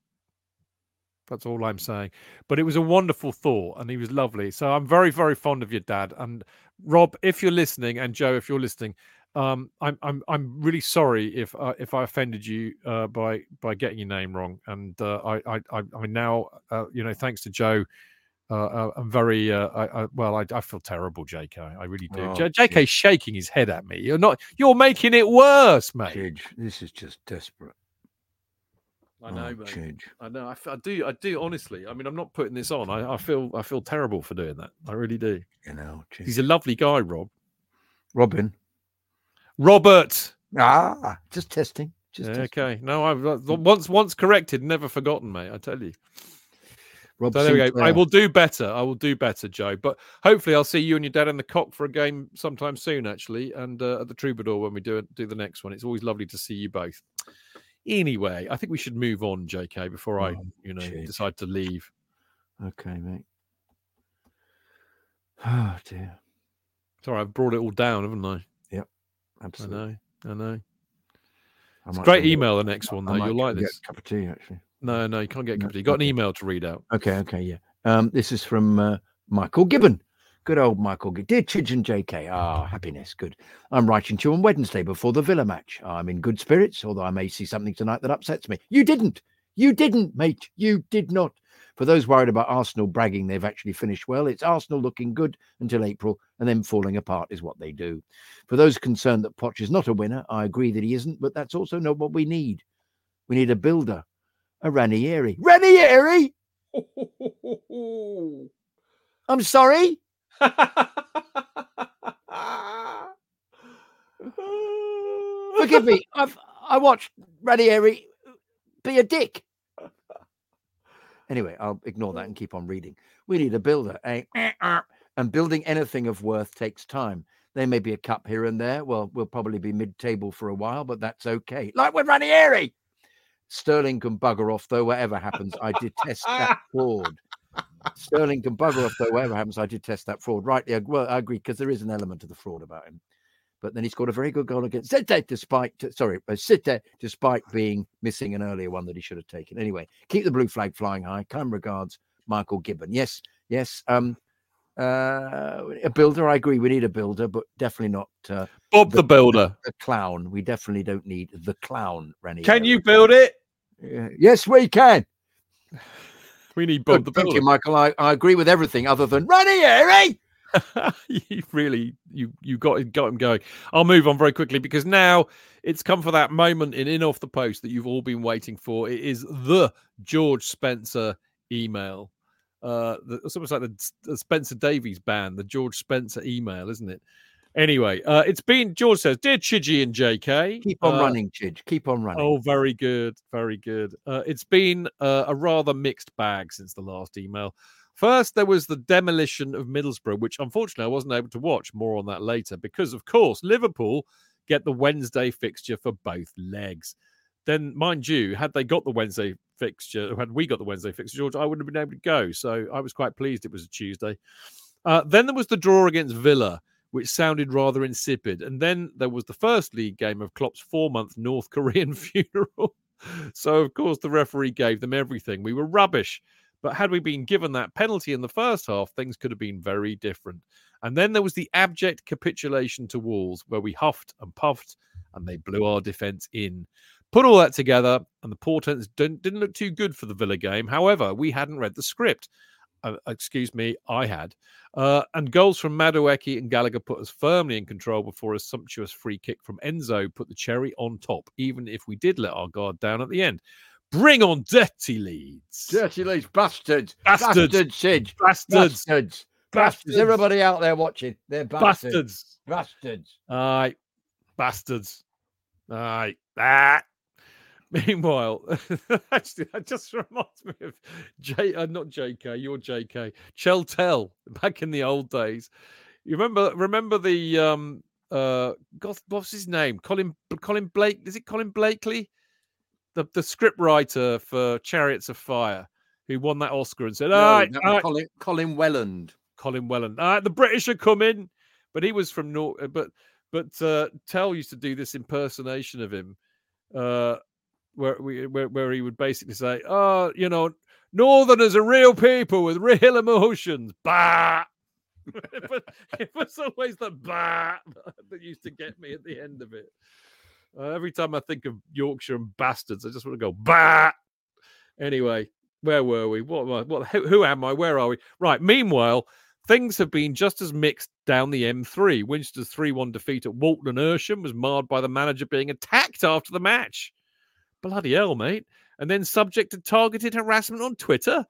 That's all I'm saying. But it was a wonderful thought and he was lovely. So I'm very, very fond of your dad. And Rob, if you're listening, and Joe, if you're listening, um, I'm I'm I'm really sorry if uh, if I offended you uh, by by getting your name wrong. And uh, I, I I I now uh, you know thanks to Joe, uh, uh, I'm very uh, I, I, well. I, I, feel terrible, J.K. I really do. Oh, J- J.K. shaking his head at me. You're not. You're making it worse, mate. Chidge, this is just desperate. I know, oh, mate. Chidge. I know. I, f- I do. I do. Honestly. I mean, I'm not putting this on. I, I feel. I feel terrible for doing that. I really do. You know, Chidge. He's a lovely guy, Rob. Robin. Robert. Ah, just testing. Just Yeah, testing. okay. No, I've uh, once once corrected, never forgotten, mate. I tell you. Rob So there we go. I will do better. I will do better, Joe. But hopefully, I'll see you and your dad in the cock for a game sometime soon, actually, and uh, at the Troubadour when we do do the next one. It's always lovely to see you both. Anyway, I think we should move on, J.K. Before I, Oh, you know, jeez. decide to leave. Okay, mate. <sighs> Oh dear. Sorry, I've brought it all down, haven't I? I know. I know. I It's a great email. The next one, though, you'll like this. a cup of tea, actually. No, no, you can't get a No, cup of tea. You got an email to read out. Okay, okay, yeah. Um, this is from uh, Michael Gibbon. Good old Michael. Gibbon. Dear Chidge and JK, ah, happiness, good. I'm writing to you on Wednesday before the Villa match. I'm in good spirits, although I may see something tonight that upsets me. You didn't. You didn't, mate. You did not. For those worried about Arsenal bragging they've actually finished well, it's Arsenal looking good until April and then falling apart is what they do. For those concerned that Poch is not a winner, I agree that he isn't, but that's also not what we need. We need a builder, a Ranieri. Ranieri? <laughs> I'm sorry. <laughs> Forgive me. I've I watched Ranieri be a dick. Anyway, I'll ignore that and keep on reading. We need a builder, eh? <clears throat> and building anything of worth takes time. There may be a cup here and there. Well, we'll probably be mid-table for a while, but that's okay. Like with Ranieri. Sterling can bugger off though. Whatever happens, I detest that <laughs> fraud. Sterling can bugger off though. Whatever happens, I detest that fraud. Right? Yeah. Well, I agree because there is an element of the fraud about him. But then he scored a very good goal against City, despite sorry, uh, despite being missing an earlier one that he should have taken. Anyway, keep the blue flag flying high. Kind regards, Michael Gibbon. Yes, yes. Um, uh, a builder. I agree. We need a builder, but definitely not uh, Bob the Builder. the clown. We definitely don't need the clown. Rennie. Can you build it? yes, we can. <laughs> We need Bob Good, the builder. thank you, Michael. I, I agree with everything other than Ranieri. <laughs> you really you you got got him going. I'll move on very quickly because now it's come for that moment in in off the post that you've all been waiting for. It is the George Spencer email. Uh, the, it's almost like the, the Spencer Davis band, the George Spencer email, isn't it? Anyway, uh, it's been George says, dear Chidgey and JK, Keep on uh, running, Chidge. Keep on running. Oh, very good, very good. Uh, it's been uh, a rather mixed bag since the last email. First, there was the demolition of Middlesbrough, which unfortunately I wasn't able to watch. More on that later, because of course Liverpool get the Wednesday fixture for both legs. Then, mind you, had they got the Wednesday fixture, had we got the Wednesday fixture, George, I wouldn't have been able to go. So I was quite pleased it was a Tuesday. Uh, then there was the draw against Villa, which sounded rather insipid. And then there was the first league game of Klopp's four month North Korean <laughs> funeral. so, of course, the referee gave them everything. We were rubbish. But had we been given that penalty in the first half, things could have been very different. And then there was the abject capitulation to Wolves, where we huffed and puffed and they blew our defence in. Put all that together, and the portents didn't, didn't look too good for the Villa game. However, we hadn't read the script. Uh, excuse me, I had. Uh, and goals from Madueke and Gallagher put us firmly in control before a sumptuous free kick from Enzo put the cherry on top, even if we did let our guard down at the end. Bring on dirty Leeds. Dirty Leeds, bastards. Bastards. Bastards. Bastards. Bastards. Bastards. Everybody out there watching, they're bastards. Bastards. Bastards. Aye. Bastards. Aye. Ah. <laughs> Meanwhile, <laughs> actually, that just reminds me of J, uh, not JK, you're JK, Cheltel back in the old days. You remember, remember the um, uh, what's his name? Colin, Colin Blake. Is it Colin Blakely? The the script writer for Chariots of Fire, who won that Oscar and said, No, "All right, all was right, Colin, Colin Welland. Colin Welland. Uh, the British are coming, but he was from North. But but uh, Tell used to do this impersonation of him, uh, where we where, where he would basically say, "Oh, you know, Northerners are real people with real emotions." Bah. <laughs> but it was always the bah that used to get me at the end of it. Uh, every time I think of Yorkshire and bastards, I just want to go bah. Anyway, where were we? What? am I- What? Who, am I? Where are we? Right. Meanwhile, things have been just as mixed down the M3. Winchester's 3 1 defeat at Walton and Hersham was marred by the manager being attacked after the match. Bloody hell, mate. And then subject to targeted harassment on Twitter.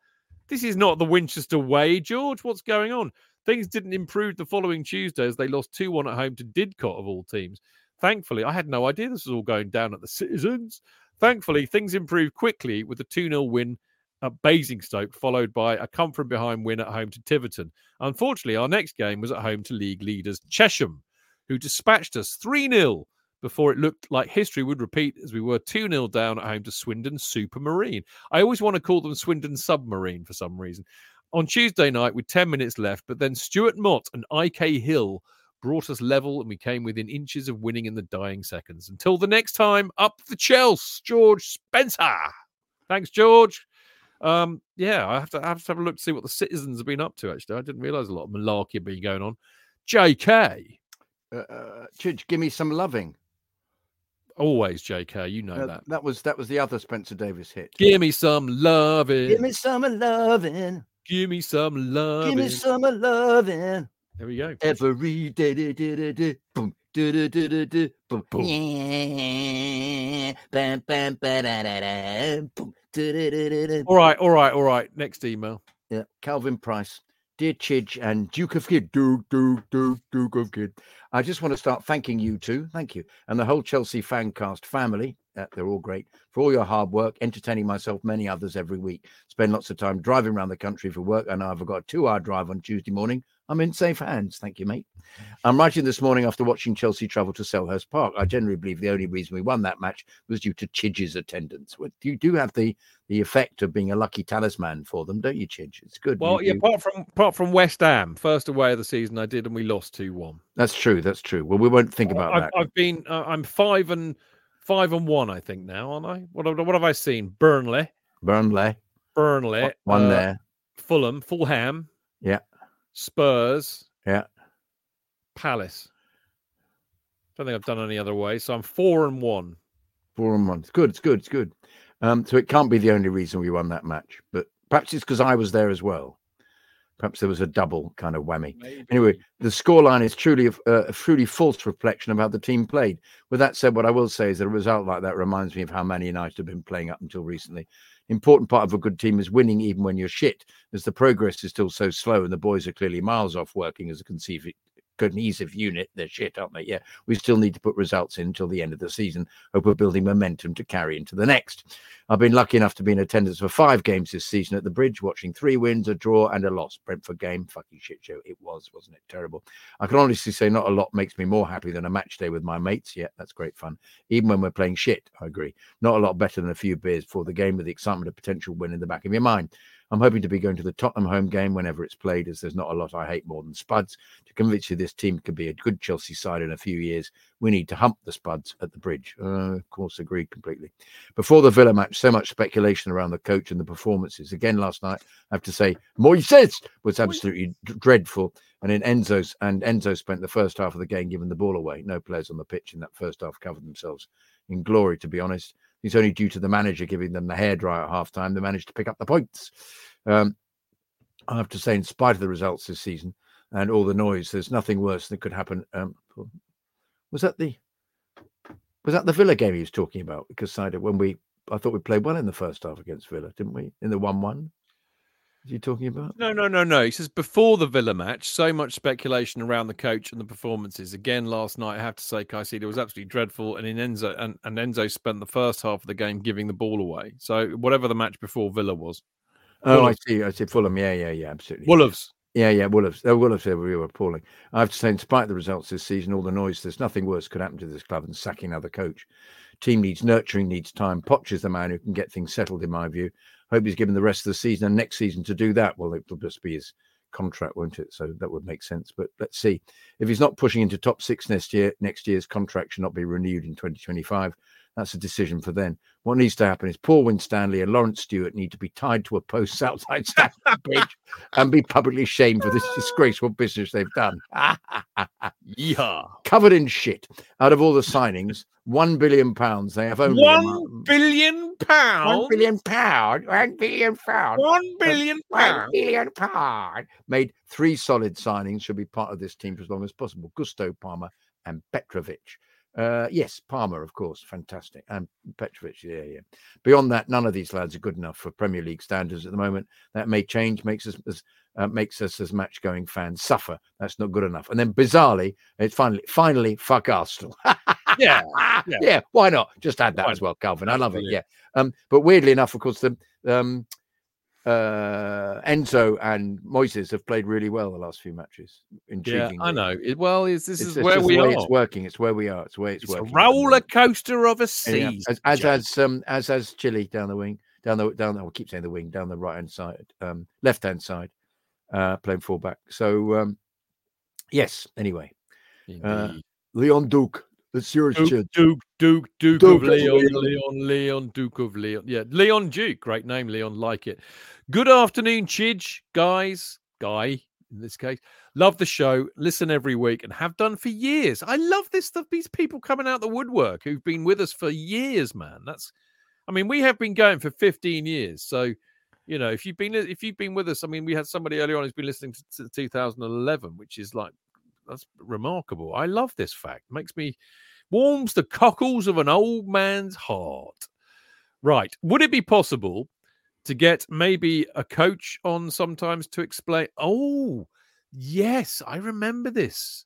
This is not the Winchester way, George. What's going on? Things didn't improve the following Tuesday as they lost 2 1 at home to Didcot, of all teams. Thankfully, I had no idea this was all going down at the Citizens. Thankfully, things improved quickly with a 2 0 win at Basingstoke, followed by a come from behind win at home to Tiverton. Unfortunately, our next game was at home to league leaders Chesham, who dispatched us 3 0 before it looked like history would repeat as we were 2 0 down at home to Swindon Supermarine. I always want to call them Swindon Submarine for some reason. On Tuesday night, with 10 minutes left, but then Stuart Mott and IK Hill brought us level and we came within inches of winning in the dying seconds. Until the next time, up the Chelsea, George Spencer. Thanks, George. Um, yeah, I have to I have to have a look to see what the citizens have been up to. Actually, I didn't realize a lot of malarkey had been going on. J.K. Uh, uh, Chidge, give me some loving. Always J.K. You know Uh, that. that was that was the other Spencer Davis hit. Give me some loving. Give me some loving. Give me some loving. Give me some loving. There we go. Every day, day, day, day, day, boom, do, do, do, do, do, boom, Boom. Yeah, bam, bam, ba, da, da, da, boom, do, do, do, do, do. All right, all right, all right. Next email. Yeah, Calvin Price, dear Chidge and Duke of Kydd, Duke, Duke, Duke, Duke of Kydd. I just want to start thanking you two, thank you, and the whole Chelsea fancast family. Uh, they're all great for all your hard work, entertaining myself, many others every week. Spend lots of time driving around the country for work. I know I've got a two-hour drive on Tuesday morning. I'm in safe hands. Thank you, mate. I'm writing this morning after watching Chelsea travel to Selhurst Park. I generally believe the only reason we won that match was due to Chidge's attendance. You do have the the effect of being a lucky talisman for them, don't you, Chidge? It's good. Well, You- yeah, apart from apart from West Ham, first away of the season, I did, and we lost two one. that's true. That's true. Well, we won't think about I've, that. I've been, uh, I'm five and five and one, I think now, aren't I? What, have- what have I seen? Burnley, Burnley, Burnley, one uh, there. Fulham, Fulham, Yeah. Spurs, Yeah. Palace. Don't think I've done any other way, so I'm four and one. Four and one. It's good. It's good. It's good. Um, so it can't be the only reason we won that match, but perhaps it's because I was there as well. Perhaps there was a double kind of whammy. Maybe. Anyway, the scoreline is truly a, a, truly false reflection of how the team played. With that said, what I will say is that a result like that reminds me of how Man United have been playing up until recently. Important part of a good team is winning even when you're shit, as the progress is still so slow and the boys are clearly miles off working as a conceive, cohesive unit. They're shit, aren't they? Yeah, we still need to put results in until the end of the season. Hope we're building momentum to carry into the next. I've been lucky enough to be in attendance for five games this season at the Bridge, watching three wins, a draw, and a loss. Brentford game, fucking shit show. It was, wasn't it? Terrible. I can honestly say not a lot makes me more happy than a match day with my mates. Yeah, that's great fun. Even when we're playing shit, I agree. Not a lot better than a few beers before the game with the excitement of potential win in the back of your mind. I'm hoping to be going to the Tottenham home game whenever it's played, as there's not a lot I hate more than Spuds. To convince you this team could be a good Chelsea side in a few years, we need to hump the Spuds at the bridge. Uh, of course, agreed completely. Before the Villa match, so much speculation around the coach and the performances. Again, last night, I have to say, Moises was absolutely dreadful. And in Enzo's and Enzo spent the first half of the game giving the ball away. No players on the pitch in that first half covered themselves in glory, to be honest. It's only due to the manager giving them the hairdryer at half time they managed to pick up the points. Um, I have to say, in spite of the results this season and all the noise, there's nothing worse that could happen. Um, was that the was that the Villa game he was talking about? Because when we, I thought we played well in the first half against Villa, didn't we? In the one-one. He talking about? No, no, no, no. He says before the Villa match, so much speculation around the coach and the performances. Again, last night, I have to say, Caicedo was absolutely dreadful, and in Enzo and, and Enzo spent the first half of the game giving the ball away. So whatever the match before Villa was. Oh, I see. I see. Fulham. Yeah, yeah, yeah. Absolutely. Wolves. Yeah, yeah, Wolves. Oh, uh, Wolves we were appalling. I have to say, in spite of the results this season, all the noise, there's nothing worse could happen to this club than sacking another coach. Team needs nurturing, needs time. Poch is the man who can get things settled, in my view hope he's given the rest of the season and next season to do that. Well, it'll just be his contract, won't it? So that would make sense. But let's see. If he's not pushing into top six next year, next year's contract should not be renewed in 2025. That's a decision for then. What needs to happen is Paul Winstanley and Laurence Stewart need to be tied to a post outside Stamford Bridge <laughs> and be publicly shamed for this disgraceful business they've done. <laughs> yeah. Covered in shit. Out of all the signings, one billion pounds. They have only one billion pounds. One billion pound. One billion pound. One billion pound. One billion pound. Made three solid signings. Should be part of this team for as long as possible. Gusto Palmer and Petrovic. Uh, yes, Palmer, of course, fantastic, and Petrovic. Yeah, yeah. Beyond that, none of these lads are good enough for Premier League standards at the moment. That may change. Makes us as uh, makes us as match going fans suffer. That's not good enough. And then bizarrely, it's finally finally fuck Arsenal. yeah, <laughs> yeah, yeah, Why not? Just add that why as well, Calvin. I love it. Yeah. Um, but weirdly enough, of course, the um uh, Enzo and Moises have played really well the last few matches. Intriguing. Yeah, I know. It, well, it's, this it's, is where we are. It's working. It's where we are. It's where it's, it's working. A roller coaster of a season. Yeah, as, as as um as as Chile down the wing, down the down. I keep saying the wing, down the right hand side, um, left hand side, uh, playing fullback. So um, yes. Anyway, uh, Leon Duke it's yours, Duke, Duke, Duke, Duke, Duke, Duke of Leon, Leon, Leon, Duke of Leon. Yeah, Leon Duke. Great name, Leon. Like it. Good afternoon, Chidge, guys, guy in this case. Love the show. Listen every week and have done for years. I love this stuff. These people coming out the woodwork who've been with us for years, man. That's, I mean, we have been going for 15 years. So, you know, if you've been if you've been with us, I mean, we had somebody earlier on who's been listening to, to 2011, which is like that's remarkable. I love this fact. Makes me warms the cockles of an old man's heart. Right. Would it be possible to get maybe a coach on sometimes to explain? Oh, yes, I remember this.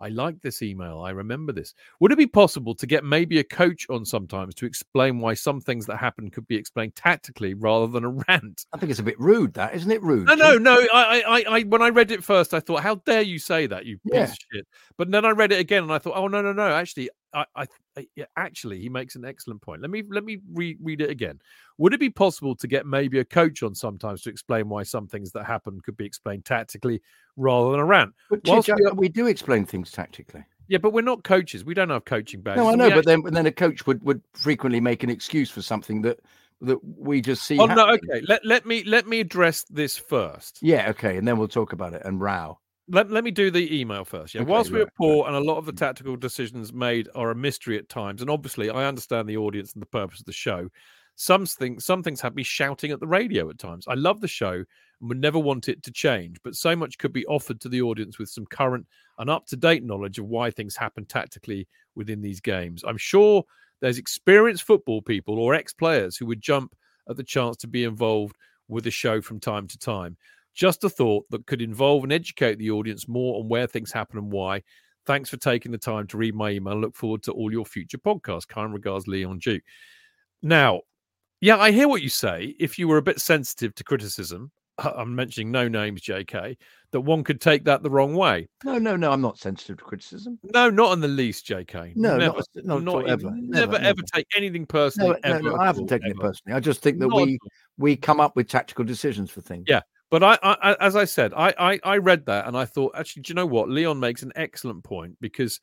I like this email. I remember this. Would it be possible to get maybe a coach on sometimes to explain why some things that happen could be explained tactically rather than a <laughs> rant? I think it's a bit rude. That isn't it? Rude. No, no, no. I, I, I. When I read it first, I thought, "How dare you say that, you yeah. piece of shit!" But then I read it again, and I thought, "Oh no, no, no! Actually, I, I, I yeah, actually, he makes an excellent point. Let me let me re- read it again. Would it be possible to get maybe a coach on sometimes to explain why some things that happen could be explained tactically rather than a rant? But we, are, we, do explain things tactically. Yeah, but we're not coaches. We don't have coaching badges. No, I know, but actually... then then a coach would would frequently make an excuse for something that that we just see. Oh happening. no, okay. Let let me let me address this first. Yeah, okay, and then we'll talk about it and row let, let me do the email first. Yeah. Okay, Whilst we're poor and a lot of the tactical decisions made are a mystery at times, and obviously I understand the audience and the purpose of the show. some things some things have me shouting at the radio at times. I love the show and would never want it to change, but so much could be offered to the audience with some current and up to date knowledge of why things happen tactically within these games. I'm sure there's experienced football people or ex players who would jump at the chance to be involved with the show from time to time. Just a thought that could involve and educate the audience more on where things happen and why. Thanks for taking the time to read my email. I Look forward to all your future podcasts. Kind regards, Leon Duke. Now, yeah, I hear what you say. If you were a bit sensitive to criticism, <laughs> I'm mentioning no names, JK, that one could take that the wrong way. No, no, no. I'm not sensitive to criticism. No, not in the least, JK. No, never, not, not, ever. Never, Never, ever, never. take anything personally. No, no, ever no, I haven't taken it personally. I just think that Not we we come up with tactical decisions for things. Yeah. But I, I, as I said, I, I, I read that and I thought, actually, do you know what? Leon makes an excellent point because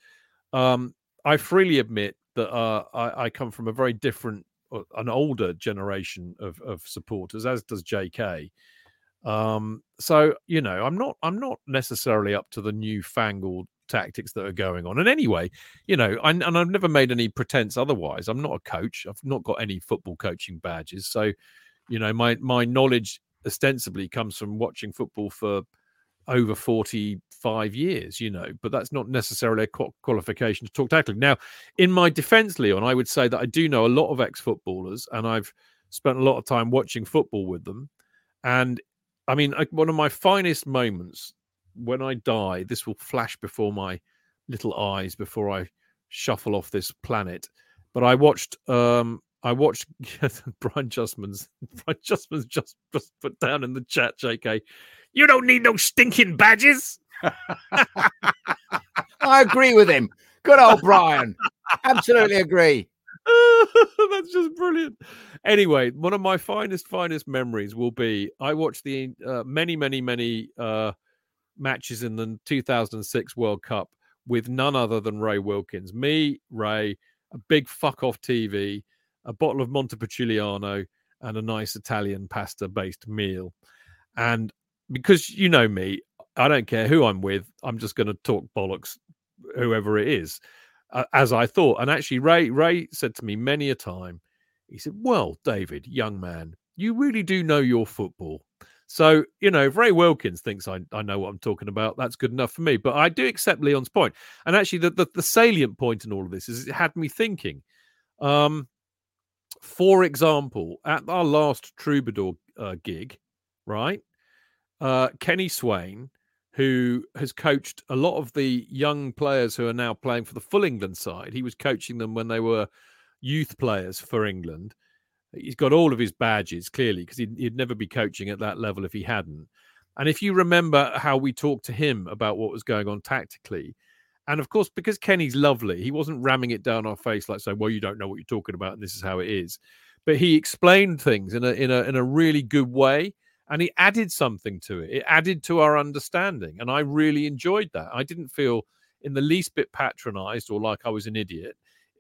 um, I freely admit that uh, I, I come from a very different, uh, an older generation of, of supporters, as does J.K. Um, so you know, I'm not, I'm not necessarily up to the newfangled tactics that are going on. And anyway, you know, I, and I've never made any pretense otherwise. I'm not a coach. I've not got any football coaching badges. So, you know, my my knowledge ostensibly comes from watching football for over 45 years, you know, but that's not necessarily a qualification to talk tackling. Now, in my defense, Leon, I would say that I do know a lot of ex footballers and I've spent a lot of time watching football with them. And I mean, one of my finest moments when I die, this will flash before my little eyes before I shuffle off this planet. But I watched um I watched <laughs> Brian Justman's <laughs> Brian Justman's just just put down in the chat, JK. You don't need no stinking badges. <laughs> I agree with him. Good old Brian. Absolutely agree. That's just brilliant. Anyway, one of my finest, finest memories will be I watched the uh, many, many, many uh, matches in the 2006 World Cup with none other than Ray Wilkins. Me, Ray, a big fuck off TV, a bottle of Montepulciano, and a nice Italian pasta based meal. And because you know me, I don't care who I'm with, I'm just going to talk bollocks, whoever it is uh, as I thought. And actually, Ray Ray said to me many a time, he said, "Well, David, young man, you really do know your football." So you know, if Ray Wilkins thinks I, I know what I'm talking about, that's good enough for me. But I do accept Leon's point. and actually, the the, the salient point in all of this is it had me thinking. Um, for example, at our last Troubadour uh, gig, right? Uh, Kenny Swain, who has coached a lot of the young players who are now playing for the full England side. He was coaching them when they were youth players for England. He's got all of his badges clearly because he'd, he'd never be coaching at that level if he hadn't. And if you remember how we talked to him about what was going on tactically, and of course, because Kenny's lovely, he wasn't ramming it down our face like saying, "Well, you don't know what you're talking about, and this is how it is." But he explained things in a in a in a really good way, and he added something to it. It added to our understanding, and I really enjoyed that. I didn't feel in the least bit patronized or like I was an idiot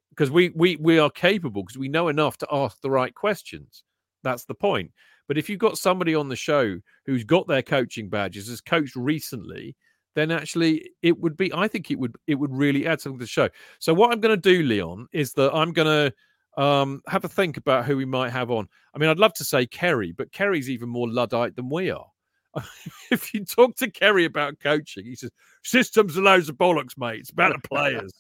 because we we we are capable because we know enough to ask the right questions. That's the point. But if you've got somebody on the show who's got their coaching badges, has coached recently, then actually it would be. I think it would it would really add something to the show. So what I'm going to do, Leon, is that I'm going to um, have a think about who we might have on. I mean, I'd love to say Kerry, but Kerry's even more luddite than we are. <laughs> if you talk to Kerry about coaching, he says systems are loads of bollocks, mate. It's about the players,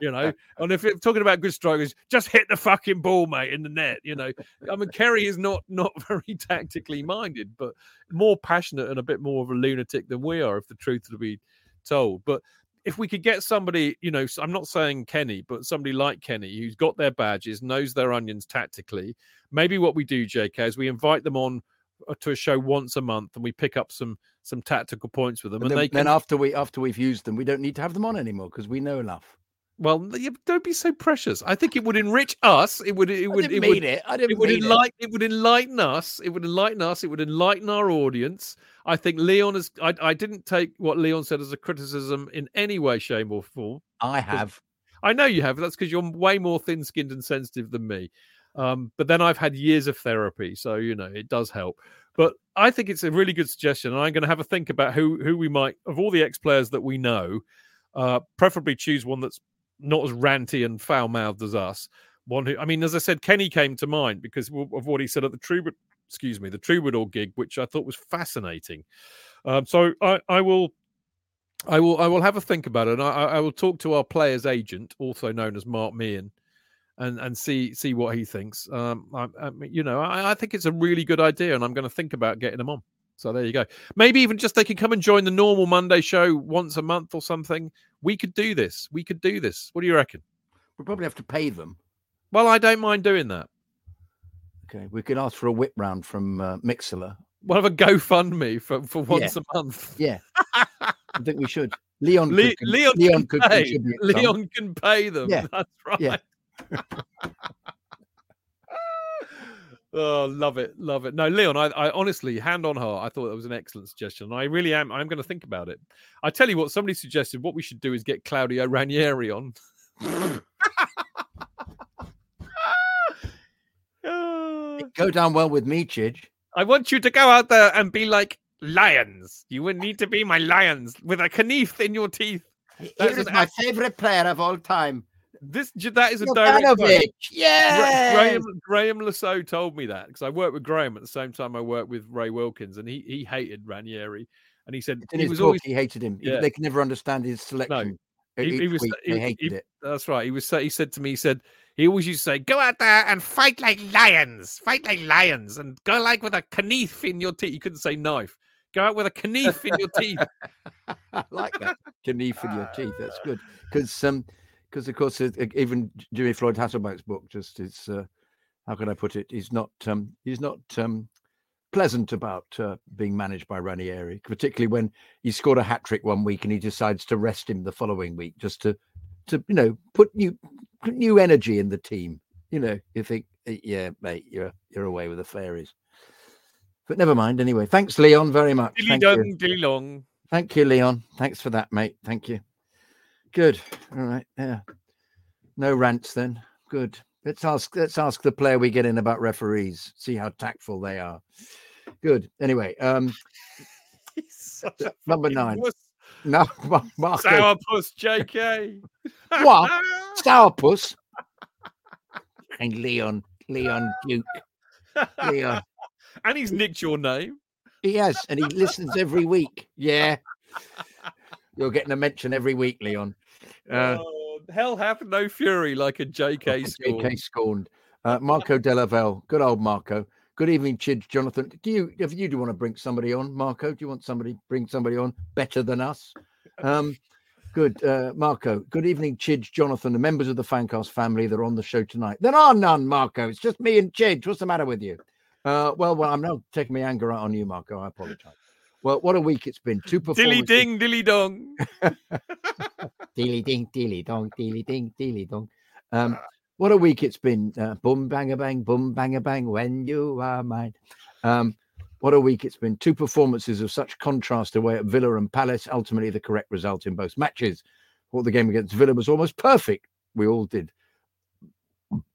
you know. <laughs> And if you're talking about good strikers, just hit the fucking ball, mate, in the net. You know, I mean, Kerry is not not <laughs> very tactically minded, but more passionate and a bit more of a lunatic than we are, if the truth to be told. But if we could get somebody, you know, I'm not saying Kenny, but somebody like Kenny who's got their badges, knows their onions tactically. Maybe what we do, JK, is we invite them on to a show once a month and we pick up some some tactical points with them, And and, then, they then can. after we after we've used them, we don't need to have them on anymore because we know enough. Well, don't be so precious. I think it would enrich us. It would. It would. It mean would. it. I didn't would mean it. enlighten. It would enlighten us. It would enlighten us. It would enlighten our audience. I think Leon is. I, I didn't take what Leon said as a criticism in any way, shape, or form. I have. I know you have. That's because you're way more thin-skinned and sensitive than me. Um, but then I've had years of therapy, so you know it does help. But I think it's a really good suggestion, and I'm going to have a think about who who we might of all the ex-players that we know, uh, preferably choose one that's not as ranty and foul-mouthed as us. one who, I mean, as I said, Kenny came to mind because of what he said at the Troubadour, excuse me, the Troubadour gig, which I thought was fascinating. Um, so I, I will, I will, I will have a think about it. And I I will talk to our player's agent, also known as Mark Meehan, and and see see what he thinks. Um, I, I mean, you know, I, I think it's a really good idea, and I'm going to think about getting them on. So there you go. Maybe even just they can come and join the normal Monday show once a month or something. We could do this. We could do this. What do you reckon? We probably have to pay them. Well, I don't mind doing that. Okay, we can ask for a whip round from uh, Mixlr. We'll have a GoFundMe for, for once Yeah. a month. Yeah, I think we should. <laughs> Leon, Le- could, Leon, Leon can could pay. Leon can pay them. Yeah, <laughs> That's right. yeah. Oh, love it, love it. No, Leon, I, I honestly, hand on heart, I thought that was an excellent suggestion. I really am. I'm going to think about it. I tell you what, somebody suggested what we should do is get Claudio Ranieri on. <laughs> Ah. Go <sighs> down well with me, Chidge. I want you to go out there and be like lions. You would need to be my lions with a knife in your teeth. That's He is my favorite player of all time. This that is a direct. Jovanovic. Gra- Yeah. Graham Graham Le Saux told me that because I worked with Graham at the same time I worked with Ray Wilkins, and he he hated Ranieri, and he said In he was book, always he hated him. Yeah. They could never understand his selection. he, he was week, he- they he- hated it. that's right. He was he said to me he said he always used to say go out there and fight like lions, fight like lions, and go like with a knife in your teeth. You couldn't say knife. Go out with a knife in your teeth. <laughs> I like that. Knife in your teeth. That's good. Because um, because of course it, it- even Jimmy Floyd Hasselbaink's book just is uh, how can I put it? He's not um, he's not um, pleasant about uh, being managed by Ranieri, particularly when he scored a hat trick one week and he decides to rest him the following week just to to you know put new put new energy in the team. You know, you think, "Eh, yeah, mate, you're you're away with the fairies. But never mind. Anyway, thanks, Leon, very much. Dilly Thank you. dilly long. Thank you, Leon. Thanks for that, mate. Thank you. Good. All right. Yeah. No rants then. Good. Let's ask. Let's ask the player we get in about referees. See how tactful they are. Good. Anyway, um, <laughs> He's such a number nine. wuss. <laughs> No, Mar- Marco Sourpuss, JK. <laughs> What? Sourpuss and Leon. Leon Duke. Leon. and he's nicked your name. He has, and he listens every week. Yeah. You're getting a mention every week, Leon. Uh, oh, hell hath no fury like a JK score. JK scorned. Uh, Marco Delavelle, good old Marco. Good evening, Chidge, Jonathan. Do you, if you do want to bring somebody on, Marco? Do you want somebody bring somebody on better than us? Um, good, uh, Marco. Good evening, Chidge, Jonathan, the members of the Fancast family that are on the show tonight. There are none, Marco. It's just me and Chidge. What's the matter with you? Uh, well, well, I'm now taking my anger out on you, Marco. I apologize. Well, what a week it's been. Two performances. Dilly ding, dilly dong. <laughs> dilly ding, dilly dong, dilly ding, dilly dong. Um, what a week it's been. Uh, boom, bang, a bang, boom, bang, a bang, when you are mine. Um, what a week it's been. Two performances of such contrast away at Villa and Palace. Ultimately, the correct result in both matches. Well, the game against Villa was almost perfect. We all did.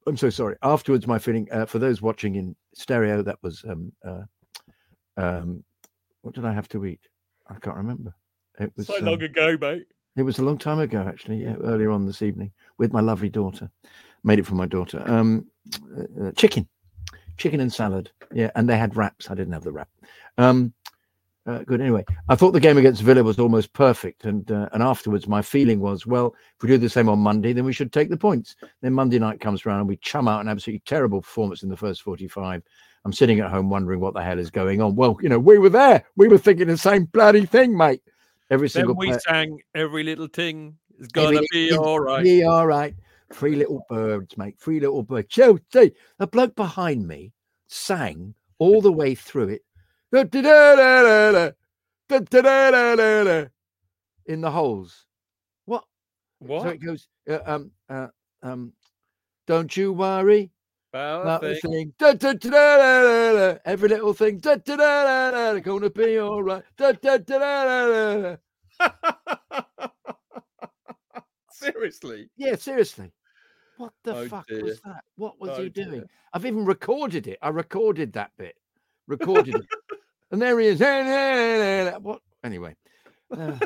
I'm so sorry. Afterwards, my feeling uh, for those watching in stereo, that was um, uh, um, what did I have to eat? I can't remember. It was So um, long ago, mate. it was a long time ago, actually. Yeah, earlier on this evening with my lovely daughter. Made it for my daughter. Um, uh, uh, chicken, chicken and salad. Yeah, and they had wraps. I didn't have the wrap. Um, uh, good. Anyway, I thought the game against Villa was almost perfect, and uh, and afterwards, my feeling was, well, if we do the same on Monday, then we should take the points. Then Monday night comes around, and we chum out an absolutely terrible performance in the first forty-five. I'm sitting at home wondering what the hell is going on. Well, you know, we were there. We were thinking the same bloody thing, mate. Every Then single we player- sang every little thing is gonna Everything be all right. Be all right. Three little birds, mate. Three little birds. Chelsea. The bloke behind me sang all the way through it. In the holes. What? What? So it goes. Uh, um. Uh, um. Don't you worry About a thing. Every little thing. Gonna be all right. Seriously. Yeah, seriously. What the Oh, fuck dear. was that? What was Oh, he dear. doing? I've even recorded it. I recorded that bit. Recorded it. And there he is. What? Anyway, uh,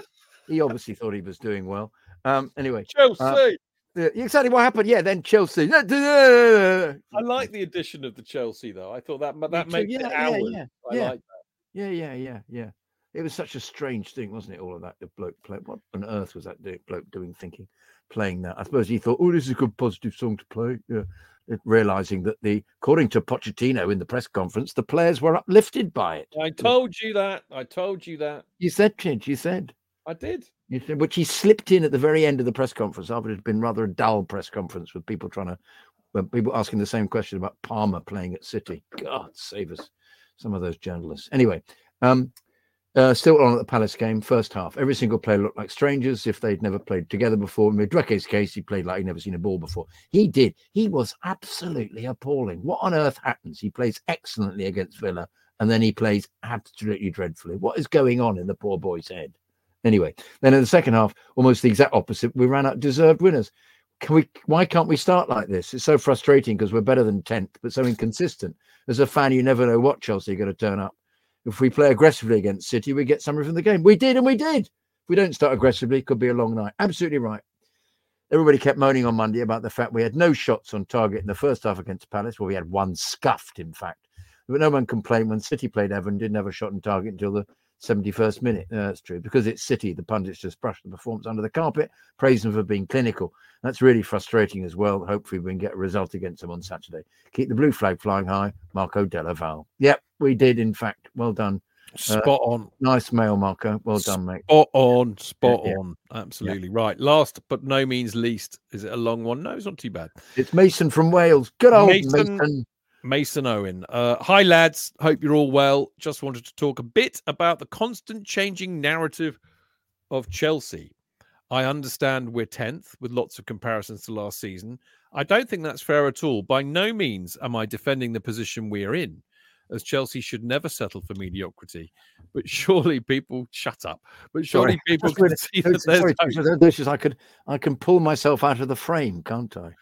he obviously thought he was doing well. Um, anyway, Chelsea. Yeah, exactly what happened. Yeah, then Chelsea. I <laughs> I like the addition of the Chelsea though. I thought that that makes yeah, it yeah, ours. yeah, I yeah. like Yeah, yeah, yeah, yeah. It was such a strange thing, wasn't it? All of that, the bloke play. What on earth was that bloke doing, thinking, playing that? I suppose he thought, oh, this is a good positive song to play. Yeah. Realizing that the, according to Pochettino in the press conference, the players were uplifted by it. I told you that. I told you that. You said, Chidge, you said. I did. Which he slipped in at the very end of the press conference after it had been rather a dull press conference with people trying to, well, people asking the same question about Palmer playing at City. God save us, some of those journalists. Anyway, um, uh, still on at the Palace game, first half. Every single player looked like strangers if they'd never played together before. In Mudryk's case, he played like he'd never seen a ball before. He did. He was absolutely appalling. What on earth happens? He plays excellently against Villa, and then he plays absolutely dreadfully. What is going on in the poor boy's head? Anyway, then in the second half, almost the exact opposite. We ran out deserved winners. Can we? Why can't we start like this? It's so frustrating because we're better than tenth, but so inconsistent. As a fan, you never know what Chelsea are going to turn up. If we play aggressively against City, we get something from the game. We did, and we did. If we don't start aggressively, it could be a long night. Absolutely right. Everybody kept moaning on Monday about the fact we had no shots on target in the first half against Palace. Well, we had one scuffed, in fact. But no one complained when City played Everton, didn't have a shot on target until the 71st minute. Uh, that's true. Because it's City, the pundits just brushed the performance under the carpet, praise them for being clinical. That's really frustrating as well. Hopefully, we can get a result against them on Saturday. Keep the blue flag flying high, Marco Della Val. Yep, we did, in fact. Well done. Spot on. Nice mail, Marco. Well done, mate. Spot on. Spot yeah. on. Absolutely right. Last but no means least, is it a long one? No, it's not too bad. It's Mason from Wales. Good old Mason- Mason. Mason Owen. Uh, hi, lads. Hope you're all well. Just wanted to talk a bit about the constant changing narrative of Chelsea. I understand we're 10th with lots of comparisons to last season. I don't think that's fair at all. By no means am I defending the position we're in, as Chelsea should never settle for mediocrity. But <laughs> surely people shut up. But surely Sorry. people can see that <laughs> there's Sorry, hope. Teresa, this is- I could I can pull myself out of the frame, can't I?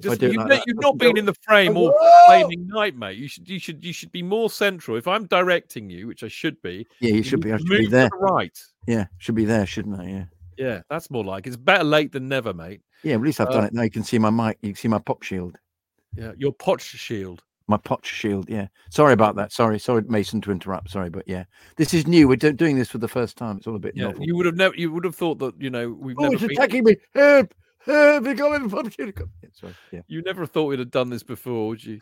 Just, you've, like not- you've doesn't been in the frame all flaming night, mate. You should, you should, you should be more central. If I'm directing you, which I should be, Yeah, you should be. I should be there. the right. Yeah, should be there, shouldn't I? Yeah. Yeah, that's more like it's better late than never, mate. Yeah, at least I've Uh, done it now. You can see my mic. You can see my pop shield. Yeah, your potch shield. My potch shield. Yeah. Sorry about that. Sorry, sorry, Mason, to interrupt. Sorry, but yeah, this is new. We're do- doing this for the first time. It's all a bit Yeah, novel. you would have never, you would have thought that you know we've oh, never it's been, attacking me! Help! Help! They got me the pop shield. Yeah, sorry. Yeah. you never thought we'd have done this before, would you?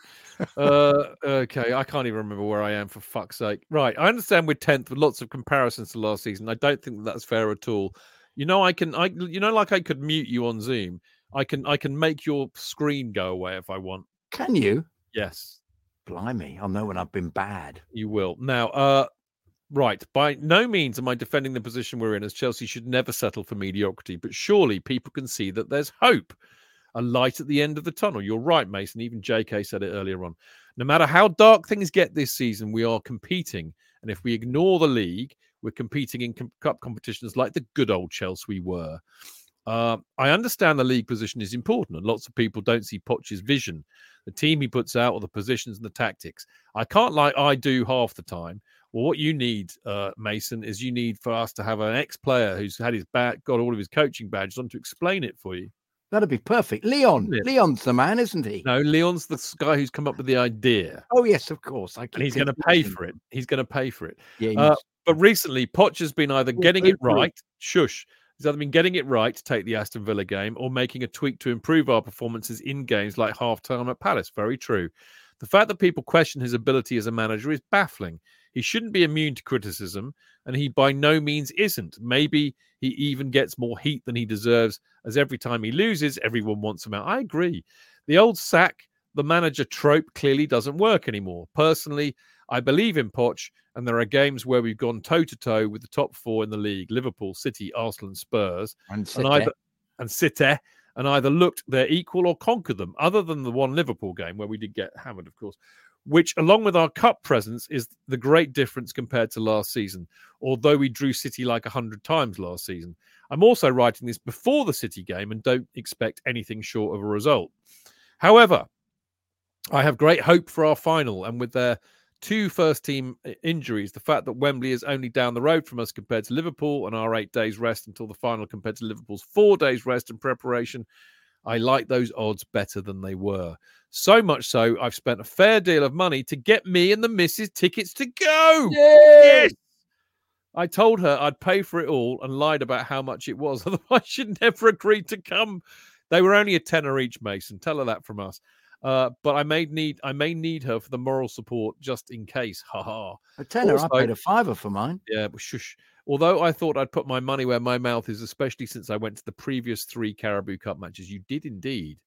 uh, <laughs> okay, I can't even remember where I am for fuck's sake. Right, I understand we're tenth with lots of comparisons to last season. I don't think that's fair at all. You know, I can, I, you know, like I could mute you on Zoom. I can, I can make your screen go away if I want. Can you? Yes, Blimey! I'll know when I've been bad. You will. Now, uh right, by no means am I defending the position we're in as Chelsea should never settle for mediocrity, but surely people can see that there's hope. A light at the end of the tunnel. You're right, Mason. Even JK said it earlier on. No matter how dark things get this season, we are competing. And if we ignore the league, we're competing in com- cup competitions like the good old Chelsea we were. Uh, I understand the league position is important, and lots of people don't see Poch's vision, the team he puts out, or the positions and the tactics. I can't like I do half the time. Well, what you need, uh, Mason, is you need for us to have an ex-player who's had his back, got all of his coaching badges on to explain it for you. That'd be perfect. Leon. Yeah. Leon's the man, isn't he? No, Leon's the guy who's come up with the idea, Oh yes, of course. I and he's going to pay for it. He's going to pay for it. Yeah. Uh. But recently, Poch has been either getting it right, shush. He's either been getting it right to take the Aston Villa game or making a tweak to improve our performances in games like half time at Palace. Very true. The fact that people question his ability as a manager is baffling. He shouldn't be immune to criticism, and he by no means isn't. Maybe he even gets more heat than he deserves, as every time he loses, everyone wants him out. I agree. The old sack the manager trope clearly doesn't work anymore. Personally, I believe in Poch, and there are games where we've gone toe to toe with the top four in the league: Liverpool, City, Arsenal, and Spurs, and and either and City, and either looked their equal or conquered them. Other than the one Liverpool game where we did get hammered, of course, which, along with our cup presence, is the great difference compared to last season. Although we drew City like a hundred times last season, I'm also writing this before the City game and don't expect anything short of a result. However, I have great hope for our final, and with their two first team uh, injuries, the fact that Wembley is only down the road from us compared to Liverpool, and our eight days rest until the final compared to Liverpool's four days rest and preparation, I like those odds better than they were. So much so, I've spent a fair deal of money to get me and the missus tickets to go. Yes. I told her I'd pay for it all and lied about how much it was. <laughs> Otherwise, she'd never agreed to come. They were only a tenner each, Mason. Tell her that from us. Uh, but I may need I may need her for the moral support just in case. Ha ha. A tenner. Also- I paid a fiver for mine. Yeah, but shush. Although I thought I'd put my money where my mouth is, especially since I went to the previous three Carabao Cup matches, you did indeed.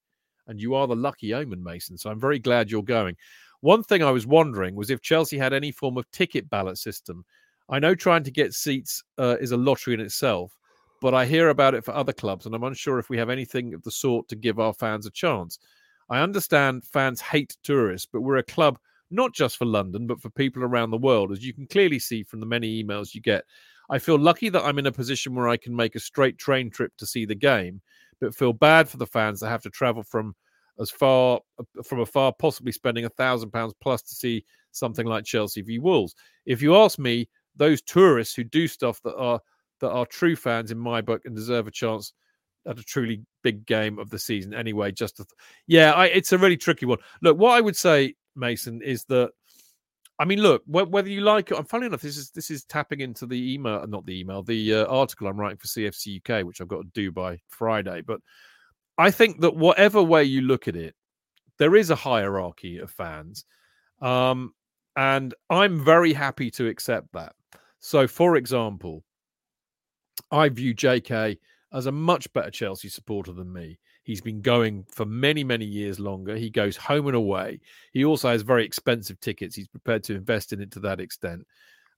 And you are the lucky omen, Mason. So I'm very glad you're going. One thing I was wondering was if Chelsea had any form of ticket ballot system. I know trying to get seats uh, is a lottery in itself, but I hear about it for other clubs, and I'm unsure if we have anything of the sort to give our fans a chance. I understand fans hate tourists, but we're a club not just for London, but for people around the world, as you can clearly see from the many emails you get. I feel lucky that I'm in a position where I can make a straight train trip to see the game, but feel bad for the fans that have to travel from as far uh, from afar, possibly spending a thousand pounds plus to see something like Chelsea v Wolves. If you ask me, those tourists who do stuff that are that are true fans in my book and deserve a chance at a truly big game of the season. Anyway, just th- yeah, I, it's a really tricky one. Look, what I would say, Mason, is that I mean, look, wh- whether you like it, I'm funny enough. This is this is tapping into the email, not the email, the uh, article I'm writing for CFC UK, which I've got to do by Friday. But I think that whatever way you look at it, there is a hierarchy of fans, um, and I'm very happy to accept that. So, for example, I view JK as a much better Chelsea supporter than me. He's been going for many, many years longer. He goes home and away. He also has very expensive tickets. He's prepared to invest in it to that extent.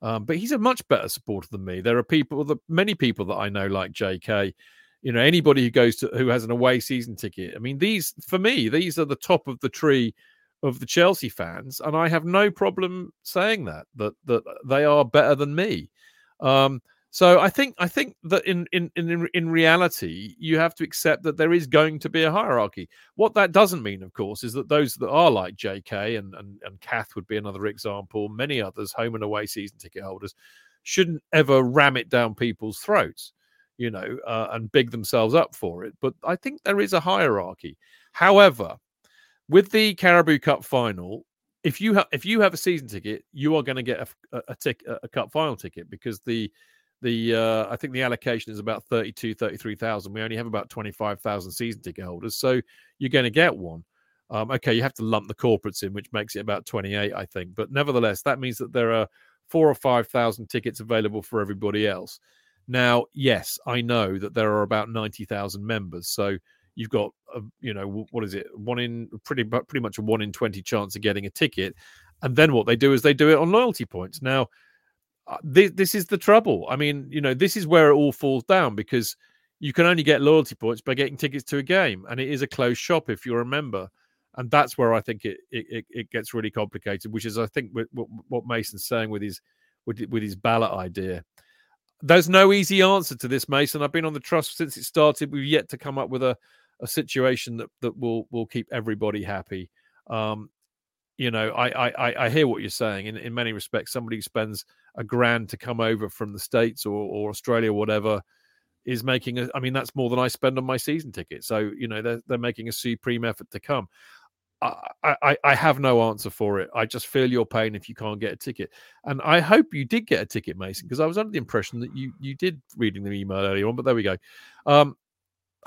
Um, but he's a much better supporter than me. There are people, that, many people that I know like JK. You know, anybody who goes to who has an away season ticket. I mean, these for me, these are the top of the tree of the Chelsea fans, and I have no problem saying that that that they are better than me. Um, so I think I think that in in in in reality, you have to accept that there is going to be a hierarchy. What that doesn't mean, of course, is that those that are like J.K. and and, and Kath would be another example. Many others, home and away season ticket holders, shouldn't ever ram it down people's throats, you know, uh, and big themselves up for it. But I think there is a hierarchy. However, with the Carabao Cup final, if you have if you have a season ticket, you are going to get a, a, a, a cup final ticket because the the uh, I think the allocation is about 32, 33,000. We only have about 25,000 season ticket holders. So you're going to get one. Um, okay, you have to lump the corporates in, which makes it about 28, I think. But nevertheless, that means that there are four or 5,000 tickets available for everybody else. Now, yes, I know that there are about 90,000 members. So you've got, a, you know, what is it? One in pretty, pretty much a one in 20 chance of getting a ticket. And then what they do is they do it on loyalty points. Now, this, this is the trouble. I mean, you know, this is where it all falls down because you can only get loyalty points by getting tickets to a game, and it is a closed shop if you're a member, and that's where I think it it, it gets really complicated. Which is, I think, what, what Mason's saying with his with with his ballot idea. There's no easy answer to this, Mason. I've been on the trust since it started. We've yet to come up with a, a situation that, that will will keep everybody happy. Um, you know, I, I I hear what you're saying. In in many respects, somebody who spends a grand to come over from the states or, or Australia or whatever is making a. I mean, that's more than I spend on my season ticket. So you know, they're they're making a supreme effort to come. I, I, I have no answer for it. I just feel your pain if you can't get a ticket, and I hope you did get a ticket, Mason, because I was under the impression that you you did reading the email earlier on. But there we go. Um,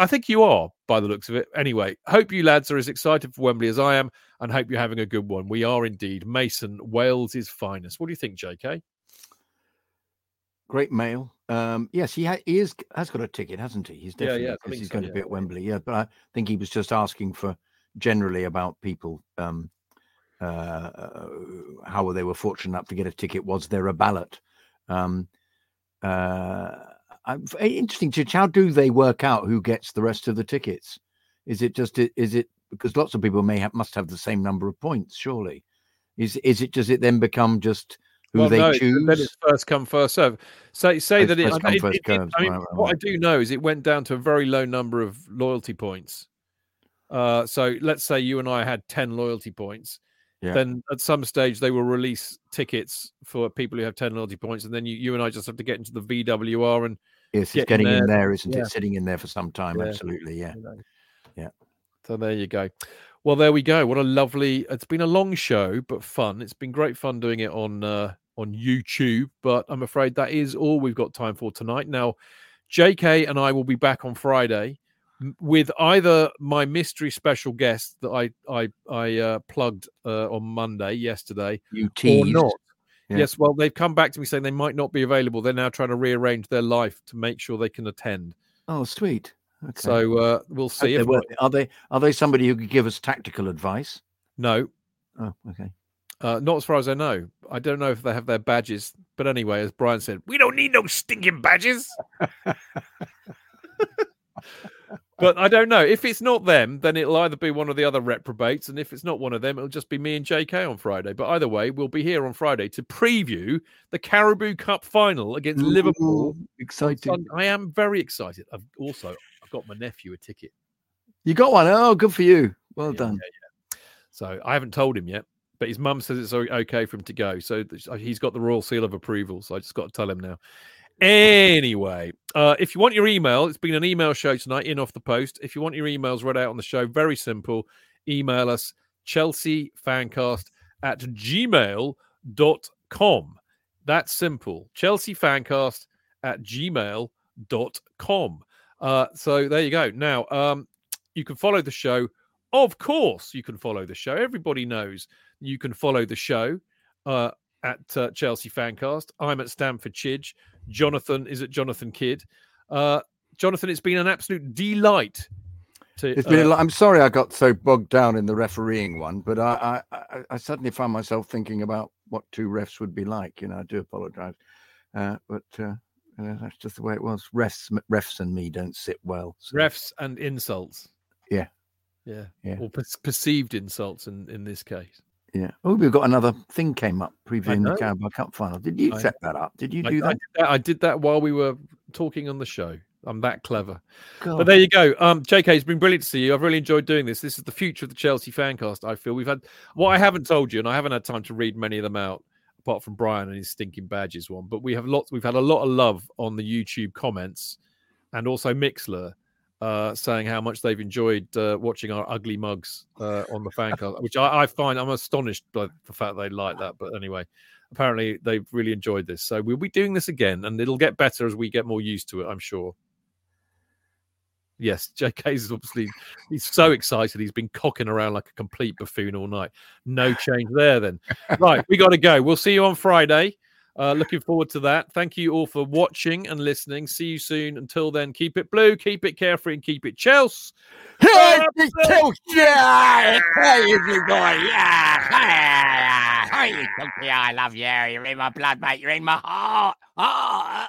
I think you are, by the looks of it. Anyway, hope you lads are as excited for Wembley as I am, and hope you're having a good one. We are indeed. Mason, Wales' is finest. What do you think, JK? Great mail. Um, yes, he, ha- he is has got a ticket, hasn't he? He's definitely yeah, because he's so, going yeah. to be at Wembley. Yeah, but I think he was just asking for generally about people um, uh, how they were fortunate enough to get a ticket. Was there a ballot? Um, uh, interesting, Chidge. How do they work out who gets the rest of the tickets? Is it just is it because lots of people may have must have the same number of points? Surely, is is it does it then become just who they no, choose? Then it's first come, first serve. Say say It's that it, come, it- it- it- I mean, Right, right, what I do know is it went down to a very low number of loyalty points. Uh, so let's say you and I had ten loyalty points. Yeah. Then at some stage they will release tickets for people who have ten loyalty points, and then you, you and I just have to get into the VWR and Yes, get it's getting in there. there, isn't Yeah. it? Sitting in there for some time. Yeah. Absolutely, yeah. Yeah. So there you go. Well, there we go. What a lovely. It's been a long show, but fun. It's been great fun doing it on uh, on YouTube. But I'm afraid that is all we've got time for tonight. Now, J.K. and I will be back on Friday with either my mystery special guest that I I I uh, plugged uh, on Monday yesterday, You teased. or not. Yeah. Yes, well, they've come back to me saying they might not be available. They're now trying to rearrange their life to make sure they can attend. Oh, sweet. Okay. So uh, we'll see. If are they are they somebody who could give us tactical advice? no, Oh, okay. uh, not as far as I know. I don't know if they have their badges, but anyway, as Brian said, we don't need no stinking badges. <laughs> but I don't know if it's not them, then it'll either be one of the other reprobates, and if it's not one of them, it'll just be me and JK on Friday. But either way, we'll be here on Friday to preview the Carabao Cup final against Liverpool. Ooh, Excited. Son, I am very excited. I've also I've got my nephew a ticket. You got one. Oh, good for you. Well Yeah, done. yeah, yeah. So I haven't told him yet, but his mum says it's okay for him to go. So he's got the royal seal of approval. So I just got to tell him now. Anyway, uh, if you want your email, it's been an email show tonight, in off the post. If you want your emails read out on the show, very simple. Email us Chelsea Fancast at gmail.com. That's simple. Chelsea Fancast at gmail.com. Uh, so there you go. Now, um, you can follow the show. Of course, you can follow the show. Everybody knows you can follow the show uh, at uh, Chelsea Fancast. I'm at Stamford Chidge. Jonathan is at Jonathan Kydd. Uh, Jonathan, it's been an absolute delight. To, It's been. a uh, lot. I'm sorry I got so bogged down in the refereeing one, but I, I, I, I suddenly found myself thinking about what two refs would be like. You know, I do apologise, uh, but uh, uh, that's just the way it was. Refs, refs, and me don't sit well. so- refs and insults. Yeah. Yeah. Yeah. Or per- perceived insults in, in this case. Yeah. Oh, we've got another thing came up previewing the Carabao Cup final. Did you I- set that up? Did you I, do I that? did that? I did that while we were talking on the show. I'm that clever. God. But there you go. Um, JK, it's been brilliant to see you. I've really enjoyed doing this. This is the future of the Chelsea fancast. I feel we've had what I haven't told you, and I haven't had time to read many of them out, apart from Brian and his stinking badges one. But we have lots. We've had a lot of love on the YouTube comments, and also Mixlr. Uh, saying how much they've enjoyed uh, watching our ugly mugs uh, on the fancast, <laughs> which I, I find I'm astonished by the fact they like that. But anyway, apparently they've really enjoyed this. So we'll be doing this again, and it'll get better as we get more used to it. I'm sure. Yes, <laughs> JK's obviously he's so excited. He's been cocking around like a complete buffoon all night. No change there then. Right, we got to go. We'll see you on Friday. Uh, looking forward to that. Thank you all for watching and listening. See you soon. Until then, keep it blue, keep it carefree, and keep it Chelsea. Hey, it's Chelsea! Hey, you! Yeah! Hey, Chelsea, I love you. You're in my blood, mate. You're in my heart. Ah,